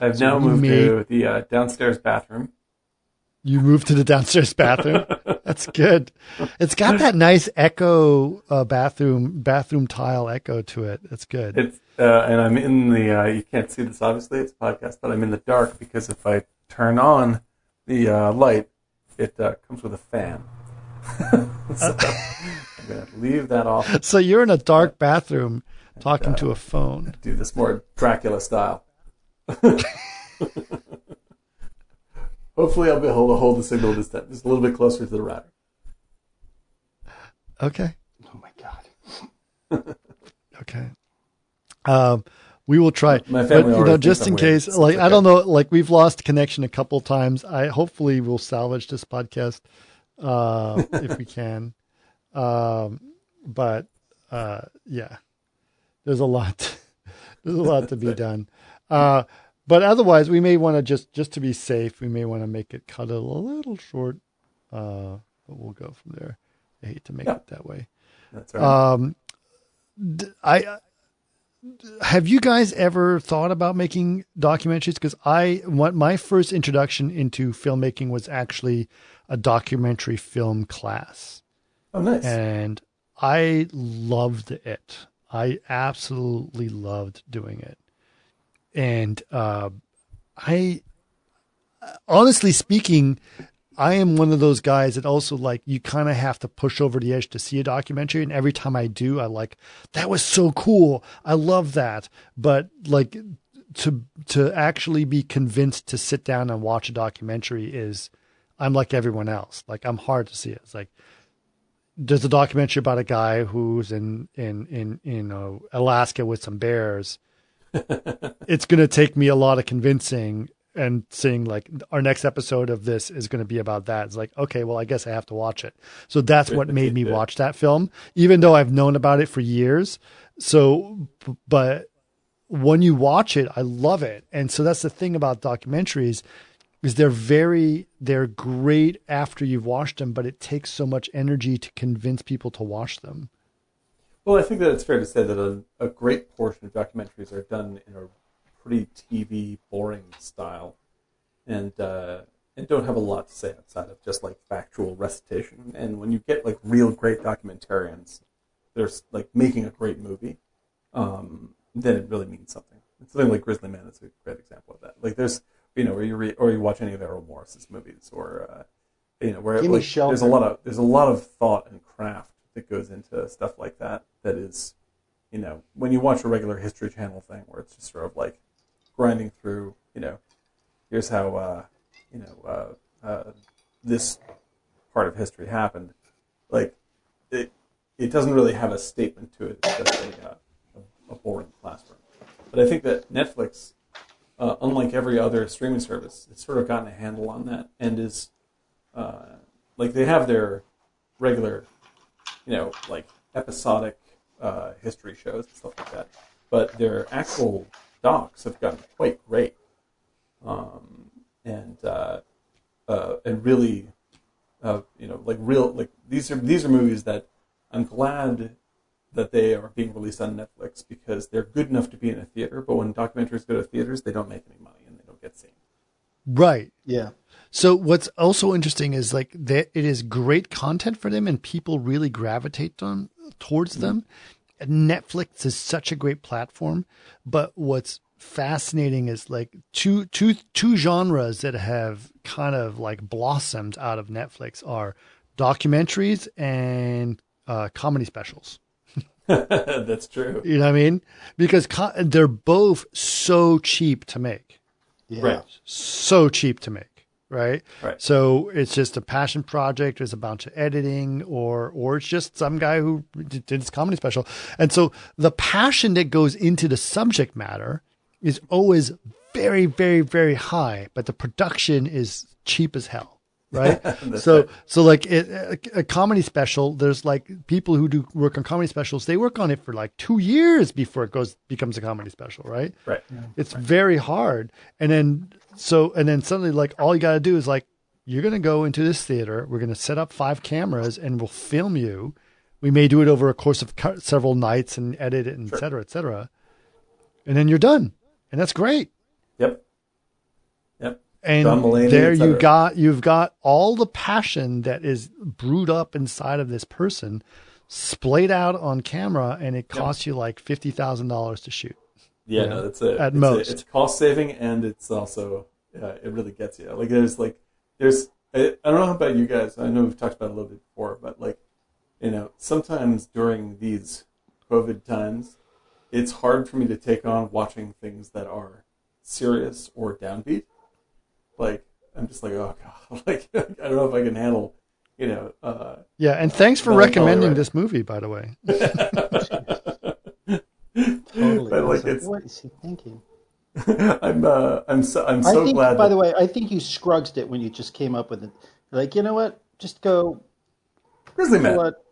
[SPEAKER 3] I've
[SPEAKER 1] so
[SPEAKER 3] now moved
[SPEAKER 1] may-
[SPEAKER 3] to the uh, downstairs bathroom.
[SPEAKER 1] You moved to the downstairs bathroom. That's good. It's got that nice echo uh, bathroom bathroom tile echo to it. That's good.
[SPEAKER 3] It's uh, and I'm in the. Uh, you can't see this obviously. It's a podcast, but I'm in the dark because if I turn on the uh, light, it uh, comes with a fan. so I'm gonna leave that off.
[SPEAKER 1] So you're in a dark bathroom talking to a phone.
[SPEAKER 3] Do this more Dracula style. Hopefully, I'll be able to hold the signal this time, just a little bit closer to the router.
[SPEAKER 1] Okay.
[SPEAKER 4] Oh my god!
[SPEAKER 1] Okay. Um, we will try.
[SPEAKER 3] My family
[SPEAKER 1] but, you know, just in case,
[SPEAKER 3] so
[SPEAKER 1] like
[SPEAKER 3] it's
[SPEAKER 1] I don't know, like we've lost connection a couple times. I hopefully we'll salvage this podcast uh, if we can. Um, but uh, yeah, there's a lot. There's a lot to be done. Uh, but otherwise, we may want to just just to be safe, we may want to make it cut it a little short. Uh, but we'll go from there. I hate to make
[SPEAKER 3] Yeah.
[SPEAKER 1] it that way.
[SPEAKER 3] That's right.
[SPEAKER 1] Um, I have you guys ever thought about making documentaries? Because I, what my first introduction into filmmaking was actually a documentary film class,
[SPEAKER 3] oh, nice.
[SPEAKER 1] and I loved it. I absolutely loved doing it, and uh, I, honestly speaking, I am one of those guys that also like you kind of have to push over the edge to see a documentary. And every time I do, I like that was so cool. I love that. But like to to actually be convinced to sit down and watch a documentary is I'm like everyone else. Like I'm hard to see it. It's like there's a documentary about a guy who's in in in in uh, Alaska with some bears. It's going to take me a lot of convincing and seeing like our next episode of this is going to be about that. It's like, okay, well, I guess I have to watch it. So that's what made me watch that film, even though I've known about it for years. So, but when you watch it, I love it. And so that's the thing about documentaries is they're very, they're great after you've watched them, but it takes so much energy to convince people to watch them.
[SPEAKER 3] Well, I think that it's fair to say that a, a great portion of documentaries are done in a pretty TV boring style, and uh, and don't have a lot to say outside of just like factual recitation. And when you get like real great documentarians, they're like making a great movie, um, then it really means something. something like Grizzly Man is a great example of that. Like there's you know, or you read or you watch any of Errol Morris's movies, or uh, you know, where like, there's a lot of there's a lot of thought and craft that goes into stuff like that. That is, you know, when you watch a regular History Channel thing where it's just sort of like grinding through, you know, here's how, uh, you know, uh, uh, this part of history happened. Like, it, it doesn't really have a statement to it. It's just a, uh, a boring classroom. But I think that Netflix, uh, unlike every other streaming service, it's sort of gotten a handle on that and is, uh, like, they have their regular, you know, like episodic uh, history shows and stuff like that. But their actual docs have gotten quite great, um, and uh, uh, and really, uh, you know, like real like these are these are movies that I'm glad that they are being released on Netflix because they're good enough to be in a theater. But when documentaries go to theaters, they don't make any money and they don't get seen.
[SPEAKER 1] Right.
[SPEAKER 4] Yeah.
[SPEAKER 1] So what's also interesting is like that it is great content for them and people really gravitate on towards mm-hmm. them. Netflix is such a great platform, but what's fascinating is like two two two genres that have kind of like blossomed out of Netflix are documentaries and uh, comedy specials.
[SPEAKER 3] That's true.
[SPEAKER 1] You know what I mean? Because co- they're both so cheap to make.
[SPEAKER 4] Yeah. Right.
[SPEAKER 1] So cheap to make right?
[SPEAKER 3] Right.
[SPEAKER 1] So it's just a passion project. There's a bunch of editing, or or it's just some guy who did his comedy special. And so the passion that goes into the subject matter is always very, very, very high, but the production is cheap as hell. Right. so, right. so like it, a, a, comedy special, there's like people who do work on comedy specials. They work on it for like two years before it goes, becomes a comedy special. Right.
[SPEAKER 3] Right.
[SPEAKER 1] Yeah. It's
[SPEAKER 3] right.
[SPEAKER 1] very hard. And then so and then suddenly like all you got to do is like you're going to go into this theater we're going to set up five cameras and we'll film you. We may do it over a course of several nights and edit it and sure. et cetera et cetera. And then you're done. And that's great.
[SPEAKER 3] Yep. Yep.
[SPEAKER 1] And Mulaney, there you got you've got all the passion that is brewed up inside of this person splayed out on camera and it costs yep. you like $50,000 to shoot
[SPEAKER 3] yeah, know, no, it's a
[SPEAKER 1] at
[SPEAKER 3] it's
[SPEAKER 1] most.
[SPEAKER 3] A, it's cost saving and it's also uh, it really gets you. Like there's like there's I, I don't know about you guys. I know we've talked about it a little bit before, but like you know sometimes during these COVID times, it's hard for me to take on watching things that are serious or downbeat. Like I'm just like oh god, like I don't know if I can handle you know. Uh,
[SPEAKER 1] yeah, and thanks for recommending right. this movie, by the way.
[SPEAKER 4] totally. But like, it's, what is he thinking?
[SPEAKER 3] I'm uh, I'm so I'm so
[SPEAKER 4] I think,
[SPEAKER 3] glad.
[SPEAKER 4] By
[SPEAKER 3] that...
[SPEAKER 4] the way, I think you scrugged it when you just came up with it. Like, you know what? Just go.
[SPEAKER 3] Grizzly Man. What?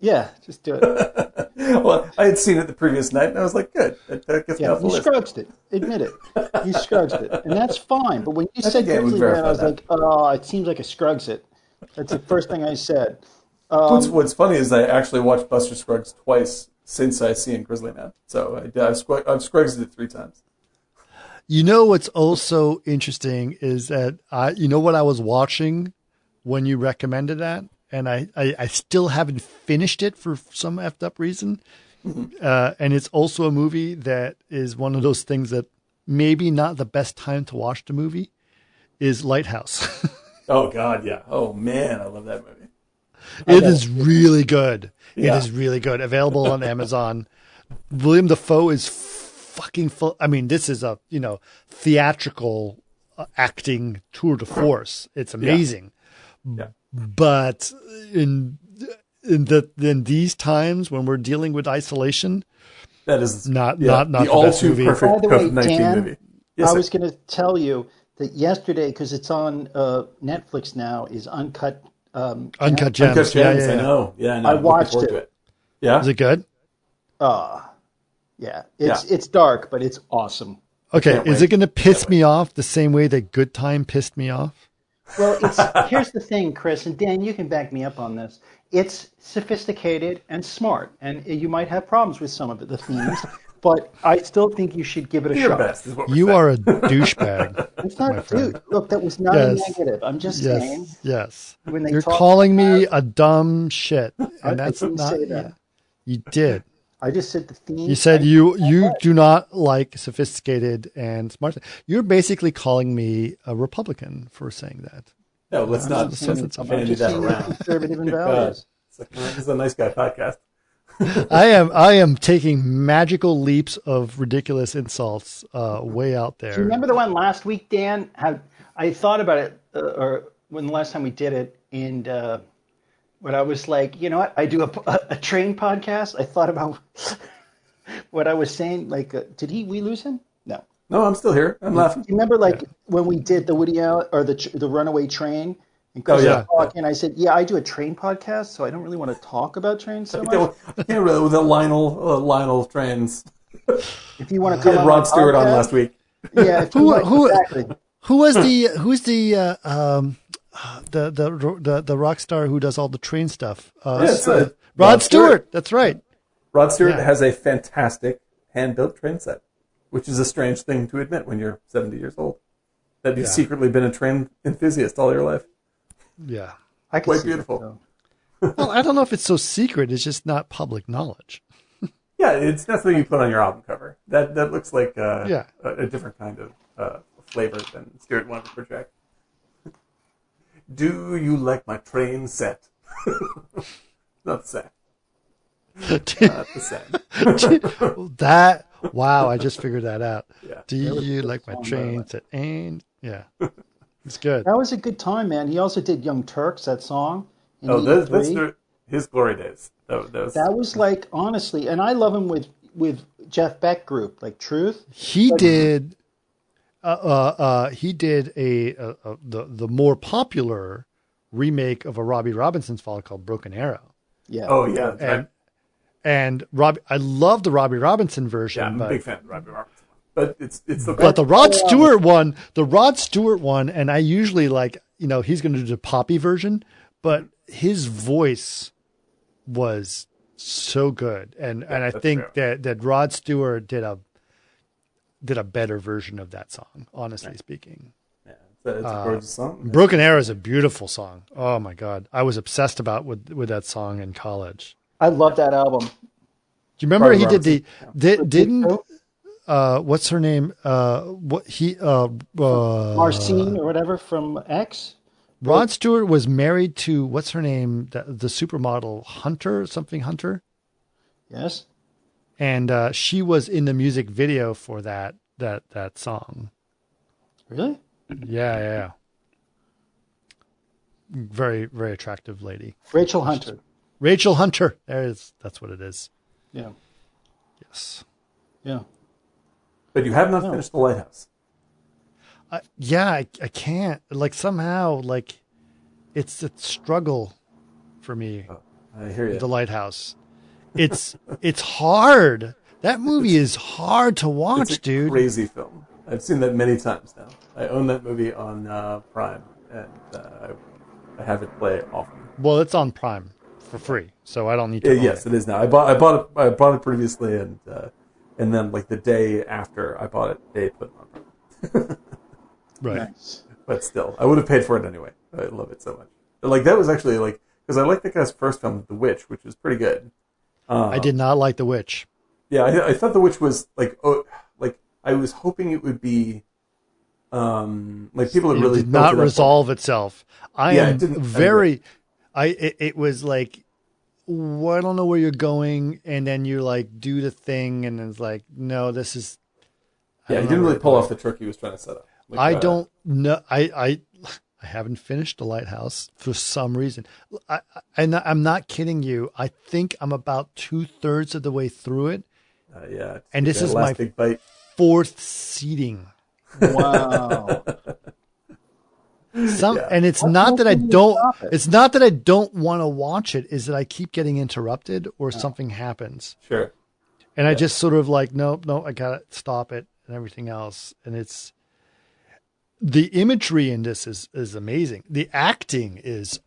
[SPEAKER 4] Yeah, just do
[SPEAKER 3] it. well, I had seen it the previous night, and I was like, "Good, that, that gets
[SPEAKER 4] yeah,
[SPEAKER 3] me
[SPEAKER 4] you
[SPEAKER 3] list."
[SPEAKER 4] scrugged it. Admit it. You scrugged it, and that's fine. But when you I said Grizzly Man, I was that. like, "Oh, it seems like a scrugs it." That's the first thing I said.
[SPEAKER 3] Um, what's, what's funny is I actually watched Buster Scruggs twice since I seen Grizzly Man. So I, I've, squ- I've scrugged it three times.
[SPEAKER 1] You know what's also interesting is that I, you know what I was watching when you recommended that, and I, I, I still haven't finished it for some effed up reason. Mm-hmm. Uh, and it's also a movie that is one of those things that maybe not the best time to watch the movie is Lighthouse.
[SPEAKER 3] Oh God, yeah. Oh man, I love that movie.
[SPEAKER 1] It is really good.
[SPEAKER 3] Yeah.
[SPEAKER 1] It is really good. Available on Amazon. William Dafoe is fucking full. I mean, this is a you know theatrical uh, acting tour de force. It's amazing.
[SPEAKER 3] Yeah.
[SPEAKER 1] But in in the in these times when we're dealing with isolation,
[SPEAKER 3] That is
[SPEAKER 1] Not-
[SPEAKER 3] yeah,
[SPEAKER 1] not- not
[SPEAKER 3] the
[SPEAKER 1] the
[SPEAKER 3] all
[SPEAKER 1] best
[SPEAKER 3] too
[SPEAKER 1] movie.
[SPEAKER 3] perfect
[SPEAKER 2] By the way,
[SPEAKER 3] COVID nineteen
[SPEAKER 2] Dan,
[SPEAKER 3] movie. Yes,
[SPEAKER 2] I was going to tell you that yesterday, because it's on uh, Netflix now, is Uncut. Um,
[SPEAKER 1] uncut gems.
[SPEAKER 3] Uncut
[SPEAKER 1] yeah,
[SPEAKER 3] Gems.
[SPEAKER 1] yeah,
[SPEAKER 3] I know. Yeah, I know.
[SPEAKER 2] I watched
[SPEAKER 3] forward
[SPEAKER 2] it.
[SPEAKER 3] Yeah.
[SPEAKER 1] Is it good?
[SPEAKER 2] Uh, yeah, it's
[SPEAKER 3] Yeah.
[SPEAKER 2] it's dark, but it's awesome.
[SPEAKER 1] Okay, is
[SPEAKER 3] wait.
[SPEAKER 1] it going to piss me off the same way that Good Time pissed me off?
[SPEAKER 2] Well, it's here's the thing, Chris and Dan. You can back me up on this. It's sophisticated and smart, and you might have problems with some of the themes, but I still think you should give it a
[SPEAKER 3] your
[SPEAKER 2] shot.
[SPEAKER 3] best is what we're
[SPEAKER 1] You
[SPEAKER 3] saying.
[SPEAKER 1] are a douchebag.
[SPEAKER 2] It's not,
[SPEAKER 1] friend.
[SPEAKER 2] dude. Look, that was not
[SPEAKER 1] Yes.
[SPEAKER 2] a negative. I'm just saying.
[SPEAKER 1] Yes, yes.
[SPEAKER 2] When they
[SPEAKER 1] You're calling me a dumb shit, and
[SPEAKER 2] I
[SPEAKER 1] that's
[SPEAKER 2] didn't say that.
[SPEAKER 1] You did.
[SPEAKER 2] I just said the theme.
[SPEAKER 1] You said
[SPEAKER 2] I-
[SPEAKER 1] you you do not like sophisticated and smart. You're basically calling me a Republican for saying that.
[SPEAKER 3] No, let's
[SPEAKER 2] I'm
[SPEAKER 3] not
[SPEAKER 2] just saying-
[SPEAKER 1] it's-
[SPEAKER 2] I'm
[SPEAKER 3] bandy
[SPEAKER 2] just
[SPEAKER 3] that around.
[SPEAKER 2] conservative in
[SPEAKER 3] God.
[SPEAKER 2] values.
[SPEAKER 3] It's like, uh, this is a nice guy podcast.
[SPEAKER 1] I am I am taking magical leaps of ridiculous insults uh, way out there.
[SPEAKER 2] Do you remember the one last week, Dan? How I thought about it, uh, or when the last time we did it, and uh, when I was like, you know what, I do a, a, a train podcast. I thought about what I was saying. Like, uh, did he? We lose him? No.
[SPEAKER 3] No, I'm still here. I'm laughing.
[SPEAKER 2] You remember, like when we did the Woody Allen or the the Runaway Train? And Chris
[SPEAKER 3] Oh, yeah.
[SPEAKER 2] was talking, I said, "Yeah, I do a train podcast, so I don't really want to talk about trains so much.
[SPEAKER 3] I can't really with the Lionel uh, Lionel trains.
[SPEAKER 2] If you want to
[SPEAKER 3] We
[SPEAKER 2] come
[SPEAKER 3] had
[SPEAKER 2] on
[SPEAKER 3] Rod
[SPEAKER 2] my
[SPEAKER 3] Stewart on last week.
[SPEAKER 2] yeah, if you
[SPEAKER 1] Who-
[SPEAKER 2] like-
[SPEAKER 1] who-
[SPEAKER 2] exactly.
[SPEAKER 1] Who was the who's the uh, um, the, the the the rock star who does all the train stuff? Uh,
[SPEAKER 3] Yeah, it's,
[SPEAKER 1] Rod,
[SPEAKER 3] Rod
[SPEAKER 1] Stewart.
[SPEAKER 3] Stewart.
[SPEAKER 1] That's right.
[SPEAKER 3] Rod Stewart
[SPEAKER 1] Yeah.
[SPEAKER 3] has a fantastic hand built train set, which is a strange thing to admit when you're 70 years old. That you've
[SPEAKER 1] Yeah.
[SPEAKER 3] secretly been a train enthusiast all your life.
[SPEAKER 1] Yeah.
[SPEAKER 2] I can
[SPEAKER 3] Quite
[SPEAKER 2] see
[SPEAKER 3] beautiful.
[SPEAKER 2] that.
[SPEAKER 1] Well, I don't know if it's so secret. It's just not public knowledge.
[SPEAKER 3] Yeah, it's not something you put on your album cover. That that looks like uh,
[SPEAKER 1] Yeah.
[SPEAKER 3] a, a different kind of uh, flavor than Stewart wanted to project. Do you like my train set? not the same. Not the same.
[SPEAKER 1] that wow! I just figured that out.
[SPEAKER 3] Yeah.
[SPEAKER 1] Do you like my
[SPEAKER 2] song, by the
[SPEAKER 1] train set? and yeah, it's good.
[SPEAKER 2] That was a good time, man. He also did Young Turks, that song. in
[SPEAKER 3] Oh, that's, that's
[SPEAKER 2] 83.
[SPEAKER 3] the, his glory days. That, that was,
[SPEAKER 2] That was like honestly, and I love him with with Jeff Beck group, like Truth.
[SPEAKER 1] He did. Uh, uh, uh, he did a, a, a the the more popular remake of a Robbie Robinson song called Broken Arrow.
[SPEAKER 2] Yeah.
[SPEAKER 3] oh yeah,
[SPEAKER 1] And
[SPEAKER 3] right.
[SPEAKER 1] and Rob, I love the Robbie Robinson
[SPEAKER 3] yeah.
[SPEAKER 1] version,
[SPEAKER 3] I'm a big fan of Robbie Robertson, but it's it's the
[SPEAKER 1] but the Rod Stewart one, the Rod Stewart one, and I usually like you know he's going to do the poppy version, but his voice was so good, and and I think
[SPEAKER 3] true.
[SPEAKER 1] that that Rod Stewart did a did a better version of that song. Honestly speaking,
[SPEAKER 3] yeah, it's a, it's a gorgeous uh, song.
[SPEAKER 1] Broken Arrow is a beautiful song. Oh my god, I was obsessed about with with that song in college.
[SPEAKER 2] I love that album.
[SPEAKER 1] Do you remember
[SPEAKER 3] Robbie
[SPEAKER 1] he did the did, didn't
[SPEAKER 2] Ditto,
[SPEAKER 1] uh what's her name uh what he uh, uh
[SPEAKER 2] Marcine or whatever from X.
[SPEAKER 1] Rod Stewart was married to what's her name the, the supermodel Hunter something Hunter
[SPEAKER 2] Yes.
[SPEAKER 1] and uh she was in the music video for that that that song
[SPEAKER 2] Really?
[SPEAKER 1] yeah yeah, yeah. very very attractive lady
[SPEAKER 2] Rachel Hunter.
[SPEAKER 1] Rachel Hunter there is that's what it is
[SPEAKER 2] Yeah.
[SPEAKER 1] yes
[SPEAKER 2] Yeah.
[SPEAKER 3] But you have not finished the lighthouse.
[SPEAKER 1] I, yeah I, I can't like somehow like it's a struggle for me
[SPEAKER 3] I hear you.
[SPEAKER 1] the lighthouse it's it's hard that movie is hard to watch
[SPEAKER 3] it's a
[SPEAKER 1] dude
[SPEAKER 3] crazy film. I've seen that many times now. I own that movie on uh, Prime, and uh, I, have it play often.
[SPEAKER 1] well it's on prime for free so i don't need to own
[SPEAKER 3] yes,
[SPEAKER 1] it.
[SPEAKER 3] it is now. I bought I bought it I bought it previously, and uh, and then like the day after I bought it, they put it on Prime.
[SPEAKER 1] right
[SPEAKER 2] Nice.
[SPEAKER 3] But still, I would have paid for it anyway. I love it so much. But, like that was actually like because I like the guy's first film, The Witch, which was pretty good.
[SPEAKER 1] i did not like the witch
[SPEAKER 3] Yeah, I, I thought The Witch was like oh, like I was hoping it would be Um, like people have
[SPEAKER 1] it
[SPEAKER 3] really
[SPEAKER 1] did not
[SPEAKER 3] it
[SPEAKER 1] resolve itself. I
[SPEAKER 3] Yeah,
[SPEAKER 1] am
[SPEAKER 3] didn't- I
[SPEAKER 1] very. I it, it was like, well, I don't know where you're going, and then you like do the thing, and then it's like, no, this is. I
[SPEAKER 3] Yeah, he didn't really pull off the trick he was trying to set up. Like,
[SPEAKER 1] I
[SPEAKER 3] uh,
[SPEAKER 1] don't know. I I I haven't finished the lighthouse for some reason. I, I and I'm not kidding you. I think I'm about two thirds of the way through it.
[SPEAKER 3] Uh, yeah,
[SPEAKER 1] And this is my-
[SPEAKER 3] bite.
[SPEAKER 1] Fourth seating.
[SPEAKER 2] Wow.
[SPEAKER 1] Some
[SPEAKER 3] Yeah.
[SPEAKER 1] and it's not that I don't.
[SPEAKER 2] it?
[SPEAKER 1] It's not that I don't want to watch it. Is that I keep getting interrupted or something happens,
[SPEAKER 3] Sure.
[SPEAKER 1] and I just sort of like, nope, no, I gotta stop it and everything else. And it's the imagery in this is is amazing. The acting is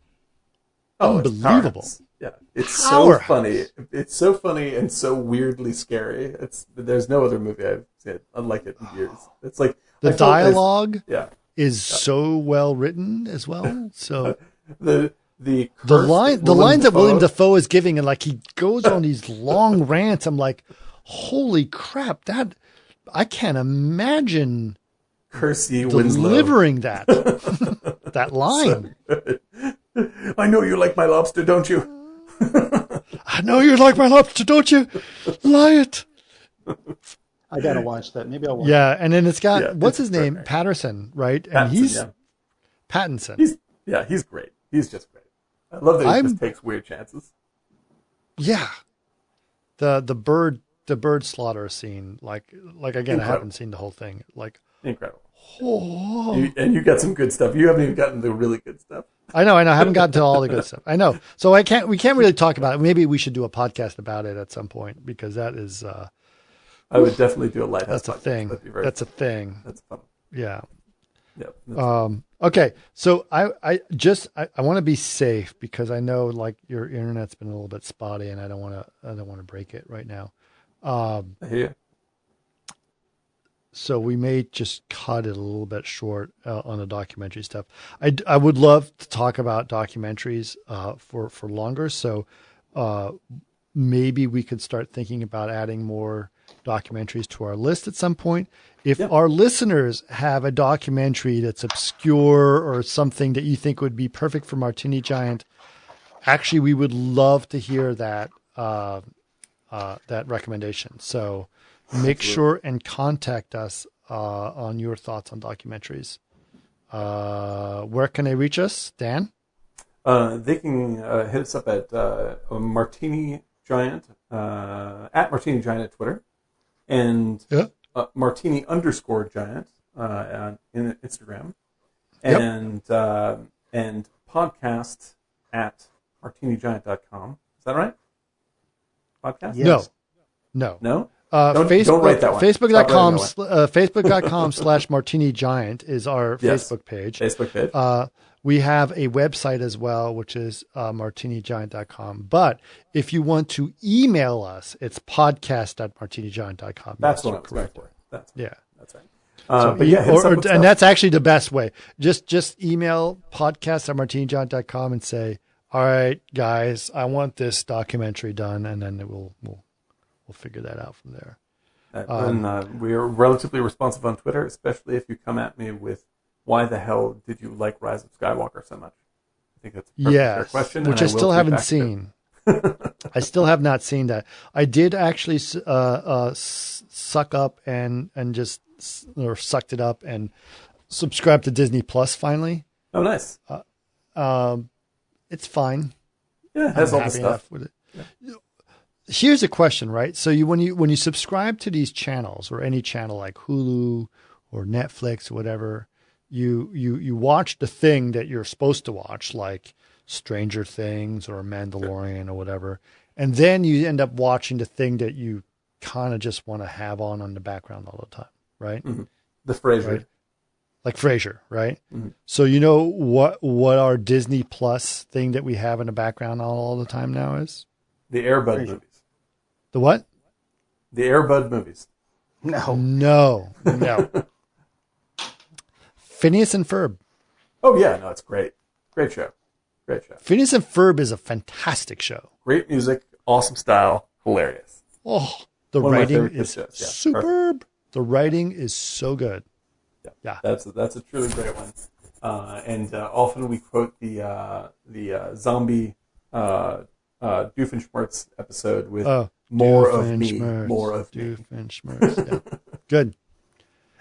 [SPEAKER 3] Oh,
[SPEAKER 1] Unbelievable.
[SPEAKER 3] powerhouse. Yeah, it's so funny. It's so funny and so weirdly scary. It's there's no other movie I've seen unlike it in years. It's like
[SPEAKER 1] the dialogue
[SPEAKER 3] Yeah,
[SPEAKER 1] is so well written as well. So
[SPEAKER 3] the the
[SPEAKER 1] the line the lines that William
[SPEAKER 3] Dafoe
[SPEAKER 1] is giving and like he goes on these long rants I'm like holy crap that I can't imagine
[SPEAKER 3] Winslow.
[SPEAKER 1] delivering that that line
[SPEAKER 3] I know you like my lobster, don't you?
[SPEAKER 1] I know you like my lobster don't you lie it
[SPEAKER 2] I gotta watch that. Maybe I'll watch.
[SPEAKER 1] yeah and then it's got
[SPEAKER 3] Yeah,
[SPEAKER 1] what's
[SPEAKER 3] it's
[SPEAKER 1] his name
[SPEAKER 3] extraordinary.
[SPEAKER 1] Pattinson right and
[SPEAKER 3] Pattinson,
[SPEAKER 1] he's
[SPEAKER 3] yeah.
[SPEAKER 1] Pattinson
[SPEAKER 3] he's yeah, he's great. He's just great. I love that he
[SPEAKER 1] I'm-
[SPEAKER 3] just takes weird chances.
[SPEAKER 1] yeah the the bird the bird slaughter scene like like again I haven't seen the whole thing like
[SPEAKER 3] Incredible.
[SPEAKER 1] oh.
[SPEAKER 3] You, and you got some good stuff. You haven't even gotten the really good stuff.
[SPEAKER 1] I know, I know. I haven't gotten to all the good stuff. I know. So I can't. We can't really talk about it. Maybe we should do a podcast about it at some point because that is uh,
[SPEAKER 3] I would definitely do a lighthouse.
[SPEAKER 1] that's a
[SPEAKER 3] podcast.
[SPEAKER 1] thing.
[SPEAKER 3] That'd be very
[SPEAKER 1] That's a thing.
[SPEAKER 3] that's fun.
[SPEAKER 1] Yeah.
[SPEAKER 3] Yeah.
[SPEAKER 1] Um, okay. So I, I just I, I want to be safe because I know like your internet's been a little bit spotty and I don't want to I don't want to break it right now. Um,
[SPEAKER 3] you.
[SPEAKER 1] so we may just cut it a little bit short uh, on the documentary stuff. I, I would love to talk about documentaries uh, for for longer. So uh, maybe we could start thinking about adding more documentaries to our list at some point. If
[SPEAKER 3] Yeah.
[SPEAKER 1] our listeners have a documentary that's obscure or something that you think would be perfect for Martini Giant, actually, we would love to hear that uh, uh, that recommendation. So make sure and contact us uh, on your thoughts on documentaries. Uh, where can they reach us, Dan?
[SPEAKER 3] Uh, they can uh, hit us up at uh, Martini Giant uh, at Martini Giant at Twitter, and
[SPEAKER 1] Yeah.
[SPEAKER 3] uh, Martini underscore Giant uh, on in Instagram,
[SPEAKER 1] Yep.
[SPEAKER 3] and uh, and podcast at martinigiant.com. Is that right? Podcast?
[SPEAKER 2] Yes.
[SPEAKER 1] No, no.
[SPEAKER 3] No.
[SPEAKER 1] Uh,
[SPEAKER 3] Don't-
[SPEAKER 1] Facebook,
[SPEAKER 3] don't write that one.
[SPEAKER 1] Facebook.com,
[SPEAKER 3] Stop writing
[SPEAKER 1] sl- uh, Facebook.com slash Martini Giant is our
[SPEAKER 3] Yes.
[SPEAKER 1] Facebook page.
[SPEAKER 3] Facebook page.
[SPEAKER 1] Uh, we have a website as well, which is uh, martinigiant.com. But if you want to email us, it's podcast at martinigiant.com.
[SPEAKER 3] That's what I
[SPEAKER 1] you're correct.
[SPEAKER 3] for. That's
[SPEAKER 1] Yeah.
[SPEAKER 3] that's right. Uh, but yeah,
[SPEAKER 1] or, or- and
[SPEAKER 3] stuff.
[SPEAKER 1] that's actually the best way. Just just email podcast at and say, all right, guys, I want this documentary done. And then it will, we'll, we'll figure that out from there.
[SPEAKER 3] Uh,
[SPEAKER 1] Um,
[SPEAKER 3] and uh, we are relatively responsive on Twitter, especially if you come at me with "Why the hell did you like Rise of Skywalker so much?" I think that's a perfect fair question,
[SPEAKER 1] which
[SPEAKER 3] and
[SPEAKER 1] I still haven't
[SPEAKER 3] back to it.
[SPEAKER 1] seen. I still have not seen that. I did actually uh, uh, suck up and and just or sucked it up and subscribed to Disney Plus finally.
[SPEAKER 3] Oh, nice.
[SPEAKER 1] Um, it's fine.
[SPEAKER 3] Yeah, it has
[SPEAKER 1] I'm
[SPEAKER 3] all the stuff.
[SPEAKER 1] with it. Here's a question, right? So you when you when you subscribe to these channels or any channel like Hulu or Netflix or whatever, you you you watch the thing that you're supposed to watch, like Stranger Things or Mandalorian or whatever, and then you end up watching the thing that you kind of just want to have on on the background all the time, right?
[SPEAKER 3] The Frasier.
[SPEAKER 1] Right. Like Frasier, right?
[SPEAKER 3] Mhm.
[SPEAKER 1] So you know what what our Disney Plus thing that we have in the background all, all the time now is
[SPEAKER 3] The Air Bud
[SPEAKER 2] Frasier.
[SPEAKER 3] movies.
[SPEAKER 1] The what?
[SPEAKER 3] The Air Bud movies.
[SPEAKER 2] No.
[SPEAKER 1] No, no. Phineas and Ferb.
[SPEAKER 3] Oh yeah, no, it's great. Great show. Great show.
[SPEAKER 1] Phineas and Ferb is a fantastic show.
[SPEAKER 3] Great music, awesome style, hilarious.
[SPEAKER 1] Oh, the
[SPEAKER 3] One
[SPEAKER 1] writing is
[SPEAKER 3] shows, yeah.
[SPEAKER 1] superb. The writing is so good.
[SPEAKER 3] Yeah,
[SPEAKER 1] Yeah.
[SPEAKER 3] that's a, that's a truly great one. Uh, and uh, often we quote the uh, the uh, zombie uh, uh, Doofenshmirtz episode with
[SPEAKER 1] Oh,
[SPEAKER 3] more of me,
[SPEAKER 1] Doofenshmirtz,
[SPEAKER 3] more of me.
[SPEAKER 1] Doofenshmirtz, yeah. Good.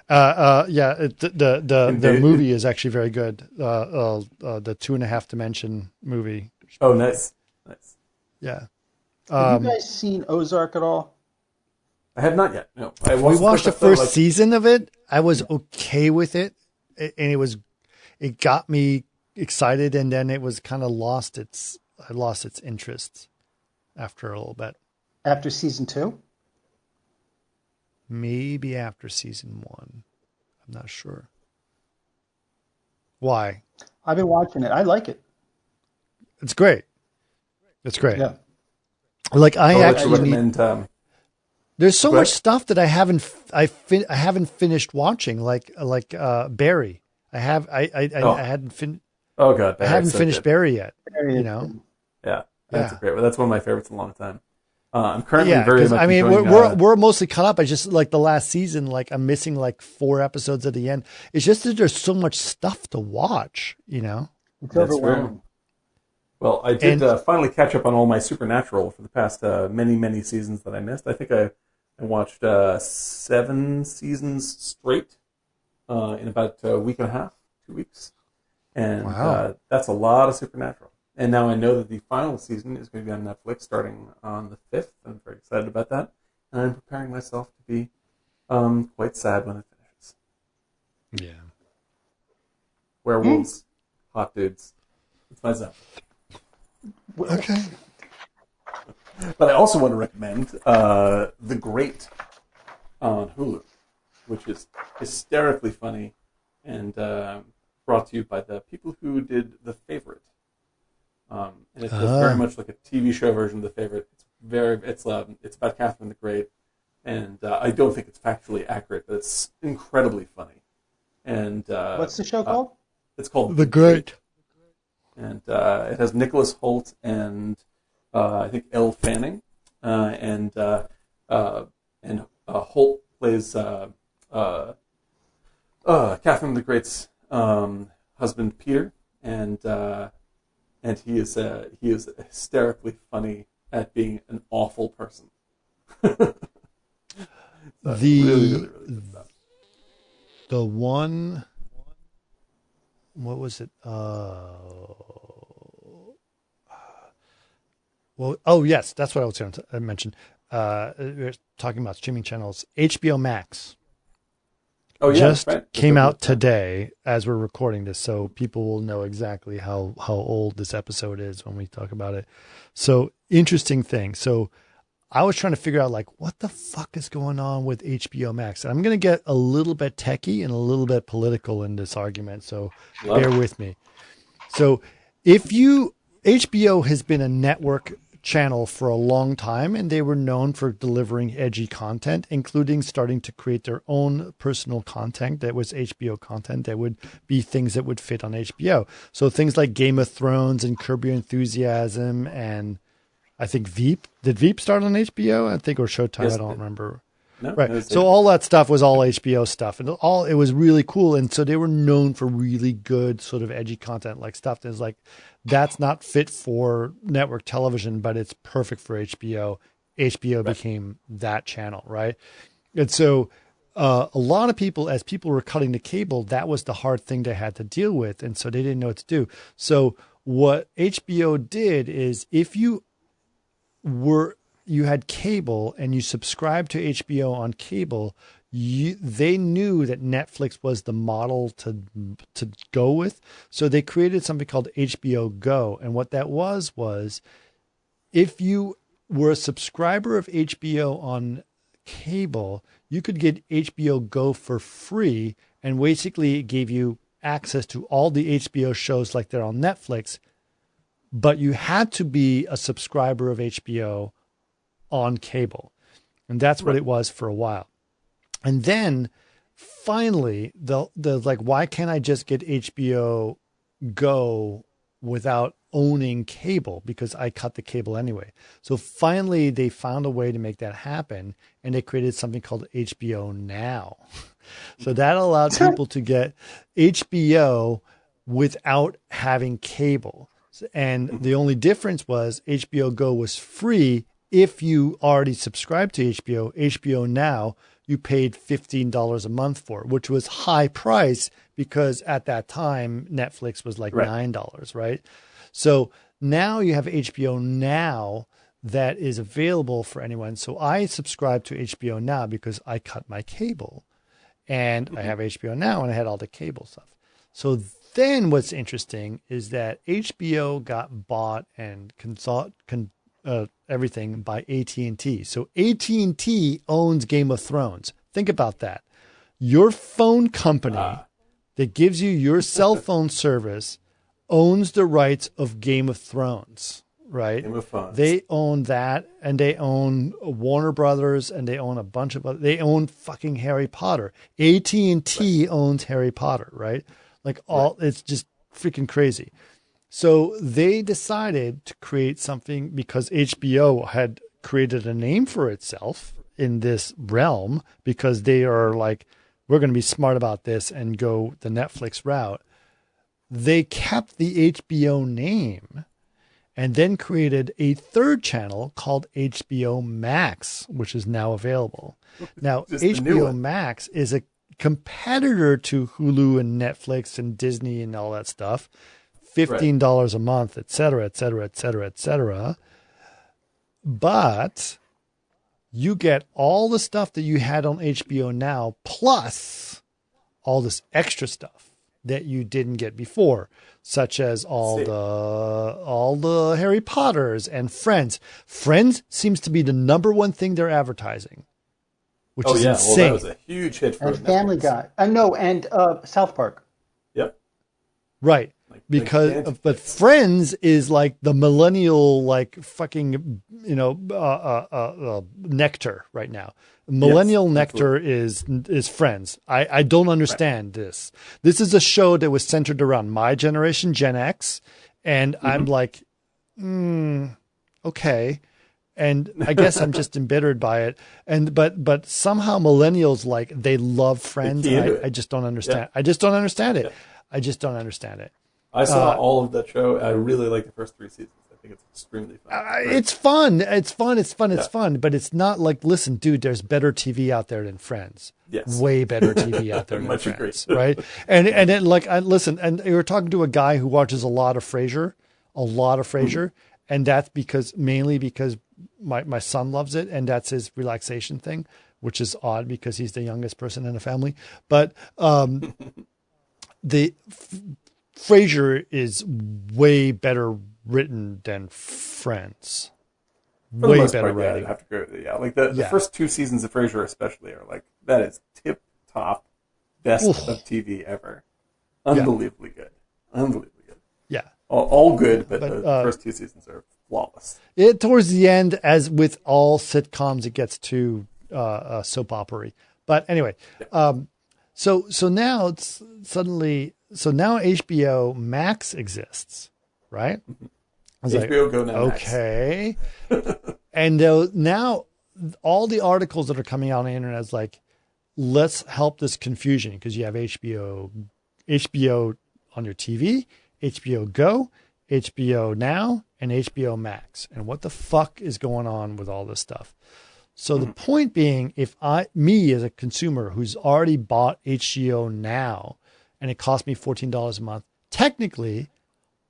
[SPEAKER 1] Uh, uh, yeah, it, the the the, the movie is actually very good. Uh, uh, uh, the two and a half dimension movie.
[SPEAKER 3] Oh, nice, nice.
[SPEAKER 1] Yeah.
[SPEAKER 2] Have
[SPEAKER 1] Um,
[SPEAKER 2] you guys seen Ozark at all?
[SPEAKER 3] I have not yet. No, I
[SPEAKER 1] we watched the
[SPEAKER 3] episode,
[SPEAKER 1] first
[SPEAKER 3] like-
[SPEAKER 1] season of it. I was okay with it, a- and it was, it got me excited, and then it was kind of lost its, I lost its interest after a little bit.
[SPEAKER 2] After season two?
[SPEAKER 1] Maybe after season one, I'm not sure. Why?
[SPEAKER 2] I've been watching it. I like it.
[SPEAKER 1] It's great. It's great.
[SPEAKER 2] Yeah.
[SPEAKER 1] Like I
[SPEAKER 3] I would
[SPEAKER 1] actually need,
[SPEAKER 3] recommend. Um,
[SPEAKER 1] there's so much stuff that I haven't f- I fin- I haven't finished watching like like uh Barry. I have I I, I,
[SPEAKER 3] Oh.
[SPEAKER 1] I hadn't fin-
[SPEAKER 3] oh god,
[SPEAKER 1] I haven't
[SPEAKER 3] so
[SPEAKER 1] finished
[SPEAKER 3] good.
[SPEAKER 1] Barry yet.
[SPEAKER 2] There
[SPEAKER 1] You
[SPEAKER 2] is.
[SPEAKER 1] know.
[SPEAKER 3] Yeah, that's
[SPEAKER 1] Yeah.
[SPEAKER 3] a great. That's one of my favorites in a long time. Uh, I'm currently
[SPEAKER 1] Yeah,
[SPEAKER 3] very
[SPEAKER 1] 'cause,
[SPEAKER 3] much
[SPEAKER 1] I mean we're
[SPEAKER 3] enjoying,
[SPEAKER 1] we're,
[SPEAKER 3] uh,
[SPEAKER 1] we're mostly caught up. I just like the last season. Like I'm missing like four episodes at the end. It's just that there's so much stuff to watch. You know.
[SPEAKER 2] It's overwhelming.
[SPEAKER 3] Well, I did
[SPEAKER 1] And-
[SPEAKER 3] uh, finally catch up on all my Supernatural for the past uh, many, many seasons that I missed. I think I, I watched uh, seven seasons straight uh, in about a week and a half, two weeks. And
[SPEAKER 1] Wow.
[SPEAKER 3] uh, that's a lot of Supernatural. And now I know that the final season is going to be on Netflix starting on the 5th. I'm very excited about that. And I'm preparing myself to be um, quite sad when it finishes.
[SPEAKER 1] Yeah.
[SPEAKER 3] Werewolves, hot dudes. It's my zone.
[SPEAKER 1] Okay.
[SPEAKER 3] But I also want to recommend uh, The Great on Hulu, which is hysterically funny and uh, brought to you by the people who did The Favorite. Um, and it's just
[SPEAKER 1] Ah.
[SPEAKER 3] very much like a TV show version of The Favorite. It's very it's um, it's about Catherine the Great, and uh, I don't think it's factually accurate, but it's incredibly funny. And uh,
[SPEAKER 2] What's the show called?
[SPEAKER 3] it's called
[SPEAKER 1] The Great.
[SPEAKER 3] and uh, it has Nicholas Hoult and uh, I think Elle Fanning, uh, and uh, uh, and uh, Hoult plays uh, uh, uh, Catherine the Great's um, husband Peter, and uh, and he is uh, he is hysterically funny at being an awful person. So,
[SPEAKER 1] The-
[SPEAKER 3] really, really, really
[SPEAKER 1] the one what was it? Uh well oh yes that's what i was going to uh, mention uh we are talking about streaming channels. Hbo max
[SPEAKER 3] Oh yeah,
[SPEAKER 1] just
[SPEAKER 3] right.
[SPEAKER 1] came out today as we're recording this so people will know exactly how how old this episode is when we talk about it. So interesting thing. So i was trying to figure out like what the fuck is going on with hbo max? And i'm going to get a little bit techie and a little bit political in this argument so
[SPEAKER 3] Love
[SPEAKER 1] bear
[SPEAKER 3] it.
[SPEAKER 1] with me. So if you hbo has been a network channel for a long time and they were known for delivering edgy content including starting to create their own personal content that was hbo content that would be things that would fit on hbo so things like game of thrones and curb your enthusiasm and i think veep did veep start on hbo i think or showtime
[SPEAKER 3] Yes,
[SPEAKER 1] i don't remember
[SPEAKER 3] No,
[SPEAKER 1] Right.
[SPEAKER 3] it
[SPEAKER 1] So all that stuff was all HBO stuff, and all it was really cool. And so they were known for really good sort of edgy content, like stuff that's like that's not fit for network television, but it's perfect for HBO. HBO became that channel, right? And so uh, a lot of people, as people were cutting the cable, that was the hard thing they had to deal with, and so they didn't know what to do. So what HBO did is, if you were you had cable and you subscribed to HBO on cable, you, they knew that Netflix was the model to to go with, so they created something called HBO Go, and what that was was if you were a subscriber of HBO on cable, you could get HBO Go for free, and basically it gave you access to all the HBO shows like they're on Netflix, but you had to be a subscriber of HBO on cable. And that's what it was for a while. And then finally, the the like, why can't I just get HBO Go without owning cable because I cut the cable anyway. So finally, they found a way to make that happen, and they created something called HBO Now. so that allowed people to get HBO without having cable. And
[SPEAKER 3] Mm-hmm.
[SPEAKER 1] the only difference was HBO Go was free if you already subscribed to HBO. HBO Now, you paid $15 a month for, which was high price because at that time Netflix was like
[SPEAKER 3] Right.
[SPEAKER 1] $9, right? So now you have HBO Now that is available for anyone. So I subscribe to HBO Now because I cut my cable and I have HBO Now and I had all the cable stuff. So then what's interesting is that HBO got bought and consult con, uh, everything by AT&T. So AT&T owns Game of Thrones. Think about that. Your phone company that gives you your cell phone service owns the rights of Game of Thrones, right?
[SPEAKER 3] Game of Thrones.
[SPEAKER 1] They own that, and they own Warner Brothers, and they own a bunch of other. They own fucking Harry Potter. AT and T owns Harry Potter, right? Like all, it's just freaking crazy. So they decided to create something because HBO had created a name for itself in this realm because they are like, we're going to be smart about this and go the Netflix route. They kept the HBO name and then created a third channel called HBO Max, which is now available. Now, HBO. Max is a competitor to Hulu and Netflix and Disney and all that stuff. Fifteen dollars a month, et cetera, et cetera, et cetera, et cetera. But you get all the stuff that you had on HBO now, plus all this extra stuff that you didn't get before, such as all
[SPEAKER 3] See.
[SPEAKER 1] the all the Harry Potters and Friends. Friends seems to be the number one thing they're advertising, which
[SPEAKER 3] oh
[SPEAKER 1] is
[SPEAKER 3] yeah,
[SPEAKER 1] insane.
[SPEAKER 3] well that was a huge hit for
[SPEAKER 2] And Family Guy. Uh, no, and uh, South Park.
[SPEAKER 3] Yep.
[SPEAKER 1] Right.
[SPEAKER 3] Like,
[SPEAKER 1] because
[SPEAKER 3] gigantic
[SPEAKER 1] but friends is like the millennial like fucking you know uh, uh, uh, uh, nectar right now. Millennial nectar is is friends. I i don't understand this. This is a show that was centered around my generation gen x and
[SPEAKER 3] Mm-hmm.
[SPEAKER 1] i'm like mm, okay. And i guess i'm just embittered by it. And but but somehow millennials like they love friends
[SPEAKER 3] into
[SPEAKER 1] I. I just don't understand. I just don't understand it. I just don't understand it
[SPEAKER 3] I saw
[SPEAKER 1] uh,
[SPEAKER 3] all of that show. I really like the first three seasons. I think it's extremely fun.
[SPEAKER 1] Uh, it's fun. It's fun. It's fun. It's
[SPEAKER 3] Yeah.
[SPEAKER 1] fun. But it's not like, listen, dude, there's better TV out there than Friends.
[SPEAKER 3] Yes.
[SPEAKER 1] Way better TV out there than. Friends. Right. And, and then like, I, listen, and you were talking to a guy who watches a lot of Frasier, a lot of Frasier. And that's because mainly because my, my son loves it and that's his relaxation thing, which is odd because he's the youngest person in the family. But, um, the F- Frasier is way better written than Friends. Way better
[SPEAKER 3] part, yeah,
[SPEAKER 1] writing.
[SPEAKER 3] I have to agree with you. Yeah, like the, the
[SPEAKER 1] Yeah.
[SPEAKER 3] first two seasons of Frasier, especially, are like that is tip top, best
[SPEAKER 1] Oof.
[SPEAKER 3] of TV ever. Unbelievably good. Unbelievably good.
[SPEAKER 1] Yeah.
[SPEAKER 3] All, all good, but,
[SPEAKER 1] But,
[SPEAKER 3] the
[SPEAKER 1] uh,
[SPEAKER 3] first two seasons are flawless.
[SPEAKER 1] It towards the end, as with all sitcoms, it gets too uh, uh, soap opery. But anyway, um, so so now it's suddenly so now HBO Max exists, right? Was like,
[SPEAKER 3] HBO Go now.
[SPEAKER 1] Okay, and uh, now all the articles that are coming out on the internet is like, let's help this confusion because you have HBO, HBO on your TV, HBO Go, HBO Now, and HBO Max. And what the fuck is going on with all this stuff? So the point being, if I, me as a consumer who's already bought HBO Now, and it cost me fourteen dollars a month, technically,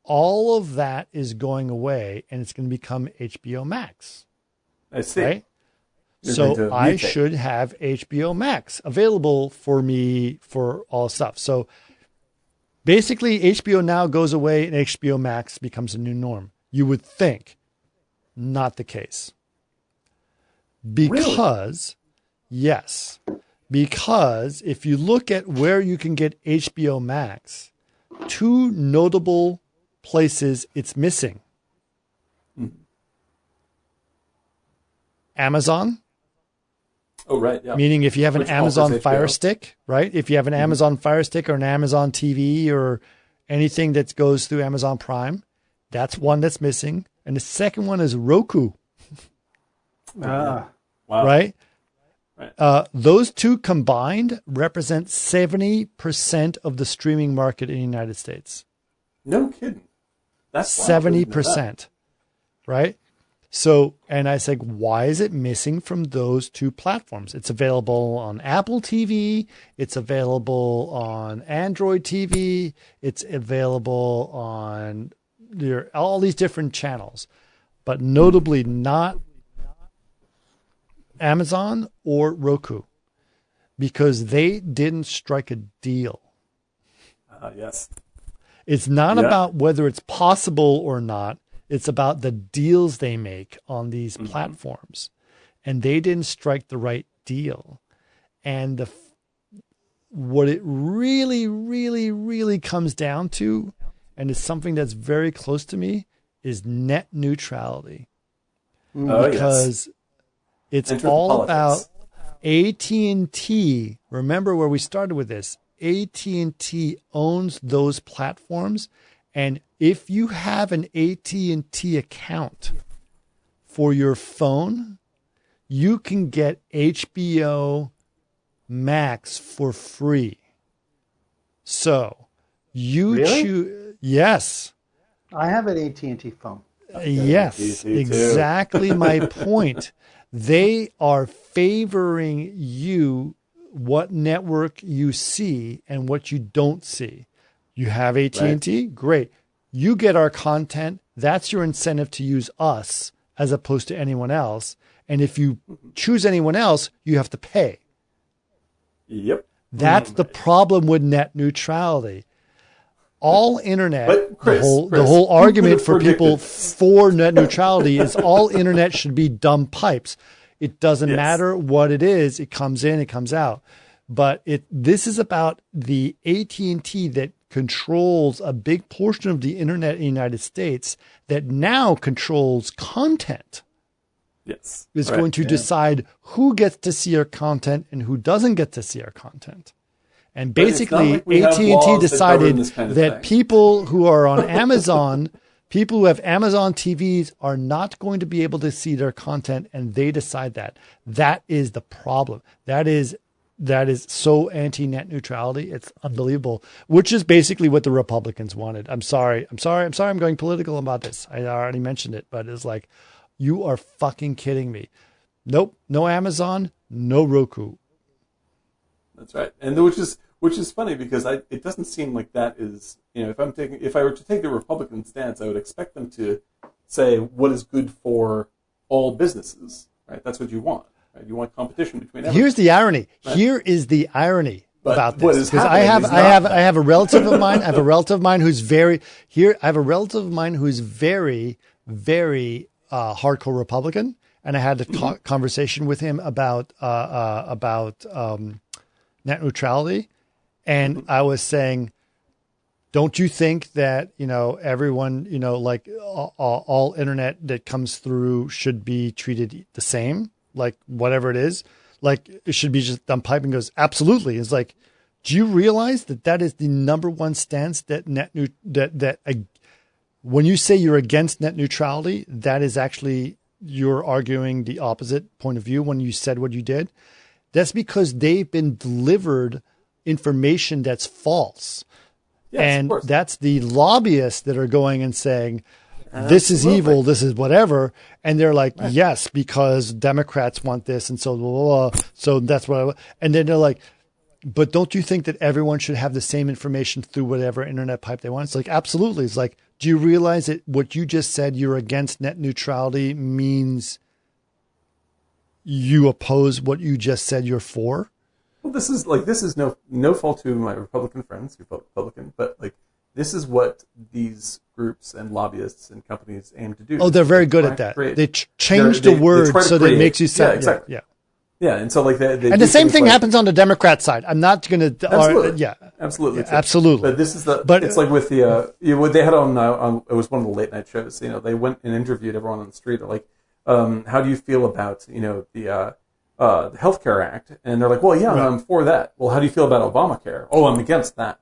[SPEAKER 1] all of that is going away, and it's going to become HBO Max
[SPEAKER 3] I see.
[SPEAKER 1] right? So I should have HBO Max available for me for all stuff. So basically, HBO now goes away and HBO Max becomes a new norm. You would think, not the case. Because, yes, because if you look at where you can get HBO Max, two notable places it's missing Amazon
[SPEAKER 3] Oh right, yeah.
[SPEAKER 1] Meaning, if you have an
[SPEAKER 3] Which
[SPEAKER 1] Amazon. Fire Stick, right? If you have an Amazon Fire Stick or an Amazon TV or anything that goes through Amazon Prime. That's one that's missing. And the second one is Roku.
[SPEAKER 2] Ah.
[SPEAKER 3] Wow.
[SPEAKER 1] right?
[SPEAKER 3] Right.
[SPEAKER 1] Uh, those two combined represent 70% of the streaming market in the United States.
[SPEAKER 3] No kidding. That's wild. I that.
[SPEAKER 1] 70%. Right? So, and I said, why is it missing from those two platforms? It's available on Apple TV, it's available on Android TV, it's available on there all these different channels, but notably not Amazon or Roku because they didn't strike a deal.
[SPEAKER 3] Uh, yes.
[SPEAKER 1] It's not
[SPEAKER 3] Yeah.
[SPEAKER 1] about whether it's possible or not. It's about the deals they make on these
[SPEAKER 3] Mm-hmm.
[SPEAKER 1] platforms. And they didn't strike the right deal. And the what it really, really, really comes down to, and it's something that's very close to me, is net neutrality.
[SPEAKER 3] Oh, yes.
[SPEAKER 1] Because it's
[SPEAKER 3] Enter
[SPEAKER 1] all about. AT&T. Remember where we started with this. AT&T owns those platforms and if you have an AT&T account for your phone, you can get HBO Max for free. So, you
[SPEAKER 2] Really?
[SPEAKER 1] choose yes.
[SPEAKER 2] I have an AT and T phone.
[SPEAKER 1] Yes, exactly my point. They are favoring you what network you see and what you don't see. You have AT&T, great. You get our content. That's your incentive to use us as opposed to anyone else. And if you choose anyone else, you have to pay.
[SPEAKER 3] Yep.
[SPEAKER 1] That's mm. the problem with net neutrality. All internet,
[SPEAKER 3] But, Chris,
[SPEAKER 1] the whole,
[SPEAKER 3] Chris,
[SPEAKER 1] the whole argument for people for net neutrality is all internet should be dumb pipes. It doesn't
[SPEAKER 3] Yes.
[SPEAKER 1] matter what it is; it comes in, it comes out. But it this is about the AT and T that controls a big portion of the internet in the United States that now controls content
[SPEAKER 3] Yes.
[SPEAKER 1] is
[SPEAKER 3] Right.
[SPEAKER 1] going to decide who gets to see our content and who doesn't get to see our content. And
[SPEAKER 3] But it's not
[SPEAKER 1] basically,
[SPEAKER 3] like
[SPEAKER 1] AT&T
[SPEAKER 3] that
[SPEAKER 1] decided
[SPEAKER 3] kind of
[SPEAKER 1] that
[SPEAKER 3] thing.
[SPEAKER 1] people who are on Amazon, people who have Amazon TVs are not going to be able to see their content and they decide that. That is the problem. That is that is so anti net neutrality. It's unbelievable, which is basically what the Republicans wanted. I'm sorry. I'm sorry. I'm sorry. I'm going political about this. I already mentioned it, but it's like, you are fucking kidding me. Nope. No Amazon, no Roku.
[SPEAKER 3] That's right, and which is which is funny because I it doesn't seem like that is you know if I'm taking if I were to take the Republican stance, I would expect them to say what is good for all businesses, right? That's what you want, right? You want competition between. everyone.
[SPEAKER 1] Here's the irony. Here is the irony
[SPEAKER 3] But
[SPEAKER 1] about this. Because I have I have
[SPEAKER 3] that.
[SPEAKER 1] I have a relative of mine. I have a relative of mine who's very here. I have a relative of mine who's very very uh, hardcore Republican, and I had a
[SPEAKER 3] Mm-hmm.
[SPEAKER 1] co- conversation with him about uh, uh, about um, net neutrality, and
[SPEAKER 3] Mm-hmm.
[SPEAKER 1] I was saying, don't you think that you know everyone you know like all, all, internet that comes through should be treated the same, like whatever it is, like it should be just dumb pipe and goes absolutely. It's like, do you realize that that is the number one stance that net new that that uh, when you say you're against net neutrality, that is actually you're arguing the opposite point of view when you said what you did. That's because they've been delivered information that's false.
[SPEAKER 3] Yes,
[SPEAKER 1] and that's the lobbyists that are going and saying, this is evil, this is whatever. And they're like, yes, because Democrats want this. And so, blah, blah, blah. so that's what I, and then they're like, but don't you think that everyone should have the same information through whatever internet pipe they want? It's like, absolutely. It's like, do you realize that what you just said, you're against net neutrality means you oppose what you just said you're for?
[SPEAKER 3] Well, this is like this is no no fault to my Republican friends who vote Republican, but like this is what these groups and lobbyists and companies aim to do.
[SPEAKER 1] Oh, they're very good at that.
[SPEAKER 3] create-
[SPEAKER 1] They ch- change the
[SPEAKER 3] they- they
[SPEAKER 1] word so that it makes you sound
[SPEAKER 3] yeah, exactly.
[SPEAKER 1] yeah.
[SPEAKER 3] Yeah, and so like they, they
[SPEAKER 1] And the same thing
[SPEAKER 3] like-
[SPEAKER 1] happens on the Democrat side. I'm not going to.
[SPEAKER 3] Absolutely.
[SPEAKER 1] yeah,
[SPEAKER 3] absolutely,
[SPEAKER 1] Yeah, absolutely.
[SPEAKER 3] But this is the.
[SPEAKER 1] But-
[SPEAKER 3] it's like with the. Uh, you know, what they had on, uh, on. It was one of the late night shows. You know, they went and interviewed everyone on the street. They're like, um, "How do you feel about you know the uh, uh, the Health Care Act?" And they're like, "Well, yeah, I'm for that." Well, how do you feel about Obamacare? Oh, I'm against that.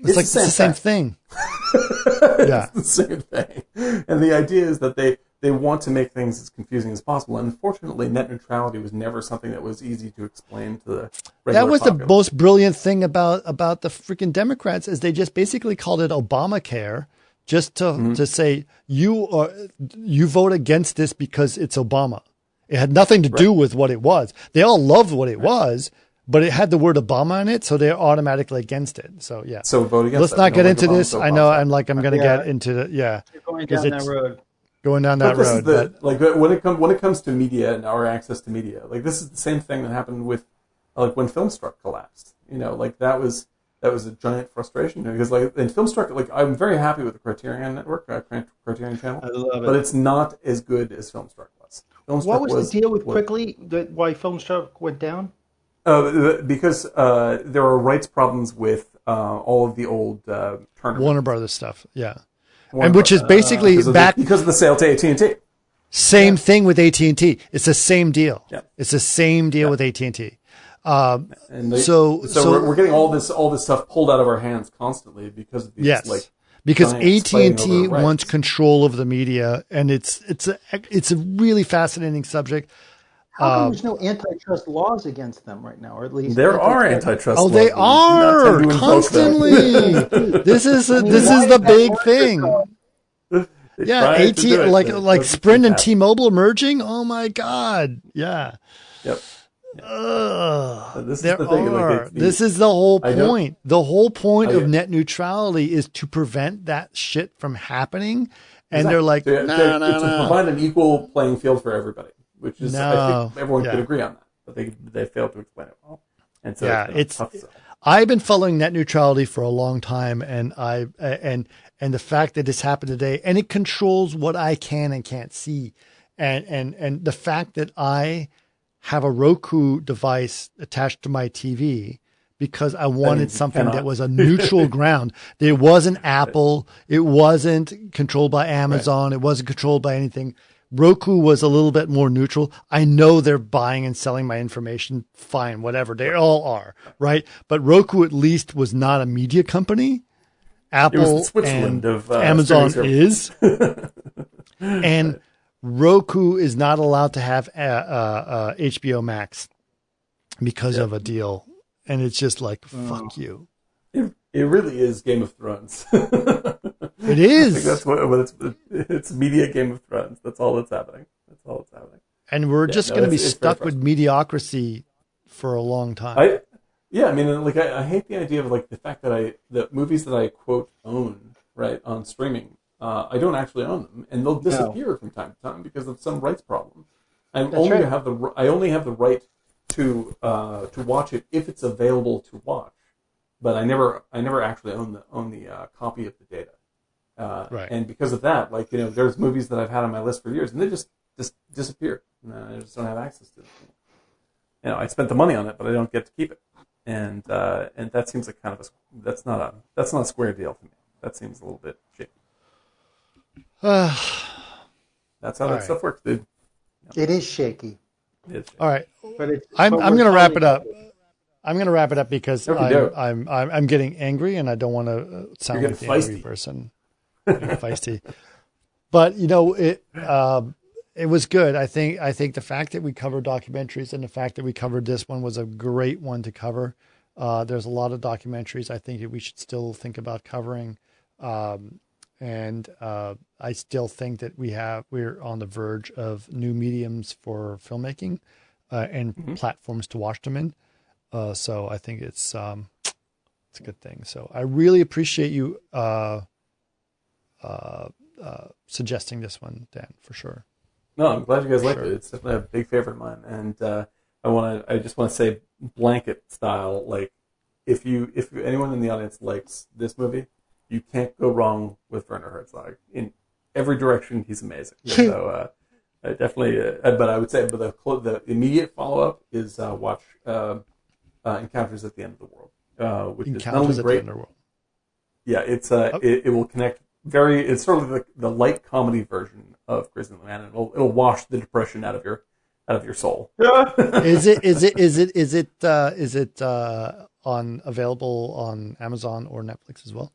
[SPEAKER 1] It's, it's like the same, the same thing.
[SPEAKER 3] yeah, it's the same thing. And the idea is that they they want to make things as confusing as possible. And unfortunately, net neutrality was never something that was easy to explain to the.
[SPEAKER 1] That was populace. the most brilliant thing about about the freaking Democrats is they just basically called it Obamacare, just to mm-hmm. to say you are you vote against this because it's Obama. It had nothing to right. do with what it was. They all loved what it right. was, but it had the word Obama in it, so they're automatically against it. So yeah.
[SPEAKER 3] So vote against. It.
[SPEAKER 1] Let's not get into this. I know I'm like I'm going to yeah. get into the yeah.
[SPEAKER 2] You're going down that road
[SPEAKER 1] going down that road.
[SPEAKER 3] The, but... Like when it comes when it comes to media and our access to media, like this is the same thing that happened with like when Filmstruck collapsed. You know, like that was that was a giant frustration because like in Filmstruck, like I'm very happy with the Criterion Network, uh, Criterion Channel.
[SPEAKER 2] I love it,
[SPEAKER 3] but it's not as good as Filmstruck was.
[SPEAKER 2] Filmstruck what was, was the deal with was, quickly that why Filmstruck went down?
[SPEAKER 3] Uh, because uh, there are rights problems with uh, all of the old uh, Turner
[SPEAKER 1] Warner Brothers stuff. Yeah, and which is basically
[SPEAKER 3] uh,
[SPEAKER 1] back
[SPEAKER 3] because of the sale to AT and T.
[SPEAKER 1] Same yeah. thing with AT and T. It's the same deal. Yeah. It's the same deal yeah. with AT and T. Um, and they, so,
[SPEAKER 3] so, so we're, we're, getting all this all this stuff pulled out of our hands constantly because of these
[SPEAKER 1] yes.
[SPEAKER 3] like
[SPEAKER 1] because AT and T wants control of the media, and it's it's a it's a really fascinating subject.
[SPEAKER 2] How come um, there's no antitrust laws against them right now, or at least
[SPEAKER 3] there are antitrust? Laws.
[SPEAKER 1] Oh, they are constantly. this is a, I mean, this is the big thing. yeah, AT like like Sprint and T-Mobile merging. Oh my god! Yeah.
[SPEAKER 3] Yep.
[SPEAKER 1] This there is the thing. Are. Like, this is the whole point. The whole point of net neutrality is to prevent that shit from happening. And exactly. they're like, no, no, no.
[SPEAKER 3] To provide an equal playing field for everybody which is no. I think everyone yeah. could agree on that, but they they failed to explain it well. And so
[SPEAKER 1] yeah, it's. it's I've been following net neutrality for a long time, and I and and the fact that this happened today, and it controls what I can and can't see, and and and the fact that I have a Roku device attached to my TV because I wanted something that was a neutral ground. There wasn't Apple. It wasn't controlled by Amazon. Right. It wasn't controlled by anything. Roku was a little bit more neutral. I know they're buying and selling my information. Fine, whatever. They all are, right? But Roku at least was not a media company. Apple and of, uh, Amazon is. and Roku is not allowed to have uh, uh, HBO Max because of a deal. And it's just like, fuck you.
[SPEAKER 3] It, it really is Game of Thrones.
[SPEAKER 1] It is.
[SPEAKER 3] that's what, it's. It's media Game of Thrones. That's all that's happening. That's all that's happening.
[SPEAKER 1] And we're yeah, just no, going to be stuck with mediocrity for a long time.
[SPEAKER 3] I, yeah, I mean, like I, I, hate the idea of like the fact that I the movies that I quote own right on streaming. Uh, I don't actually own them, and they'll disappear no. from time to time because of some rights problem. I only right. have the I only have the right to uh, to watch it if it's available to watch, but I never I never actually own the own the uh, copy of the data. Uh, right. And because of that, like you know, there's movies that I've had on my list for years, and they just just disappear. I just don't have access to them. You know, I spent the money on it, but I don't get to keep it, and uh, and that seems like kind of a that's not a that's not a square deal to me. That seems a little bit shaky. that's how that right. stuff works, dude.
[SPEAKER 2] It is shaky.
[SPEAKER 1] It is shaky. All right, but it's, I'm I'm going to wrap it up. I'm going to wrap it up because I'm, I'm, I'm I'm getting angry and I don't want to uh, sound like the angry person feisty. But you know, it um, it was good. I think I think the fact that we covered documentaries and the fact that we covered this one was a great one to cover. Uh, there's a lot of documentaries I think that we should still think about covering. Um, and uh, I still think that we have we're on the verge of new mediums for filmmaking uh, and mm-hmm. platforms to watch them in. Uh, so I think it's um, it's a good thing. So I really appreciate you uh, uh, uh, suggesting this one, Dan, for sure.
[SPEAKER 3] No, I'm glad you guys liked sure. it. It's definitely a big favorite of mine, and uh, I want to. I just want to say, blanket style, like if you if anyone in the audience likes this movie, you can't go wrong with Werner Herzog. In every direction, he's amazing. so uh, I definitely, uh, but I would say, but the the immediate follow up is uh, watch uh, uh, Encounters at the End of the World, uh, which Encounters is not only great. Yeah, it's uh, oh. it, it will connect very it's sort of the, the light comedy version of Grizzly Man, it'll it'll wash the depression out of your out of your soul.
[SPEAKER 1] is it is it is it is it uh, is it uh, on available on Amazon or Netflix as well?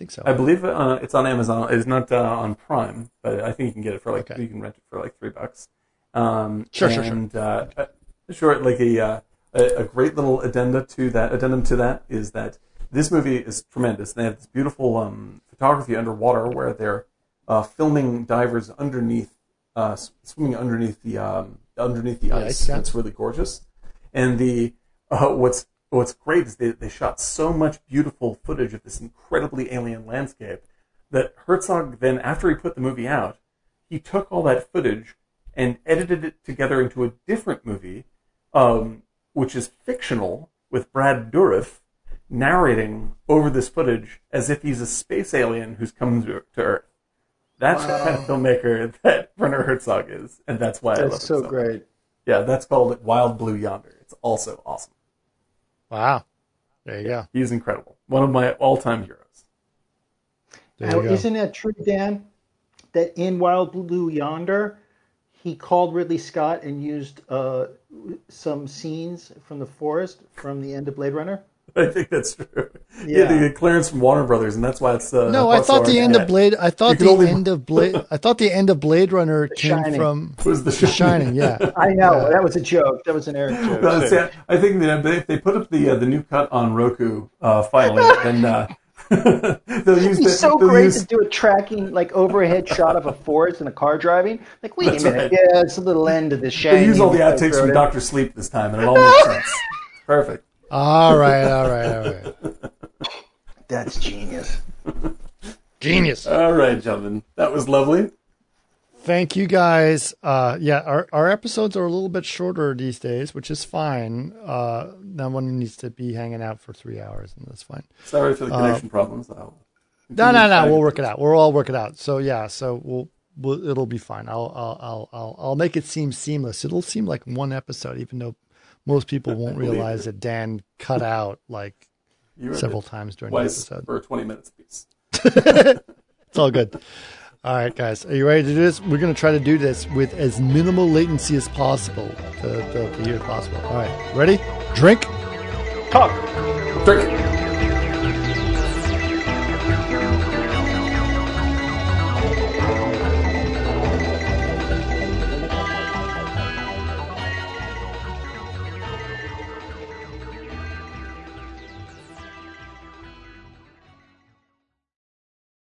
[SPEAKER 1] I think so.
[SPEAKER 3] I believe uh, it's on Amazon. It's not uh, on Prime, but I think you can get it for like
[SPEAKER 1] Okay.
[SPEAKER 3] you can rent it for like three bucks. Um,
[SPEAKER 1] Sure, sure, sure.
[SPEAKER 3] and, Uh, uh, sure. Like a, uh, a a great little addenda to that addendum to that is that this movie is tremendous. They have this beautiful um, photography underwater where they're uh, filming divers underneath, uh, swimming underneath the um, underneath the ice.
[SPEAKER 1] ice, yeah.
[SPEAKER 3] It's really gorgeous. And the uh, what's what's great is they, they shot so much beautiful footage of this incredibly alien landscape that Herzog then, after he put the movie out, he took all that footage and edited it together into a different movie, um, which is fictional, with Brad Dourif narrating over this footage as if he's a space alien who's come to, to Earth. That's the kind of filmmaker that Werner Herzog is, and that's why I love
[SPEAKER 2] That's
[SPEAKER 3] him
[SPEAKER 2] so great.
[SPEAKER 3] Yeah, that's called Wild Blue Yonder. It's also awesome.
[SPEAKER 1] Wow. There you go.
[SPEAKER 3] He's incredible. One of my all-time heroes.
[SPEAKER 1] There
[SPEAKER 2] Now,
[SPEAKER 1] you go.
[SPEAKER 2] isn't that true, Dan? That in Wild Blue Yonder, he called Ridley Scott and used uh, some scenes from the forest from the end of Blade Runner.
[SPEAKER 3] I think that's true. Yeah,
[SPEAKER 2] Yeah.
[SPEAKER 3] they get clearance from Warner Brothers, and that's why it's. Uh,
[SPEAKER 1] no, I thought the end of. Blade. I thought the
[SPEAKER 3] only-
[SPEAKER 1] end of Blade. I thought the end of Blade Runner came
[SPEAKER 2] Shining.
[SPEAKER 1] from
[SPEAKER 3] was the
[SPEAKER 1] The Shining. Yeah.
[SPEAKER 2] I know that was a joke. That was an Eric joke.
[SPEAKER 3] No, see, I- I think that if they put up the uh, the new cut on Roku uh, finally, then uh, they'll use the,
[SPEAKER 2] It's so
[SPEAKER 3] they'll
[SPEAKER 2] great
[SPEAKER 3] use-
[SPEAKER 2] to do a tracking like overhead shot of a forest and a car driving. Like, wait
[SPEAKER 3] That's
[SPEAKER 2] a minute,
[SPEAKER 3] right.
[SPEAKER 2] yeah, it's a little end of the
[SPEAKER 3] Shining.
[SPEAKER 2] They
[SPEAKER 3] use all the outtakes from Doctor Sleep this time, and it all makes sense. Perfect.
[SPEAKER 1] All right. All right. All right.
[SPEAKER 2] That's genius.
[SPEAKER 1] Genius.
[SPEAKER 3] All right, gentlemen, that was lovely.
[SPEAKER 1] Thank you guys. Uh, yeah, our, our episodes are a little bit shorter these days, which is fine. Uh, no one needs to be hanging out for three hours, and that's fine.
[SPEAKER 3] Sorry for the connection problems. I'll
[SPEAKER 1] No, no, no.
[SPEAKER 3] continue
[SPEAKER 1] We'll work it out. We'll all work it out. So yeah, so we'll, we'll it'll be fine. I'll, I'll, I'll, I'll, I'll make it seem seamless. It'll seem like one episode, even though most people won't realize that Dan cut out like several times during the episode.
[SPEAKER 3] for twenty minutes apiece.
[SPEAKER 1] It's all good. All right, guys, are you ready to do this? We're going to try to do this with as minimal latency as possible to, to, to hear possible. All right, ready? Drink.
[SPEAKER 2] Talk.
[SPEAKER 3] Drink.